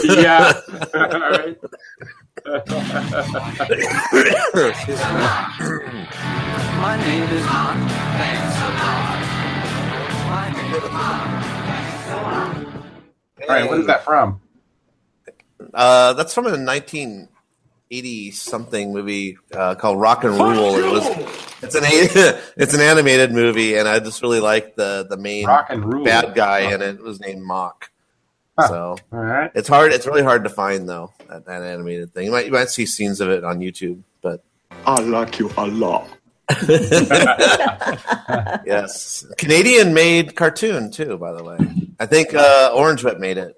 yeah. All right. My name is Mark. Thanks a lot. All right. What is that from? Uh, that's from a 1980 something movie uh, called Rock and Rule. It was it's an [laughs] it's an animated movie, and I just really like the the main Rock and Rule. bad guy, and it was named Mok. Huh. So All right. it's hard. It's really hard to find though that, that animated thing. You might you might see scenes of it on YouTube, but I like you a lot. [laughs] yes, Canadian made cartoon too. By the way, I think uh, Orange Whip made it.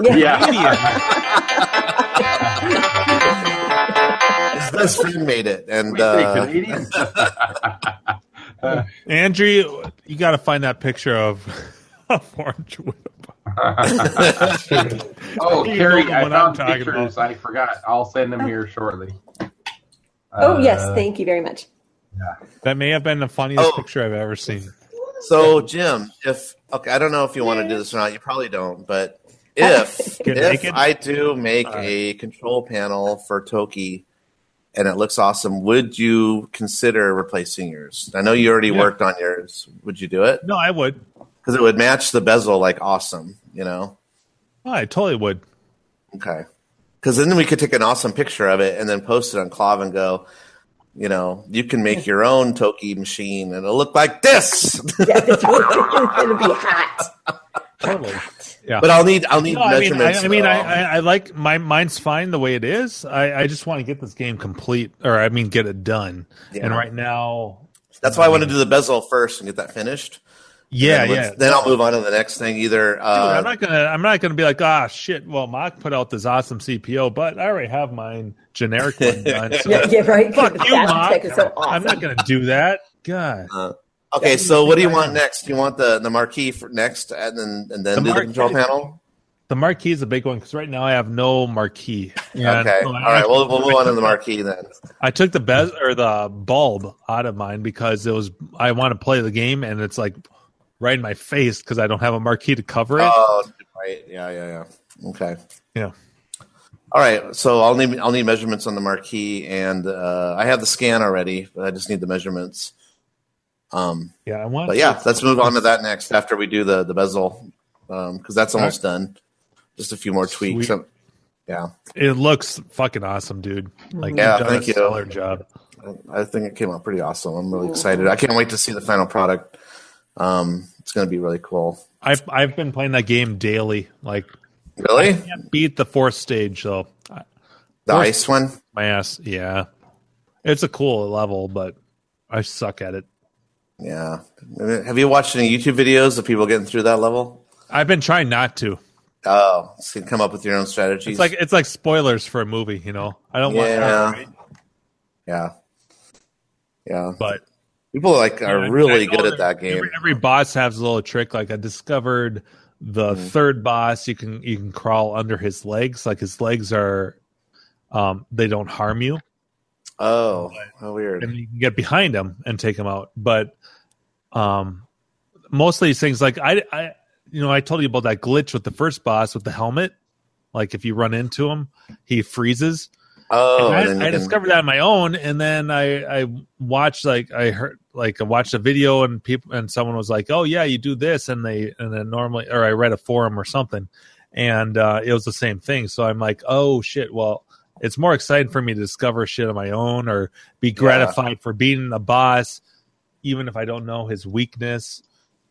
Yeah. [laughs] His best friend made it, and We [laughs] uh, Andrew, you got to find that picture of, of Orange Whip. oh, Carrie, I found talking pictures. I forgot. I'll send them here shortly. Oh, yes. Uh, Thank you very much. That may have been the funniest Oh. picture I've ever seen. So, Jim, if okay, I don't know if you want to do this or not. You probably don't, but if [laughs] Get if naked? I do make a control panel for Toki and it looks awesome, would you consider replacing yours? I know you already Yeah. worked on yours. Would you do it? No, I would. Because it would match the bezel like awesome. You know? Oh, I totally would. Okay. Because then we could take an awesome picture of it and then post it on KLOV and go. You know, you can make your own Toki machine and it'll look like this. [laughs] Yeah, it's going to be hot. Totally. Yeah. But I'll need I'll need No, I mean, I, measurements. I mean, I. I, I like my mine's fine the way it is. I, I just want to get this game complete, or I mean, get it done. Yeah. And right now, That's why I want to do the bezel first and get that finished. Yeah, then yeah. Then I'll move on to the next thing. Either Dude, uh, I'm not gonna. I'm not gonna be like, ah, shit. Well, Mok put out this awesome CPO, but I already have mine generic one [laughs] done. So Yeah, yeah, right. [laughs] fuck you, fast Mok. so awesome. I'm not gonna do that. God, uh, okay. So what do you want next? You want the the marquee for next, and then and then The do the control panel? the marquee is a big one because right now I have no marquee. And okay. so All We'll, we'll move on to the marquee then. I took the bez or the bulb out of mine because it was I want to play the game and it's like right in my face because I don't have a marquee to cover it. Oh, right. Yeah, yeah, yeah. Okay. Yeah. All right. So I'll need I'll need measurements on the marquee, and uh, I have the scan already, but I just need the measurements. Um, yeah, I want. but yeah, let's move on to that next after we do the the bezel, because that's All almost done. Just a few more tweaks. Sweet. Um, yeah. It looks fucking awesome, dude. Like Yeah, done thank you. stellar job. I think it came out pretty awesome. I'm really excited. I can't wait to see the final product. Um, it's going to be really cool. I've I've been playing that game daily. Like Really? I can't beat the fourth stage though. The Fourth- ice one? My ass. Yeah. It's a cool level, but I suck at it. Yeah. Have you watched any YouTube videos of people getting through that level? I've been trying not to. Oh, so you can come up with your own strategies. It's like it's like spoilers for a movie, you know. I don't want. yeah, want yeah, yeah. But people like are Yeah, really good at that game. Every, every boss has a little trick. Like I discovered the Mm-hmm. third boss, you can you can crawl under his legs. Like his legs are, um, they don't harm you, Oh, how weird. and you can get behind him and take him out. But, um, most of these things, like I, I, you know, I told you about that glitch with the first boss with the helmet. Like if you run into him, he freezes. Oh, I, I can- discovered that on my own, and then I I watched like I heard like I watched a video and people and someone was like, "Oh yeah, you do this," and they and then normally or I read a forum or something, and uh, it was the same thing. So I'm like, "Oh shit!" Well, it's more exciting for me to discover shit on my own or be gratified for beating a boss, even if I don't know his weakness.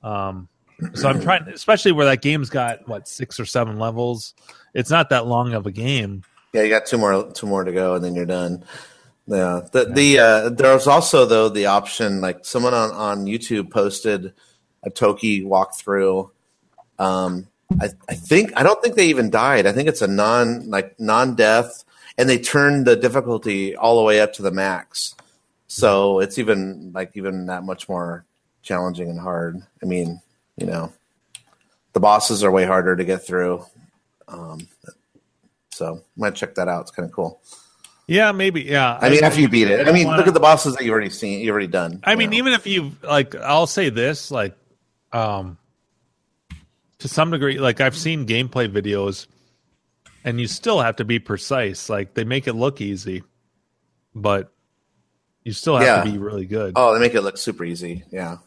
Um, so I'm trying, especially where that game's got what six or seven levels. It's not that long of a game. Yeah, you got two more two more to go, and then you're done. Yeah. The the uh, there's also though the option like someone on on YouTube posted a Toki walkthrough. Um, I I think I don't think they even died. I think it's a non like non death, and they turned the difficulty all the way up to the max. So it's even like even that much more challenging and hard. I mean, you know, the bosses are way harder to get through. Um, so I might check that out. It's kind of cool. Yeah, maybe. Yeah. I mean, after you beat it, I don't mean, wanna- look at the bosses that you've already seen, you've already done. I mean, even if you like, I'll say this, like, um, to some degree, like I've seen gameplay videos, and you still have to be precise. Like they make it look easy, but you still have Yeah. to be really good. Oh, they make it look super easy. Yeah.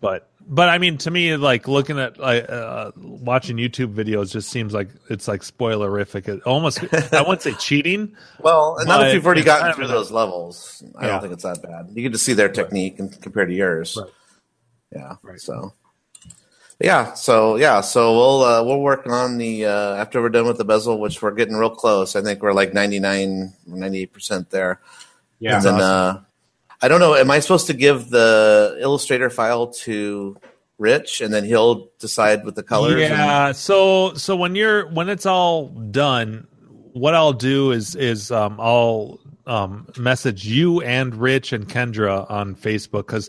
But but I mean, to me, like looking at like uh, watching YouTube videos just seems like it's like spoilerific. It almost I wouldn't say cheating. Well, and not if you've already gotten through of those levels. I Yeah. don't think it's that bad. You can just see their technique and compared to yours. Yeah. Right. So. Yeah. So yeah. So we'll uh, we'll work on the uh, after we're done with the bezel, which we're getting real close. I think we're like 99, 98 percent there. Yeah. And then That's uh, I don't know. Am I supposed to give the Illustrator file to Rich, and then he'll decide with the colors? and- Yeah. So so when you're when it's all done, what I'll do is is um, I'll um, message you and Rich and Kendra on Facebook because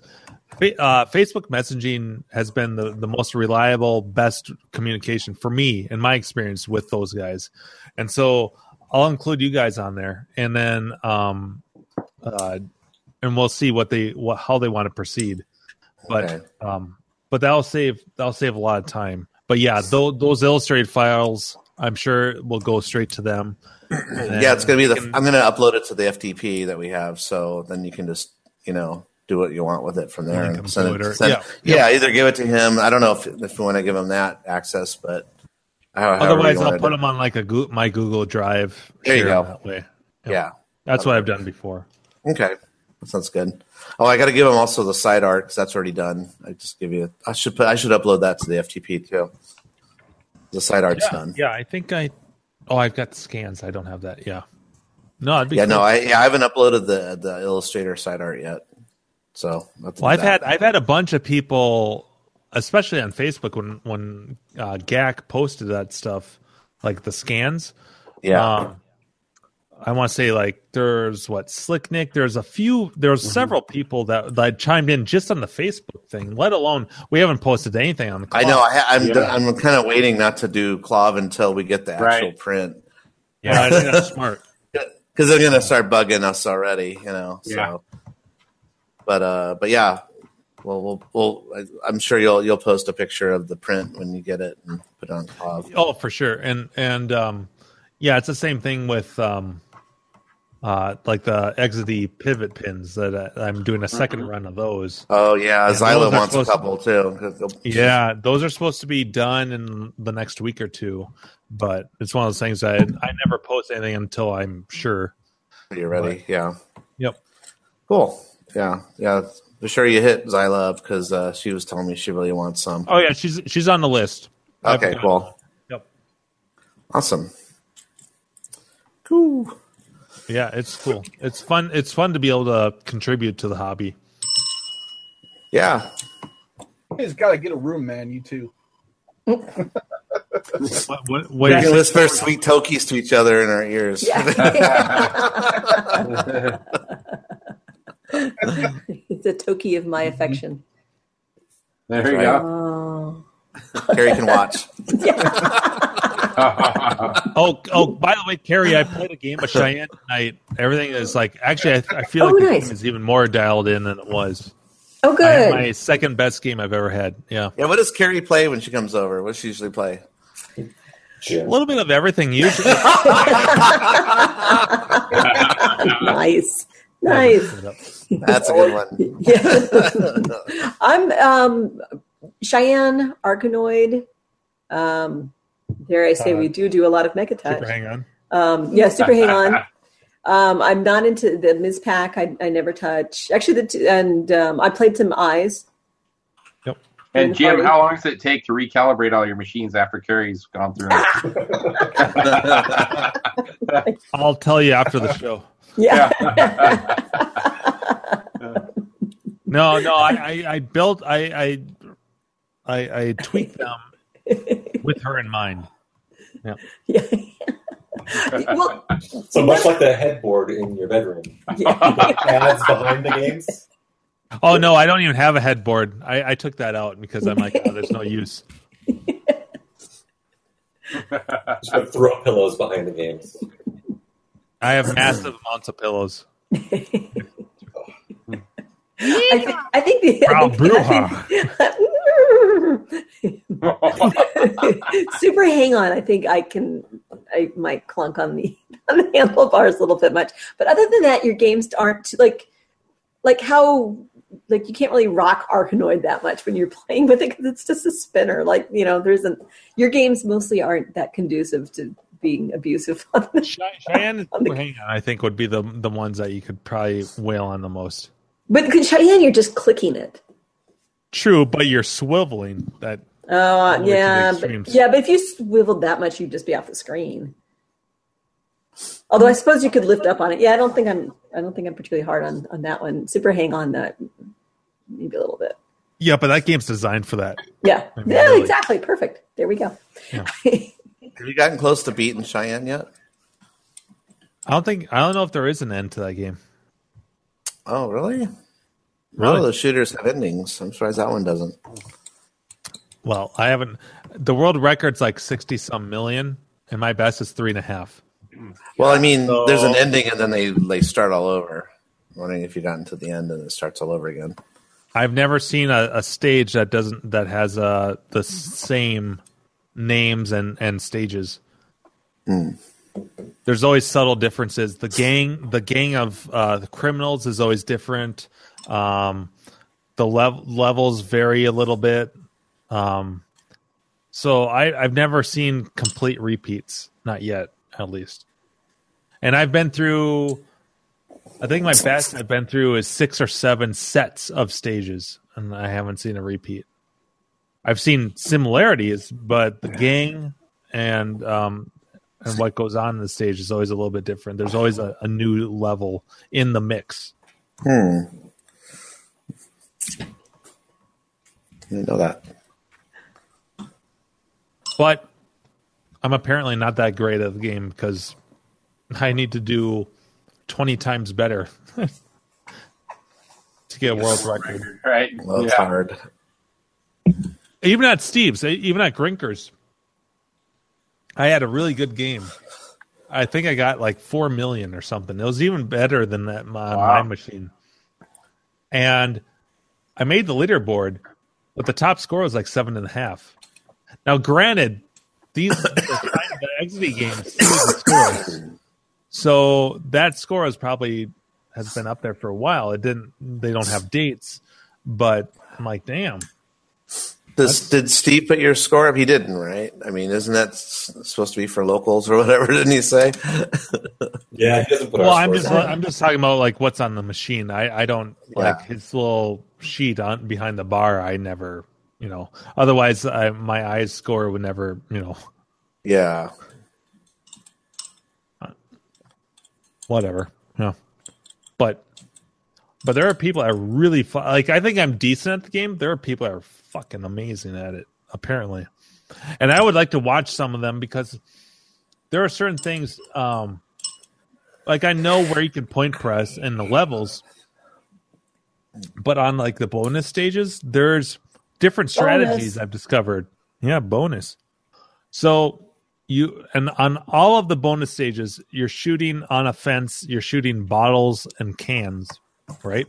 uh, Facebook messaging has been the, the most reliable, best communication for me in my experience with those guys, and so I'll include you guys on there, and then um, uh, and we'll see what they what how they want to proceed. But Okay. um, but that'll save that'll save a lot of time. But yeah, those, those illustrated files, I'm sure will go straight to them. Yeah, it's gonna be the. can- I'm gonna upload it to the FTP that we have, so then you can just you know do what you want with it from there and send it. send- yeah. yeah, either give it to him. I don't know if if you want to give him that access, but however Otherwise, I'll put them on like a Goo- my Google Drive. There you go. That way. Yeah. that's what I've done before. Okay, that sounds good. Oh, I got to give him also the side art because that's already done. I just give you. I should put. I should upload that to the FTP too. The side art's Yeah, done. yeah, I think I. Oh, I've got scans. I don't have that. Yeah. No, it'd be Yeah, cool. no, I yeah, I haven't uploaded the the Illustrator side art yet. So Well, I've that. had I've had a bunch of people, especially on Facebook, when when uh, GAC posted that stuff, like the scans. Yeah. Um, I want to say like there's what Slick Nick. There's a few. There's Mm-hmm. several people that that chimed in just on the Facebook thing. Let alone we haven't posted anything on the. I know. I, ha- I'm Yeah. I'm kind of waiting not to do KLOV until we get the actual Right. print. Yeah, I think that's smart. [laughs] Because they're gonna start bugging us already, you know. Yeah. So, but uh, but yeah, well, we'll, we'll I- I'm sure you'll you'll post a picture of the print when you get it and put it on KLOV. Oh, for sure. And and um, yeah, it's the same thing with um, uh, like the Exidy pivot pins that uh, I'm doing a 2nd run of those. Oh yeah, Zyla wants a supposed to- couple too. Yeah, those are supposed to be done in the next week or two, but it's one of those things that I, I never post anything until I'm sure. You're ready. Yeah. Yep. Cool. Yeah. Yeah. Be sure you hit Zyla up because uh, she was telling me she really wants some. Oh yeah, she's she's on the list. Okay. Cool. Yep. Awesome. Cool. Yeah, it's cool. It's fun. It's fun to be able to contribute to the hobby. Yeah. You just gotta get a room, man. You too. [laughs] What, what, We can whisper sweet tokies to each other in our ears. [laughs] it's a token of my affection. There you Right. go. Oh. Carrie can watch. [laughs] [laughs] oh, oh! By the way, Carrie, I played a game of Cheyenne tonight. Everything is like actually, I, I feel Oh, like the game is even more dialed in than it was. Oh, good. my second best game I've ever had. Yeah, Yeah. What does Carrie play when she comes over? What does she usually play? a little bit of everything usually. [laughs] nice. Nice. That's a good one. Yeah. [laughs] I'm um, Cheyenne Arkanoid. Um, dare I say, Uh, we do do a lot of Mecha Touch. Super hang on. Um, yeah, super hang on. [laughs] Um, I'm not into the Ms. Pack. I, I never touch. Actually, the t- and um, I played some Eyes. Yep. And Jim, how long does it take to recalibrate all your machines after Carrie's gone through? them? [laughs] I'll tell you after the show. Yeah. [laughs] No, no, I, I, I built, I, I, I, I tweaked them with her in mind. Yeah. [laughs] [laughs] well, So much like the headboard in your bedroom. You put pads behind the games. Oh no, I don't even have a headboard. I, I took that out because I'm like, oh, there's no [laughs] use. Just put throw pillows behind the games. I have massive amounts of pillows. I, th- I think the Frau [laughs] super hang on. I think I can. I might clunk on the on the handlebars a little bit much, but other than that, your games aren't like like how like you can't really rock Arkanoid that much when you're playing with it because it's just a spinner. Like you know, there's an your games mostly aren't that conducive to being abusive on the Cheyenne [laughs] and Super Hang On, I think, would be the the ones that you could probably wail on the most. But with Cheyenne, you're just clicking it. True, but you're swiveling that. Oh All the way to the yeah, but, yeah. But if you swiveled that much, you'd just be off the screen. Although I suppose you could lift up on it. Yeah, I don't think I'm. I don't think I'm particularly hard on on that one. Super hang on that maybe a little bit. Yeah, but that game's designed for that. Yeah, I mean, yeah, really. exactly. Perfect. There we go. [laughs] Have you gotten close to beating Cheyenne yet? I don't think I don't know if there is an end to that game. Oh, really? Really? All the shooters have endings. I'm surprised that one doesn't. Well, I haven't. The world record's like sixty some million, and my best is three and a half. Well, I mean, So- there's an ending and then they they start all over. I'm wondering if you got into the end and it starts all over again. I've never seen a, a stage that doesn't that has uh, the same names and and stages. There's always subtle differences. The gang, the gang of uh, the criminals is always different. Um, the lev- levels vary a little bit. Um, so I, I've never seen complete repeats, not yet, at least. And I've been through. I think my best I've been through is six or seven sets of stages, and I haven't seen a repeat. I've seen similarities, but the gang and um, and what goes on in the stage is always a little bit different. There's always a, a new level in the mix. Hmm. I didn't know that. But I'm apparently not that great at the game because I need to do twenty times better [laughs] to get a world record. Right. Well, it's Yeah. hard. Even at Steve's, even at Grinkers, I had a really good game. I think I got like four million or something. It was even better than that my, my machine. And I made the leaderboard, but the top score was like seven and a half. Now, granted, these the, the Exidy games the scores, so that score is probably has been up there for a while. It didn't. They don't have dates, but I'm like, damn. Does, did Steve put your score up? He didn't, right? I mean, isn't that s- supposed to be for locals or whatever? [laughs] Didn't he say? [laughs] Yeah, he doesn't put well, our I'm just on. I'm just talking about like what's on the machine. I I don't like his little sheet on behind the bar. I never, you know. Otherwise, I, my eyes score would never, you know, Yeah. whatever. Yeah, but but there are people that are really fu- like. I think I'm decent at the game. There are people that are fucking amazing at it. Apparently, and I would like to watch some of them because there are certain things. um Like I know where you can point press and the levels, but on like the bonus stages, there's different strategies Bonus. I've discovered. Yeah, bonus. So you and on all of the bonus stages, you're shooting on a fence, you're shooting bottles and cans, right?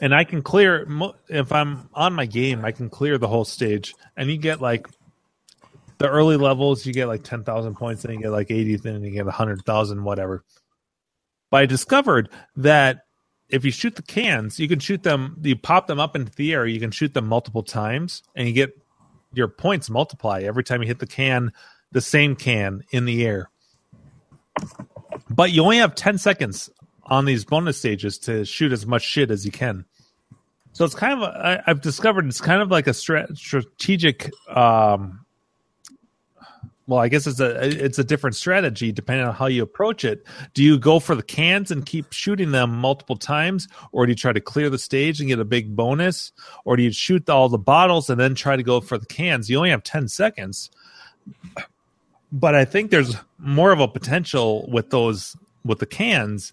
And I can clear if I'm on my game, I can clear the whole stage, and you get like the early levels, you get like ten thousand points, then you get like eighty, then you get hundred thousand, whatever. But I discovered that if you shoot the cans, you can shoot them, you pop them up into the air, you can shoot them multiple times, and you get your points multiply every time you hit the can, the same can in the air. But you only have 10 seconds on these bonus stages to shoot as much shit as you can. So it's kind of, I've discovered it's kind of like a stra- strategic, um, well, I guess it's a it's a different strategy depending on how you approach it. Do you go for the cans and keep shooting them multiple times, or do you try to clear the stage and get a big bonus, or do you shoot all the bottles and then try to go for the cans? You only have ten seconds, but I think there's more of a potential with those with the cans.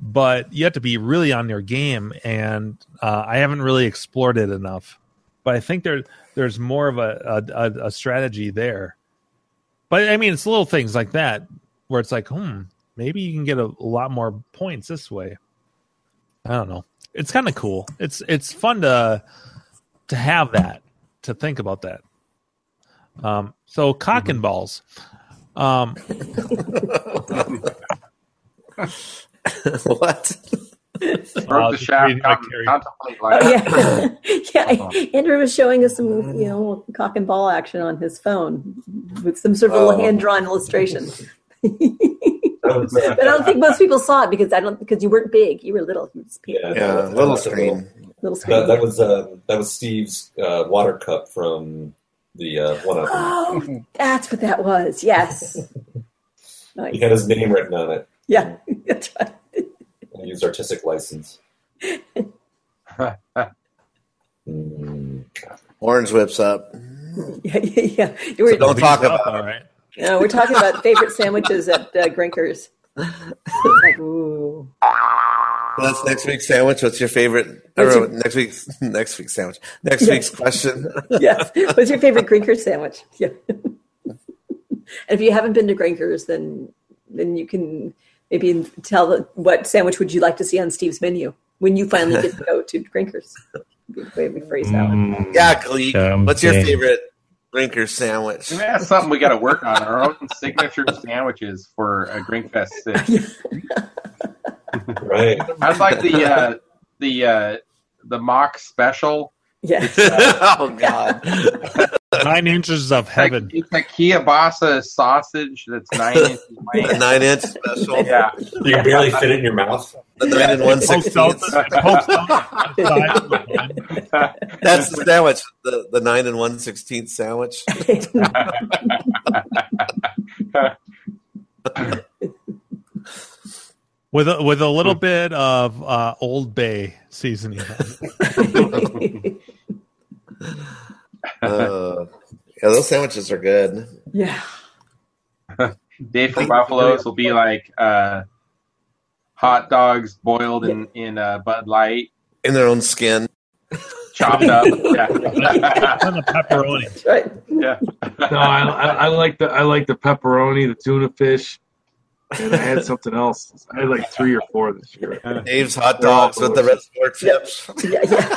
But you have to be really on your game, and uh, I haven't really explored it enough. But I think there there's more of a, a, a- strategy there. But I mean, it's little things like that where it's like, hmm, maybe you can get a, a lot more points this way. I don't know. It's kind of cool. It's it's fun to to have that to think about that. Um, so cock and balls. Um, [laughs] [laughs] what? Broke the shaft. Contemplate life. Oh, yeah, [laughs] [laughs] yeah. Andrew was showing us some, you know, cock and ball action on his phone with some sort of little Oh. hand drawn illustration. but I don't think most people saw it because I don't because you weren't big. You were little. You just Yeah, Yeah, little screen. little screen. That, that was uh, that was Steve's uh, water cup from the uh, one of them. Oh, that's what that was. Yes. Nice. He had his name written on it. Yeah, [laughs] that's right. and used artistic license. [laughs] Mm. Orange whips up. Yeah, yeah, yeah. You were, So don't talk about all it. right. no, we're talking about favorite sandwiches at uh, Grinkers. Like, [laughs] ooh. That's next week's sandwich. What's your favorite? What's your- next week's next week's sandwich. Next Yeah. week's question. yes. What's your favorite Grinkers sandwich? Yeah. and if you haven't been to Grinkers, then then you can maybe tell what sandwich would you like to see on Steve's menu when you finally get to go to [laughs] Grinkers. Be way we phrase that one. yeah, Gleek. What's your favorite drinker sandwich? Maybe that's something we got to work on our own [laughs] signature sandwiches for a Grinkfest six. [laughs] Right. I'd like the uh, the uh, the Mok special. Yeah. oh God. [laughs] Nine inches of heaven. It's a kielbasa sausage that's nine [laughs] inches A wide. nine inch special. Yeah. You can barely fit it in your mouth. The nine and one sixteenth. [laughs] That's the sandwich. The the nine and one sixteenth sandwich. with a, with a little bit of uh, Old Bay seasoning. Uh, yeah, those sandwiches are good. Yeah. [laughs] Dave from Buffalo's will be like uh, hot dogs boiled in in uh, Bud Light, in their own skin. chopped up. [laughs] Yeah, On the pepperoni. Right. yeah. No, I, I, I like the I like the pepperoni, the tuna fish, and I had something else. I had like three or four this year. Dave's hot dogs with the reservoir chips. Yeah, yeah.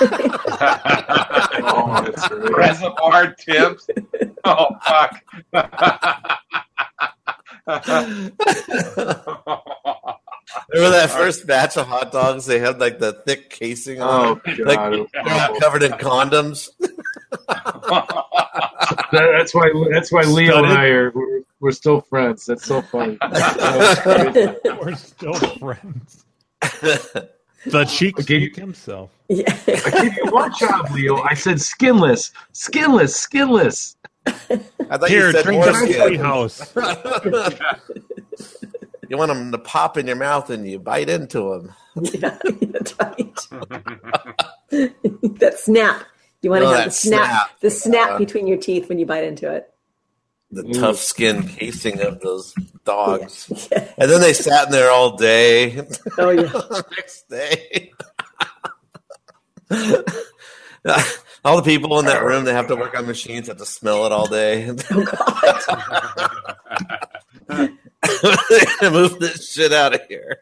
Oh, that's right. Reservoir tips. Oh fuck. [laughs] Remember that first batch of hot dogs? They had like the thick casing on. Oh them? god, Like it was they're not awful. covered in condoms. [laughs] That- that's why that's why Leo and I are we're, we're still friends. That's so funny. [laughs] We're still friends. The cheek Okay. speak himself. yeah. I gave you one job, Leo. I said skinless, skinless, skinless. I thought Here, you said drink more the skin. house. [laughs] You want them to pop in your mouth and you bite into them. [laughs] Yeah, that's right. [laughs] that snap. You want to No, have the snap, snap. the snap Uh, between your teeth when you bite into it. The tough skin casing of those dogs. Yeah. [laughs] And then they sat in there all day. Oh yeah. the next day. all the people in that room, they have to work on machines, have to smell it all day. [laughs] Move this shit out of here.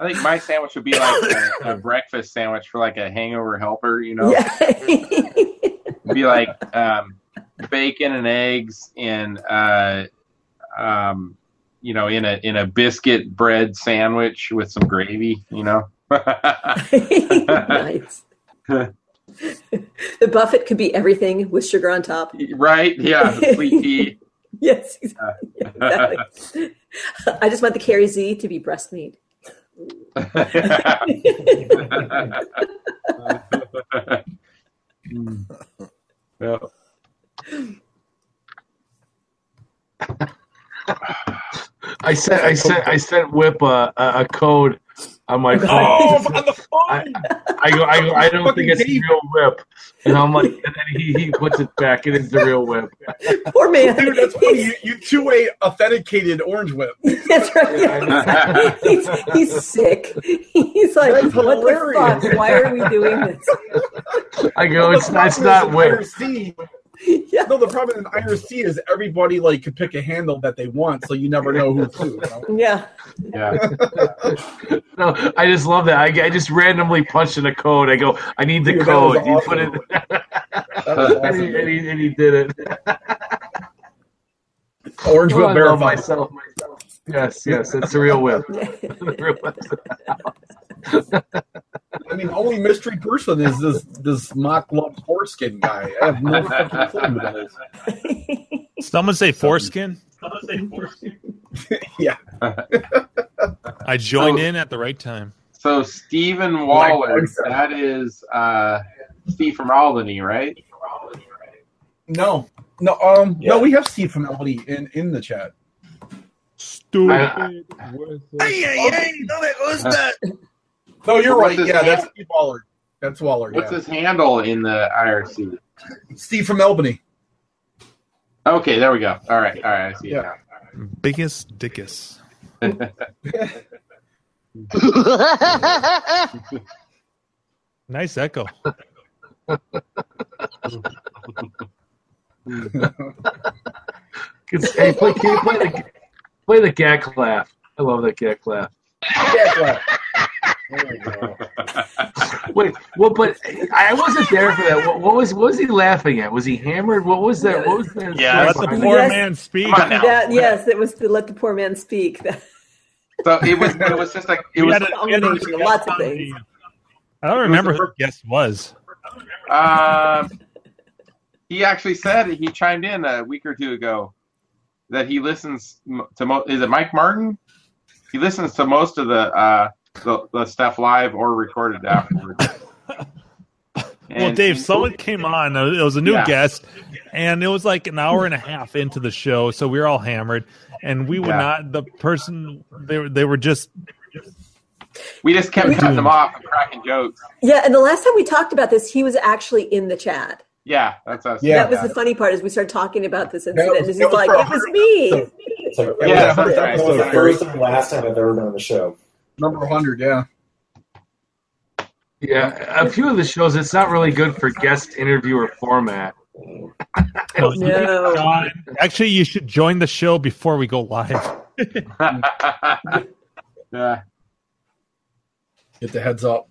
I think my sandwich would be like a, [laughs] a breakfast sandwich for like a hangover helper. You know, Yeah. [laughs] It'd be like um, bacon and eggs and uh, um, you know in a in a biscuit bread sandwich with some gravy. You know. nice. the buffet could be everything with sugar on top. right? Yeah, the sweet tea. [laughs] Yes, exactly. [laughs] I just want the Carrie Z to be breast meat. yeah. I sent I sent I sent Whip a, a, a code on my phone. Oh, oh on the phone. I, I go I go I don't think it's the real Whip, and I'm like, and then he, he puts it back. It is the real Whip. [laughs] Poor man. Dude, that's funny. You, you two-way authenticated orange whip. [laughs] That's right. [laughs] he's, he's sick. He's like, That's what the fuck? Why are we doing this? I go, Well, it's the not it's not Whip. IRC, [laughs] Yeah. no, the problem in IRC is everybody like could pick a handle that they want, so you never know who's who. You know? Yeah. yeah. [laughs] No, I just love that. I, I just randomly punched in a code. I go, I need the Dude, that was code. You put it, [laughs] That was and, he, and, he, and he did it. Orange Oh, whip I love verified. myself. Yes, yes, it's a real Whip. Real Whip. I mean, only mystery person is this this Mok love foreskin guy. I have no fucking clue who that is. [laughs] Someone say foreskin. Someone say foreskin. [laughs] yeah, I joined Oh. in at the right time. So Stephen Wallace, that is uh, Steve from Albany, right? no, no, um, Yeah. no. We have Steve from Albany in in the chat. Stupid. I- Hey, hey, hey, [laughs] no me gusta. No, you're right. Yeah, name? that's Steve Waller. That's Waller. What's yeah. his handle in the IRC? Steve from Albany. Okay, there we go. All right, all right, I see it Yeah. Biggest dickus. Nice echo. It's- hey, play, can you play the play the gag clap? I love that gag clap. Yeah, clap. There we go. [laughs] Wait, well, but I wasn't there for that. What, what was what was he laughing at? Was he hammered? What was that? What was that? Yeah, Let the poor Yes. man speak. Come on now. That, yes, it was to let the poor man speak. [laughs] So it was it was just like it We was a- a combination of lots of things. the- I don't remember who the guest was. Um, he actually said he chimed in a week or two ago that he listens to mo- is it Mike Martin? He listens to most of the uh, the, the stuff live or recorded afterwards. [laughs] well, Dave, someone came on. uh, It was a new Yeah. guest, and it was like an hour and a half into the show, so we were all hammered, and we were Yeah. not. The person they were they were just we just kept cutting him off and cracking jokes. Yeah, and the last time we talked about this, he was actually in the chat. Yeah, that's us. Yeah. that was the funny part is we started talking about this That incident, was- and he's that was like, for "It was me." It's like Yeah, it's the that's right. first and last time I've ever been on the show. Number 100, yeah. Yeah, a few of the shows, it's not really good for guest interviewer format. [laughs] Oh, no. [laughs] Actually, you should join the show before we go live. [laughs] yeah. Get the heads up.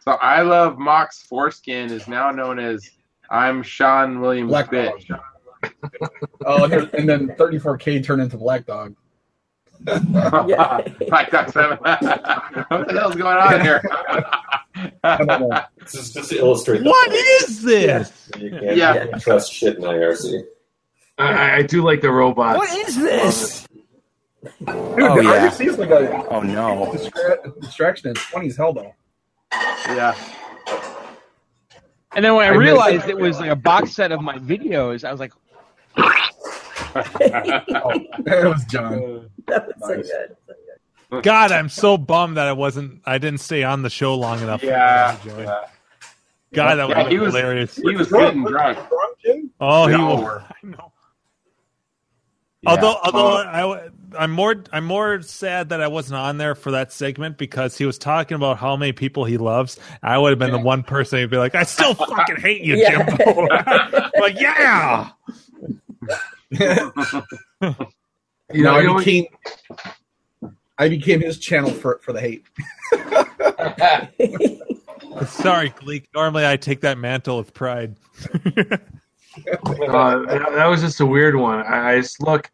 So I love Mok's foreskin is now known as I'm Sean Williams Black bitch. Oh, and then 34K turned into Black Dog. Like that's [laughs] what the hell's going on here? This is just to illustrate. the What point. is this? You can't, Yeah. you can't trust shit in IRC. I, I do like the robots. What is this? Dude, Oh, the yeah. IRC is like a Oh no. distraction. It's funny as hell, though. yeah. And then when I I missed realized it. it was like a box set of my videos, I was like, Oh, it was John. [laughs] That was so Nice. good. God, I'm so bummed that I wasn't. I didn't stay on the show long enough. Yeah. you yeah. God, that Yeah, was he was- hilarious. He was getting drunk. Drunk, Oh, he We all was. I know. Yeah. Although, although I, I'm more, I'm more sad that I wasn't on there for that segment because he was talking about how many people he loves. I would have been the one person who'd be like, "I still [laughs] fucking hate you, Yeah. Jimbo." [laughs] like, yeah. [laughs] You know, No, you I became I became his channel for for the hate. [laughs] Sorry, Gleek. Normally, I take that mantle with pride. [laughs] Uh, that that was just a weird one. I, I just look,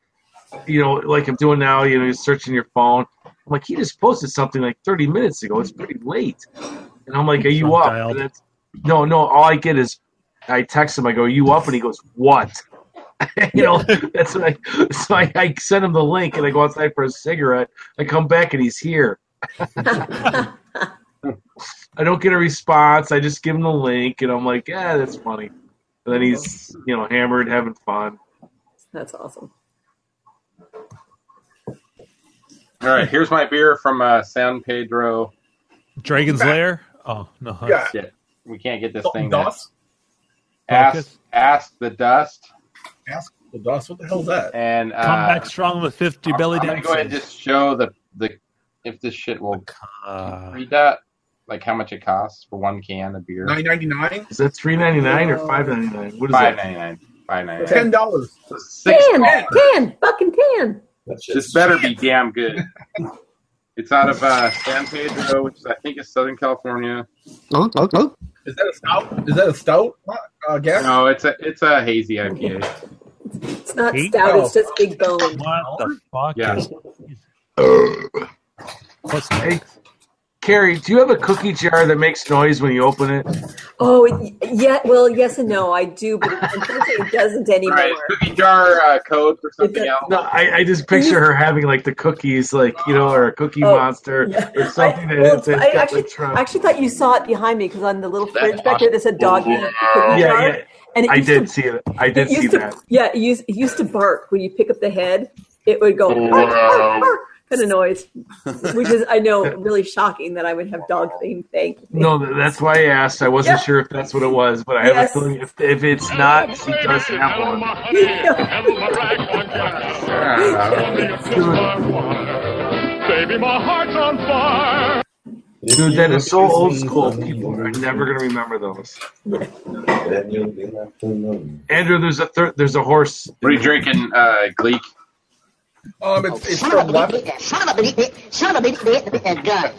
you know, like I'm doing now. You know, you're searching your phone. I'm like, he just posted something like 30 minutes ago. It's pretty late, and I'm like, are you up? And it's, no, no. All I get is, I text him. I go, are you up? And he goes, what? [laughs] you know, that's what I. So I, I send him the link, and I go outside for a cigarette. I come back, and he's here. I don't get a response. I just give him the link, and I'm like, yeah, that's funny. And then he's, you know, hammered, having fun. That's awesome. All right, here's my beer from uh, San Pedro. Dragon's Lair. Oh no. Yeah. Shit, we can't get this Dalton thing. Dust? Ask, ask the dust, Ask the dust. What the hell's that? and uh, Come back strong with fifty belly I'm gonna go ahead and just show the the if this shit will Uh, read that, like how much it costs for one can of beer. Nine ninety nine. Is that three ninety nine or five ninety nine? What is Five that? ninety nine. Five ninety nine. Ten dollars. Six. Can, can, fucking can. That shit's This better be damn good. [laughs] It's out of uh, San Pedro, which is, I think is Southern California. Oh, Is that a stout? Is that a stout? Uh, gas? No, it's a it's a hazy IPA. It's not Eight? stout, Oh. it's just big bone. what the fuck? Yeah. Is, what's Hey, Carrie, do you have a cookie jar that makes noise when you open it? Oh, it- yeah. Well, yes and no. I do, but it, unfortunately, it doesn't anymore. Right, cookie jar uh, code for something It's else. No, I, I just picture her having like the cookies, like you know, or a cookie Oh, monster yeah. or something I, that well, hits it. I actually, I actually thought you saw it behind me because on the little That's fridge back there, that said doggy cookie yeah, jar. yeah, And it I did to, see it. I did it see to, that. Yeah, it used, it used to bark when you pick up the head. It would go kind of noise, [laughs] which is I know really shocking that I would have dog themed thing. No, that's why I asked. I wasn't Yeah. sure if that's what it was, but I have a feeling if, if it's not, she does have one. [laughs] [laughs] Baby, my heart's on fire. Dude, that is so old school. People are never gonna remember those. Andrew, there's a thir- there's a horse. What are you drinking, uh, Gleek? Um, it's, it's from left. Son of a bitch, son of a bitch, bitch, bitch, gun.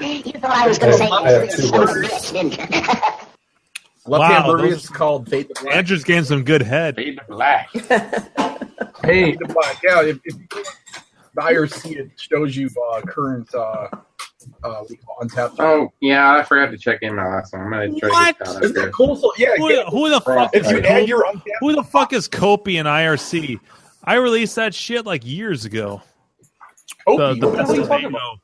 [laughs] you thought I was going to say, I have two son of a bitch, didn't you? [laughs] Left Wow, hand brewery those- is called Fade to Black. Andrew's getting some good head. Fade to black. [laughs] Hey, Fade to Black. Yeah, if, if you go to the IRC, it shows you uh, current uh, uh, Untappd. Oh yeah, I forgot to check in my last one. I'm gonna try What? to get that Isn't that cool? So, yeah, Who, who the fuck? if is you Kopi? add your untapped, Who the fuck is Kopi in IRC? I released that shit like years ago. Kopi, The, the what best are you of talking about?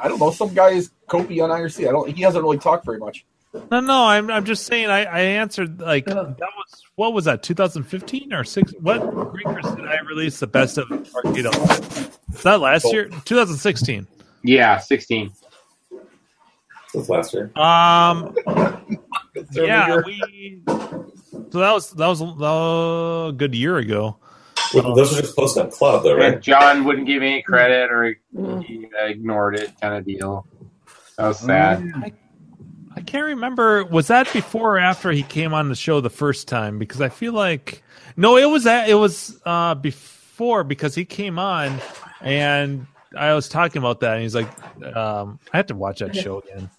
I don't know. Some guy is Kopi on IRC. I don't. He hasn't really talked very much. No, no, I'm I'm just saying. I, I answered like that was what was that 2015 or six? What Greekers did I release the best of Arcade? Is that last year? 2016. Yeah, sixteen. Since last year. Um, [laughs] yeah, bigger. we So that was that was uh, a good year ago. Well, those are just posted on KLOV, though, right? And John wouldn't give any credit or he ignored it, kind of deal. That was sad. I, I can't remember. Was that before or after he came on the show the first time? Because I feel like no, it was that it was uh, before because he came on and I was talking about that and he's like, um, I have to watch that show again.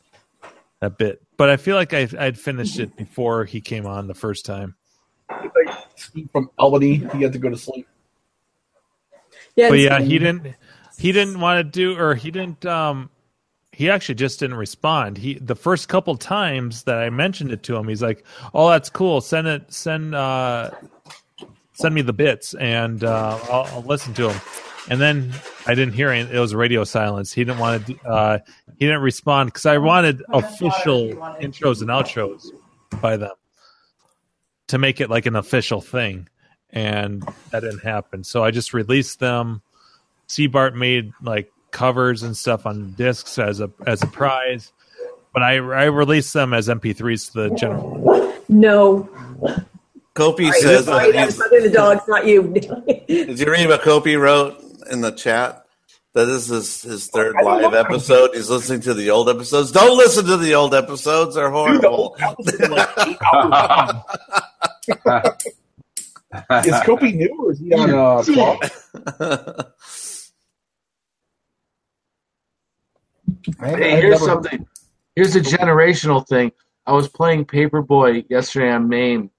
That bit, but I feel like I I'd finished it before he came on the first time. From Albany, he had to go to sleep. Yeah, but yeah, he didn't. He didn't want to do, or he didn't. Um, he actually just didn't respond. He the first couple times that I mentioned it to him, he's like, "Oh, that's cool. Send it. Send uh, send me the bits, and uh, I'll, I'll listen to them." And then I didn't hear it. It was radio silence. He didn't want to. Uh, he didn't respond because I wanted official intros and outros by them to make it like an official thing, and that didn't happen. So I just released them. Seabart made like covers and stuff on discs as a as a prize, but I I released them as MP3s to the general. No. Kopi Sorry, says sorry, that that's not the dogs, not you. [laughs] Did you read what Kopi wrote in the chat? That this is his third live episode. He's listening to the old episodes. Don't listen to the old episodes; they're horrible. [laughs] Is Kopi new or is he on [laughs] uh, KLOV? I- Hey, I've here's never- something. Here's a generational thing. I was playing Paperboy yesterday on Maine,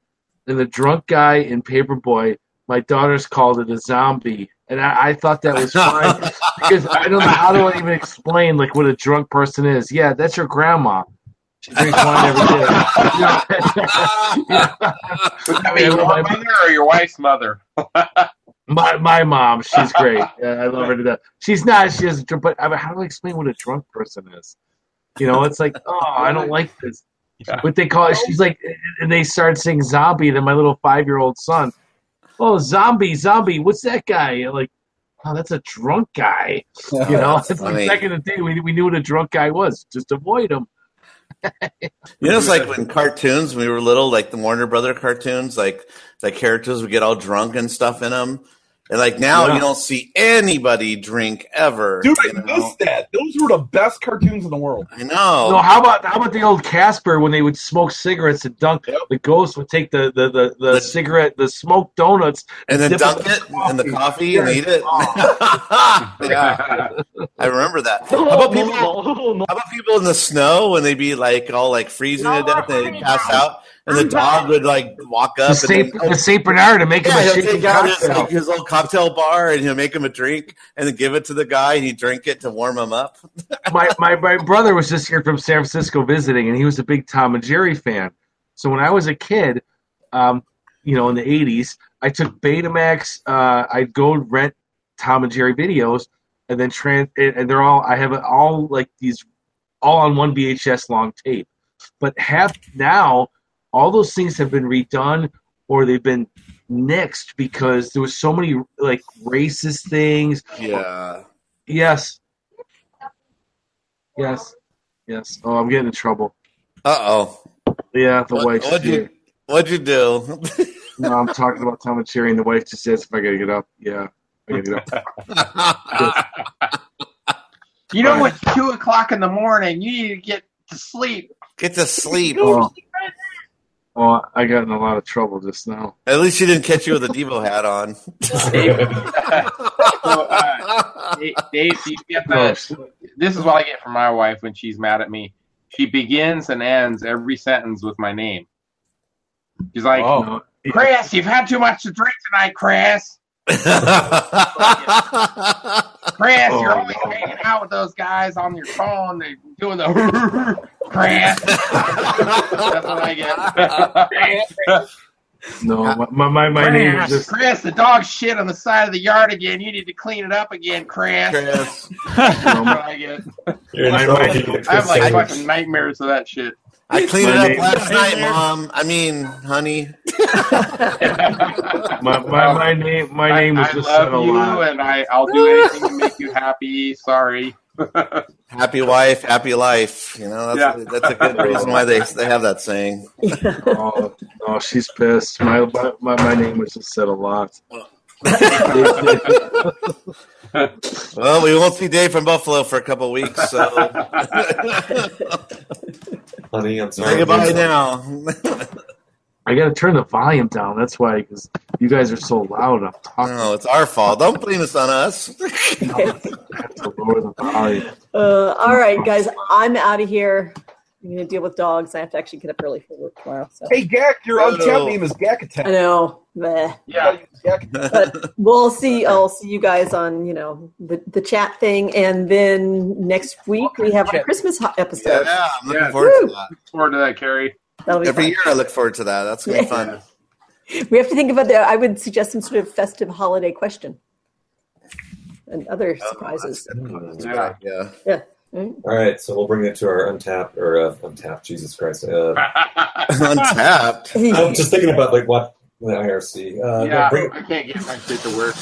and the drunk guy in Paperboy, my daughters called it a zombie, and I, I thought that was fine [laughs] because I don't know how do I even explain like what a drunk person is. Yeah, that's your grandma. She drinks wine every day. [laughs] [laughs] I mean, your my- mother or your wife's mother? My my mom, she's great. [laughs] Yeah, I love her to death. She's not. She doesn't. drink, But I mean, how do I explain what a drunk person is? You know, it's like, oh, I don't like this. What they call it? She's like, and they start saying zombie. Then my little five year old son, oh, zombie, zombie. What's that guy? You're like, oh, that's a drunk guy. You know, That's it's like funny. back in the we we knew what a drunk guy was. Just avoid him. You know, it's like when cartoons, when we were little, like the Warner Brother cartoons, like like characters would get all drunk and stuff in them. And like now, Yeah. you don't see anybody drink ever. Dude, I know? missed that. Those were the best cartoons in the world. I know. No, how about how about the old Casper when they would smoke cigarettes and dunk? The ghost would take the the, the, the, cigarette, the smoked donuts, and then dunk in it in the coffee and eat it. Oh. [laughs] yeah, [laughs] I remember that. [laughs] How about people? How about people in the snow when they'd be like all like freezing to death and they'd pass out, and the dog would like walk The up Saint, and then, the Saint Bernard to make him a he'll take out his, cocktail. like, his little cocktail bar and he'll make him a drink and then give it to the guy and he drink it to warm him up. [laughs] my, my my brother was just here from San Francisco visiting, and he was a big Tom and Jerry fan. So when I was a kid, um, you know, in the '80s, I took Betamax. Uh, I'd go rent Tom and Jerry videos, and then trans. And they're all I have all like these, all on one VHS long tape. But half now, all those things have been redone or they've been nixed because there was so many like racist things. Yeah. Yes. Yes. Yes. Oh, I'm getting in trouble. Uh oh. Yeah, the What, wife. what'd you What'd you do? [laughs] No, I'm talking about Tom and Jerry, and the wife just asked if I gotta get up. Yeah, I gotta get up. [laughs] You know, it's two o'clock in the morning. You need to get to sleep. Get to sleep. oh, oh, I got in a lot of trouble just now. At least she didn't catch you with a Devo hat on. [laughs] So, uh, Dave, Dave, you get the, this is what I get from my wife when she's mad at me. She begins and ends every sentence with my name. She's like, Oh. Chris, you've had too much to drink tonight, Chris. Chris, you're Oh, always hanging out with those guys on your phone. They're doing the [laughs] Chris. That's what I get. No, my my, my, my name is Chris, just Chris, the dog shit on the side of the yard again. You need to clean it up again, Chris. Chris. That's what I get. You're in My- trouble my- if you get I have like Chris fucking nightmares of that shit. I cleaned it My up name- last night, Mom. I mean, honey. [laughs] my, my, my name my name was I, I just said a love you, lot. and I, I'll do [laughs] anything to make you happy. Sorry. [laughs] Happy wife, happy life. You know, that's, Yeah. that's a good reason why they they have that saying. oh, oh, she's pissed. My, my my my name was just said a lot. [laughs] Well, we won't see Dave from Buffalo for a couple weeks, so [laughs] Honey, I'm say sorry. goodbye now. I got to turn the volume down. That's why, because you guys are so loud. I'm talking. No, it's our fault. Don't blame this on us. [laughs] I have to lower the volume. Uh, all right, guys, I'm out of here. I'm going to deal with dogs. I have to actually get up early for work tomorrow. So Hey, Gak, your Oh. Untappd name is Gak I know. Meh. Yeah. [laughs] But we'll see. I'll see you guys on you know the, the chat thing, and then next week we have our Christmas episode. yeah, I'm looking Yeah. forward to that. Look forward to that, Carrie. That'll be Every fun. year I look forward to that. That's gonna be [laughs] fun. We have to think about the. I would suggest some sort of festive holiday question and other oh, surprises. Mm-hmm. Yeah. Yeah. Yeah. All right, so we'll bring it to our Untappd or uh, Untappd. Jesus Christ! Uh, [laughs] Untappd. I'm just thinking about like what the IRC. Uh, yeah, bring, I can't get my shit to work.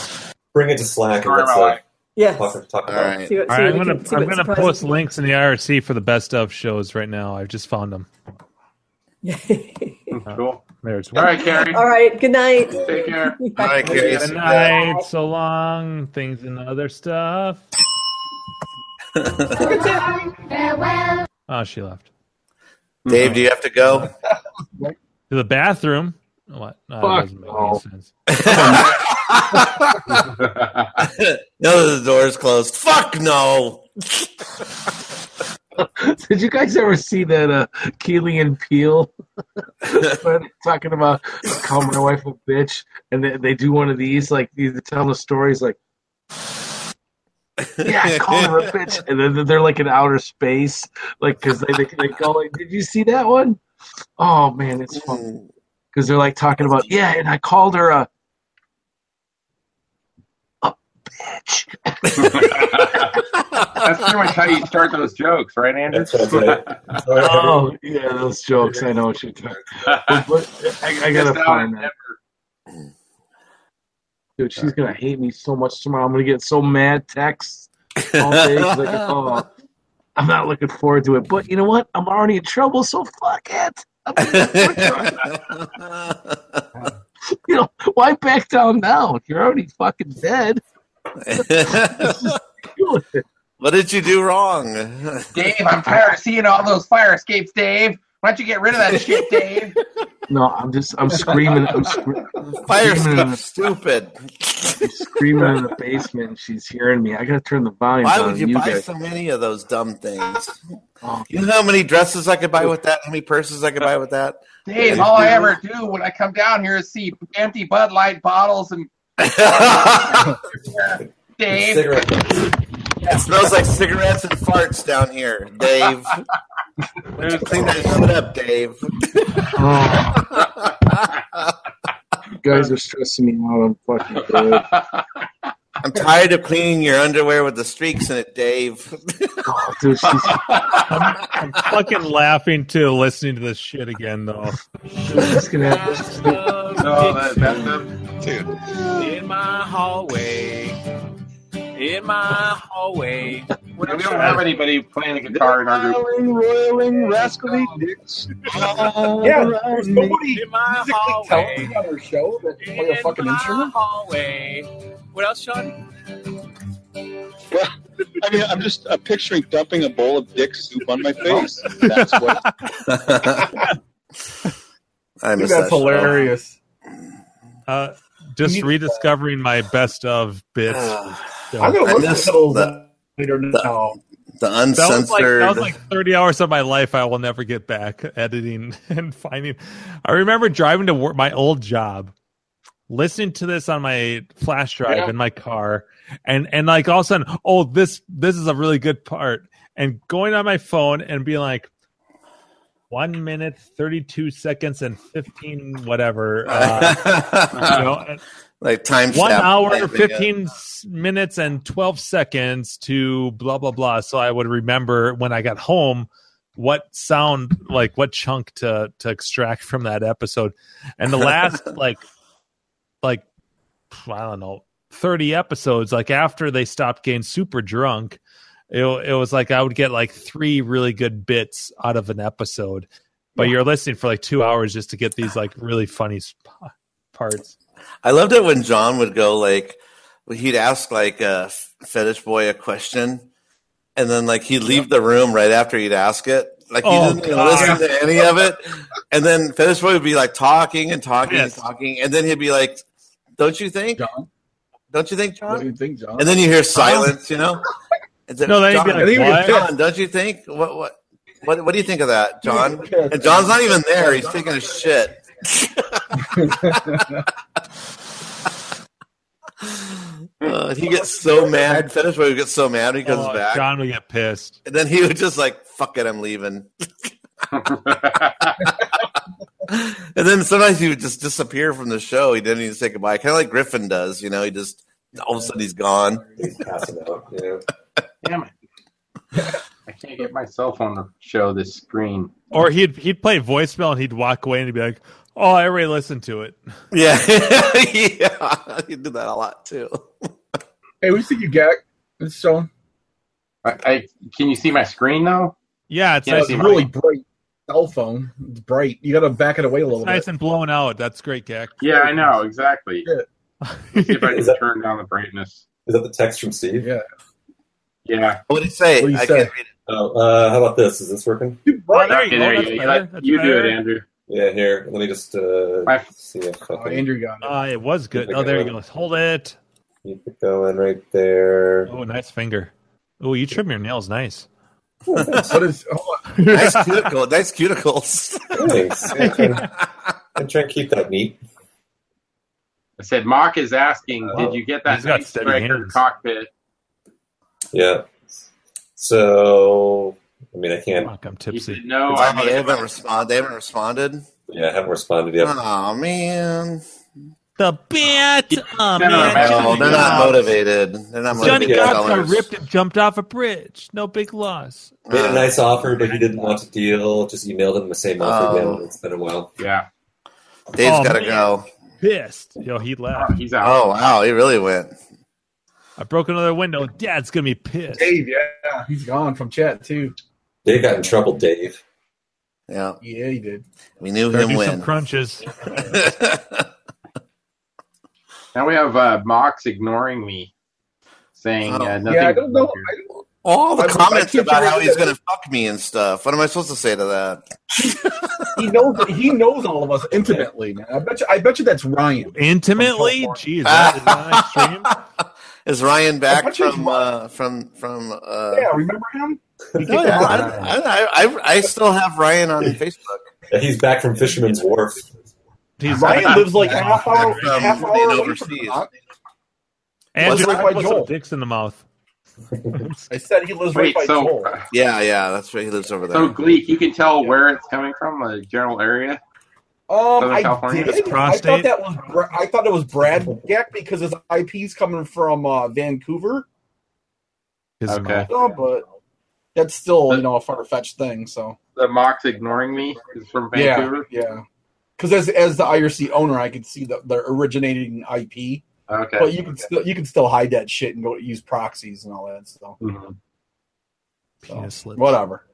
bring it to Slack and Sorry let's about uh. Yes. talk, talk All about. right. See what, see right, what I'm gonna can- I'm gonna post we- links in the IRC for the best of shows right now. I've just found them. [laughs] Cool. There's All right, Carrie. All right. Good night. Take care. All right, Carrie. Good night. So long. Things and other stuff. Farewell. Oh, she left Dave, do you have to go? [laughs] to the bathroom. What? No, that Fuck doesn't make no. any sense. [laughs] [laughs] no, the door's closed. Fuck no. Did you guys ever see that uh, Key and Peele talking about call my wife a bitch, and they, they do one of these like these tell the stories like, yeah, call her a [laughs] bitch, and then they're like in outer space, like because they, they they go like, did you see that one? Oh man, it's fun because they're like talking about yeah, and I called her a a bitch. [laughs] That's pretty much how you start those jokes, right, Andrew? That's what I say. Sorry, [laughs] Oh yeah, those jokes. I know what you're talking. But, but I, I gotta Missed find on that. Dude, she's gonna hate me so much tomorrow. I'm gonna get so mad texts all day. Like, [laughs] oh, I'm not looking forward to it. But you know what? I'm already in trouble, so fuck it. [laughs] You know, why back down now? You're already fucking dead. [laughs] what did you do wrong? Dave, I'm tired of seeing all those fire escapes, Dave. Why don't you get rid of that shit, Dave? [laughs] No, I'm just, I'm screaming. I'm scre- Fire screaming in stuff, stupid. I'm screaming in the basement. She's hearing me. I gotta turn the volume Why down. would you, you buy guys. so many of those dumb things? Oh, You know how many dresses I could buy with that? How many purses I could buy with that? Dave, all I ever do when I come down here is see empty Bud Light bottles and [laughs] [laughs] Dave. Cigarette. It smells like cigarettes and farts down here, Dave. [laughs] Clean that shit up, Dave. You guys are stressing me out. I'm fucking dead. [laughs] I'm tired of cleaning your underwear with the streaks in it, Dave. Oh, dude, she's, I'm, I'm fucking laughing too, listening to this shit again though. she's gonna have [laughs] No, that, that's the Dude. In my hallway. In my hallway. we don't have anybody playing the guitar in our group. Roiling, roiling, rascally dicks. all [laughs] Yeah, there's nobody In my musically hallway. talented on our show that can play a fucking my instrument. hallway. What else, Sean? Well, I mean, I'm just uh, picturing dumping a bowl of dick soup on my face. That's what. [laughs] [laughs] I miss That's that hilarious. Uh, just rediscovering my best of bits. [sighs] I'm gonna I look at miss those the- later now. The That was, like, uncensored. that was like 30 hours of my life I will never get back editing [laughs] and finding. I remember driving to work, my old job, listening to this on my flash drive Yeah. in my car, and and like all of a sudden, oh this this is a really good part, and going on my phone and being like. One minute, thirty-two seconds, and fifteen whatever. Uh, [laughs] you know, and- like time one hour, typing it. 15 s- minutes, and 12 seconds to blah, blah, blah. So I would remember when I got home what sound, like what chunk to, to extract from that episode. And the last, [laughs] like, like, I don't know, 30 episodes, like after they stopped getting super drunk, it, it was like I would get like three really good bits out of an episode, but you're listening for like two hours just to get these like really funny sp- parts. I loved it when John would go like he'd ask like a fetish boy a question, and then like he'd leave the room right after he'd ask it. Like he Oh, didn't God. listen to any of it, and then fetish boy would be like talking and talking Yes. and talking, and then he'd be like, "Don't you think? John, Don't you think, what do John?" you think, John? And then you hear silence, you know. And then, No, then he'd John, be like, I think we're "What?" John, don't you think? What what what what do you think of that, John? And John's not even there; he's taking a shit. [laughs] Uh, he gets so mad. Fetish boy he gets so mad when he comes Oh, back, John would get pissed. and then he would just like, "Fuck it, I'm leaving." [laughs] And then sometimes he would just disappear from the show. He didn't even say goodbye, kind of like Griffin does. You know, he just all of a sudden he's gone. He's passing out. Yeah. [laughs] Damn it. I can't get my cell phone to show this screen. Or he'd he'd play voicemail and he'd walk away and he'd be like, "Oh, I already listened to it." [laughs] Yeah, [laughs] yeah, he did that a lot too. [laughs] Hey, we see you, Gak. It's showing. I, I can you see my screen now? Yeah, it's Yeah, nice, It's see and, really bright. Cell phone. It's bright. You got to back it away a little it's nice bit. and blown out. That's great, Gak. Yeah, I know exactly. Yeah. See if I can that- turn down the brightness. Is that the text from Steve? Yeah. Yeah. What did he say? What do you I say? can't read it. Oh, uh, how about this? Is this working? Dude, Oh, there you Okay, go. there That's you go. better. You do it, Andrew. Yeah, here. Let me just uh, My- see if I Oh, Andrew got it. Uh, it was good. Oh, there you go. Hold it. keep it going right there. Oh, nice finger. Oh, you trim your nails nice. What is? Hold on. [laughs] Nice cuticle, nice cuticles. Thanks. [laughs] Yeah, try, and- I try and keep that neat. I said, Mark is asking, Oh. did you get that He's nice steady striker hands. cockpit? Yeah. So, I mean, I can't. Fuck, I'm tipsy. no, Oh, I they mean, haven't responded. They haven't responded. Yeah, I haven't responded yet. Oh man, The bit. Oh, No, no, man. man. no, they're not Cox- motivated. They're not Johnny motivated. Cox got ripped and jumped off a bridge. No big loss. Made a Uh, nice offer, but he didn't want to deal. Just emailed him the same offer Oh. again. It's been a while. yeah. Dave's Oh, got to go. Pissed. Yo, he Oh, left. he's out. Oh wow, he really went. I broke another window. Dad's gonna be pissed. Dave, yeah, he's gone from chat too. Dave got in trouble, Dave. Yeah, Yeah, he did. we knew Better him do win. some crunches. [laughs] Now we have uh, Mok's ignoring me, saying Oh. uh, nothing. Yeah, I don't know. I don't, All the I- I comments keep about how he's going to fuck me and stuff. What am I supposed to say to that? [laughs] he knows. He knows all of us intimately, man. I bet you. I bet you that's Ryan. Intimately? Jeez, that is not extreme. Is Ryan back from uh, from from? Uh, Yeah, remember him? He yeah, I. I, I, I still have Ryan on [laughs] Facebook. Yeah, he's back from Fisherman's Wharf. He's Ryan lives like half hour, From half hour being away from overseas. us. Andrew, Lives right by put some Joel. dicks in the mouth. [laughs] I said he lives right Wait, by so Joel. Yeah, yeah, that's where he lives over there. so Gleek, you can tell where it's coming from, the general area. Um, Southern I did. I thought that was. Bra- I thought it was Brad Geck because his IP's coming from uh, Vancouver. His Okay. mouth. So, but that's still you know a far fetched thing. So The Mok's ignoring me is from yeah, Vancouver. yeah. Because as as the IRC owner, I could see the, the originating IP, Okay. but you can still you can still hide that shit and go use proxies and all that. So, Mhm. so, whatever.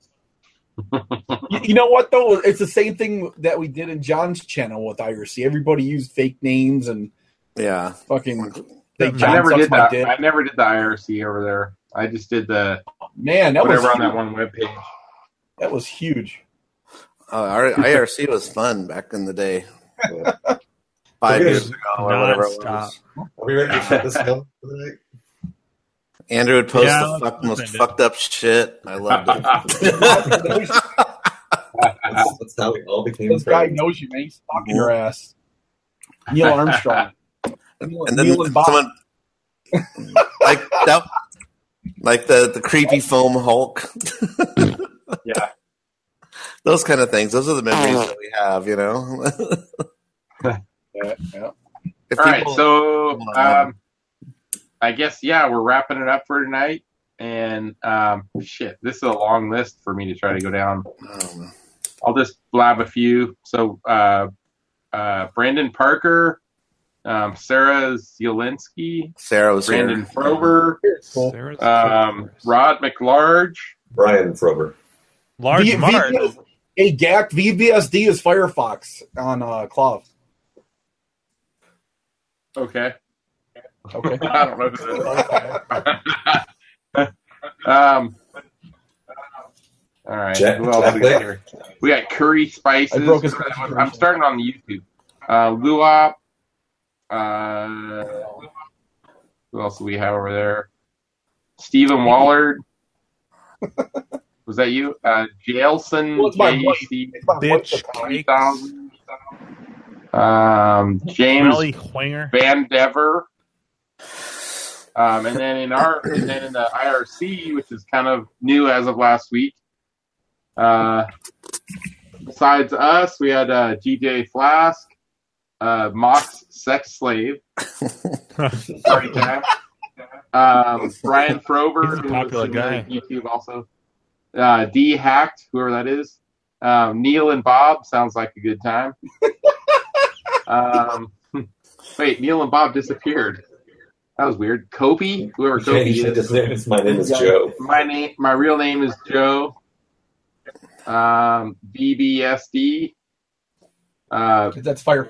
[laughs] you, you know what though? It's the same thing that we did in John's channel with IRC. Everybody used fake names and yeah, fucking. Fake I never did that. dick. I never did the IRC over there. I just did the Man, that was whatever on huge. that one webpage. That was huge. uh, our IRC was fun back in the day, [laughs] five years ago or whatever it Non-stop. was. Are we ready to shut this down? For the night? Andrew would post Yeah, the fuck, most it. fucked up shit. I loved it. That's, [laughs] that's how we all became this guy friends. knows you, man. He's fucking your ass. Neil [laughs] Armstrong. Neil, and then Neil and Bob. someone like that, like the the creepy foam Hulk. [laughs] Yeah. Those kind of things. Those are the memories that we have. You know. Yeah, yeah. If All right, people- so Hold um, I guess yeah, we're wrapping it up for tonight. And um, shit, this is a long list for me to try to go down. Um, I'll just blab a few. So uh, uh, Brandon Parker, um, Sarah Zielinski, Sarah was here. Brandon Frober, Sarah's um, Rod McLarge, Brian Frober. Large V- Marge. VBS hey, Gak, VBSD is Firefox on uh, KLOV. Okay. Okay. [laughs] I don't know who that is. [laughs] um, all right. Jack- who else we got here? We got curry spices. I broke his I'm starting on the YouTube. Uh, Luop. Uh, who else do we have over there? Stephen [laughs] Wallard. Was that you? Uh, Jailson. Well, it's my wife. JC, It's my wife Bitch that- 20,000. Um, James Winger. Van Dever. Um, and then in our and then in the IRC, which is kind of new as of last week. Uh, besides us, we had uh, GJ Flask, uh, Mok's Sex Slave, [laughs] Party Time, um, Brian Frober, who was guy. YouTube also, uh, D Hacked, whoever that is, um, Neil and Bob sounds like a good time. [laughs] um, [laughs] wait, Neil and Bob disappeared. That was weird. Kobe, whoever [laughs] You Kobe changed it. is. His name is- My name is Joe. My name, my real name is Joe. Um, BBSD. Uh, That's Firefox.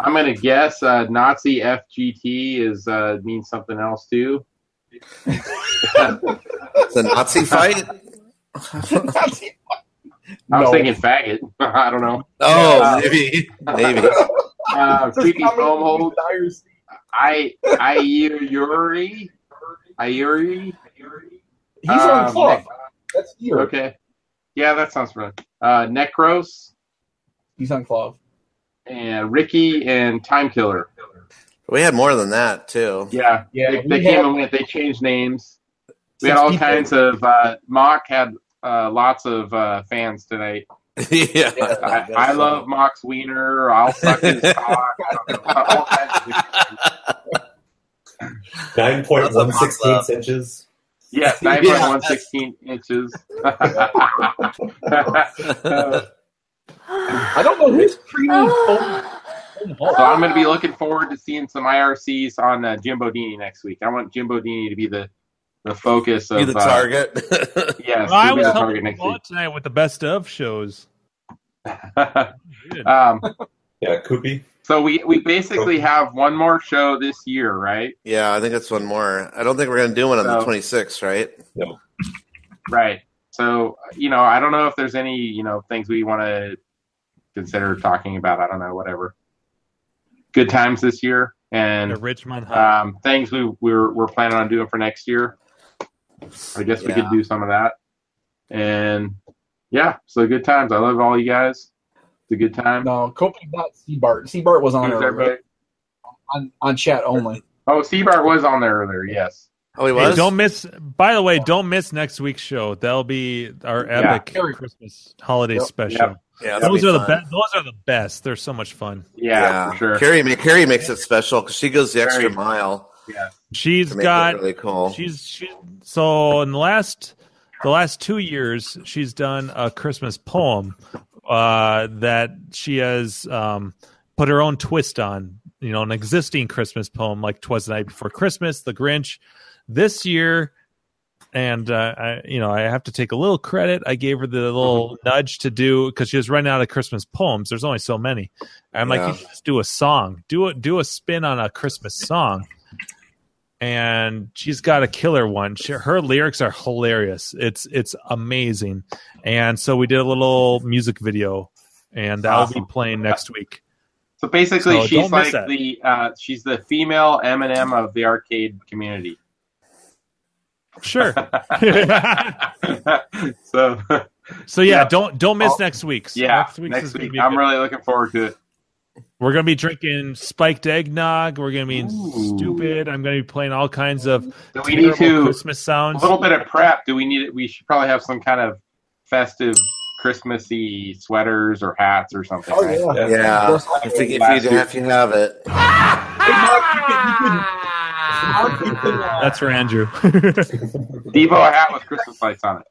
I'm gonna guess uh, Nazi FGT is uh, means something else too. [laughs] It's a Nazi fight. I was No. thinking faggot. [laughs] I don't know. Oh, Uh, maybe, maybe. Uh, creepy Coming foam hold. to the IRC. I Ayuri. Ayuri. He's on Um, KLOV. That's here. Okay. Yeah, that sounds familiar. Uh, Necros He's on KLOV. and Ricky and Time Killer. We had more than that too. Yeah, Yeah, They, they came had- and went. They changed names. We had all people. kinds of. Uh, Mok had uh, lots of uh, fans tonight. [laughs] yeah, I, I love Mok's wiener. I'll suck his [laughs] cock. all kinds of different things. Nine point one sixteenth inches. Yes, [laughs] nine point one sixteen inches. I don't know who's creamy foam. [sighs] foam So I'm going to be looking forward to seeing some IRCs on uh, Jim Bodini next week. I want Jim Bodini to be the the focus of Be the uh, target. [laughs] yes, I was the helping target next week. tonight with the best of shows. [laughs] Um, Yeah, Koopy. So we we basically have one more show this year, right? yeah, I think it's one more. I don't think we're gonna do one on the 26th, right? No. Right. So you know, I don't know if there's any you know things we want to consider talking about. I don't know, whatever. Good times this year, The and Richmond um, things we we're we're planning on doing for next year. I guess we could do some of that, and yeah, so good times. I love all you guys. It's a good time. No, Kobe's not Seabart. Seabart was on Who's earlier. on, on chat only. Oh, Seabart was on there earlier. Yes. Oh, he Hey, was. don't miss. By the way, don't miss next week's show. That'll be our Yeah. epic Christmas holiday Yep. special. Yep. yeah, Those be are the best. Those are the best. They're so much fun. Yeah, for sure. Carrie, Carrie makes it special because she goes the extra Very- mile Yeah. She's to make got really cool. She's she so in the last the last two years she's done a Christmas poem uh, that she has um, put her own twist on. You know, an existing Christmas poem like "Twas the Night Before Christmas," "The Grinch." This year, and uh, I, you know, I have to take a little credit. I gave her the little nudge to do because she was running out of Christmas poems. There's only so many. I'm like, you just do a song. Do a do a spin on a Christmas song and she's got a killer one. She, her lyrics are hilarious. It's it's amazing. And so we did a little music video, and that will Awesome. be playing next week. So basically, So she's like the uh, she's the female Eminem of the arcade community. Sure. [laughs] [laughs] so so yeah, don't don't miss Oh, next week's. yeah, next week's next is week. be I'm good. really looking forward to it. We're gonna be drinking spiked eggnog. We're gonna be Ooh. stupid. I'm gonna be playing all kinds of Do we need terrible to Christmas sounds. a little bit of prep? Do we need it? We should probably have some kind of festive, Christmassy sweaters or hats or something. Oh right? yeah. yeah, if you, if you, Last if you have it, [laughs] Hey, Mark, you can, you can, Mark, you can, That's for Andrew. [laughs] Devo a hat with Christmas lights on it.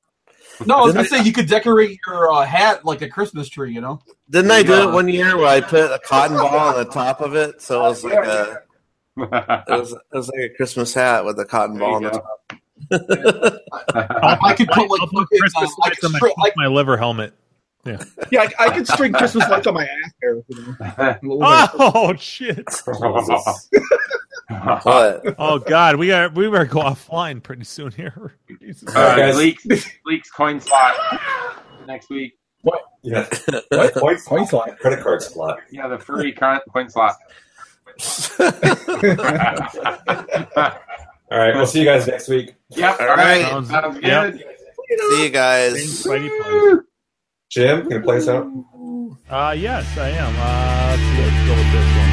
No, I was gonna say you could decorate your uh, hat like a Christmas tree. You know. Didn't I do Yeah. it one year where I put a cotton ball on the top of it, so it was like a [laughs] it was, it was like a Christmas hat with a cotton ball on the top. I could put like I'll put fucking, Christmas uh, I lights could on my, stri- like my liver helmet. Yeah. Yeah, I, I could string Christmas lights on my ass hair. You know? A [laughs] little bit. Oh shit! [laughs] What? [laughs] Oh god, we are we better go offline pretty soon here. [laughs] Jesus. Uh, leaks, leaks coin slot next week. What? Yeah. What? [laughs] Point, Coin slot. Credit card slot. Yeah, the furry con- coin slot. All right, we'll see you guys next week. Yep. All All right. right. Sounds, Sounds- good. yep. See you guys. Jim, can you play us out? Uh, yes, I am. Uh, let's. Let's go with this one.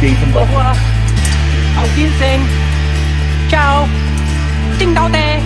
chuyên phân bổ ông tiên sinh chào. Tinh đau tê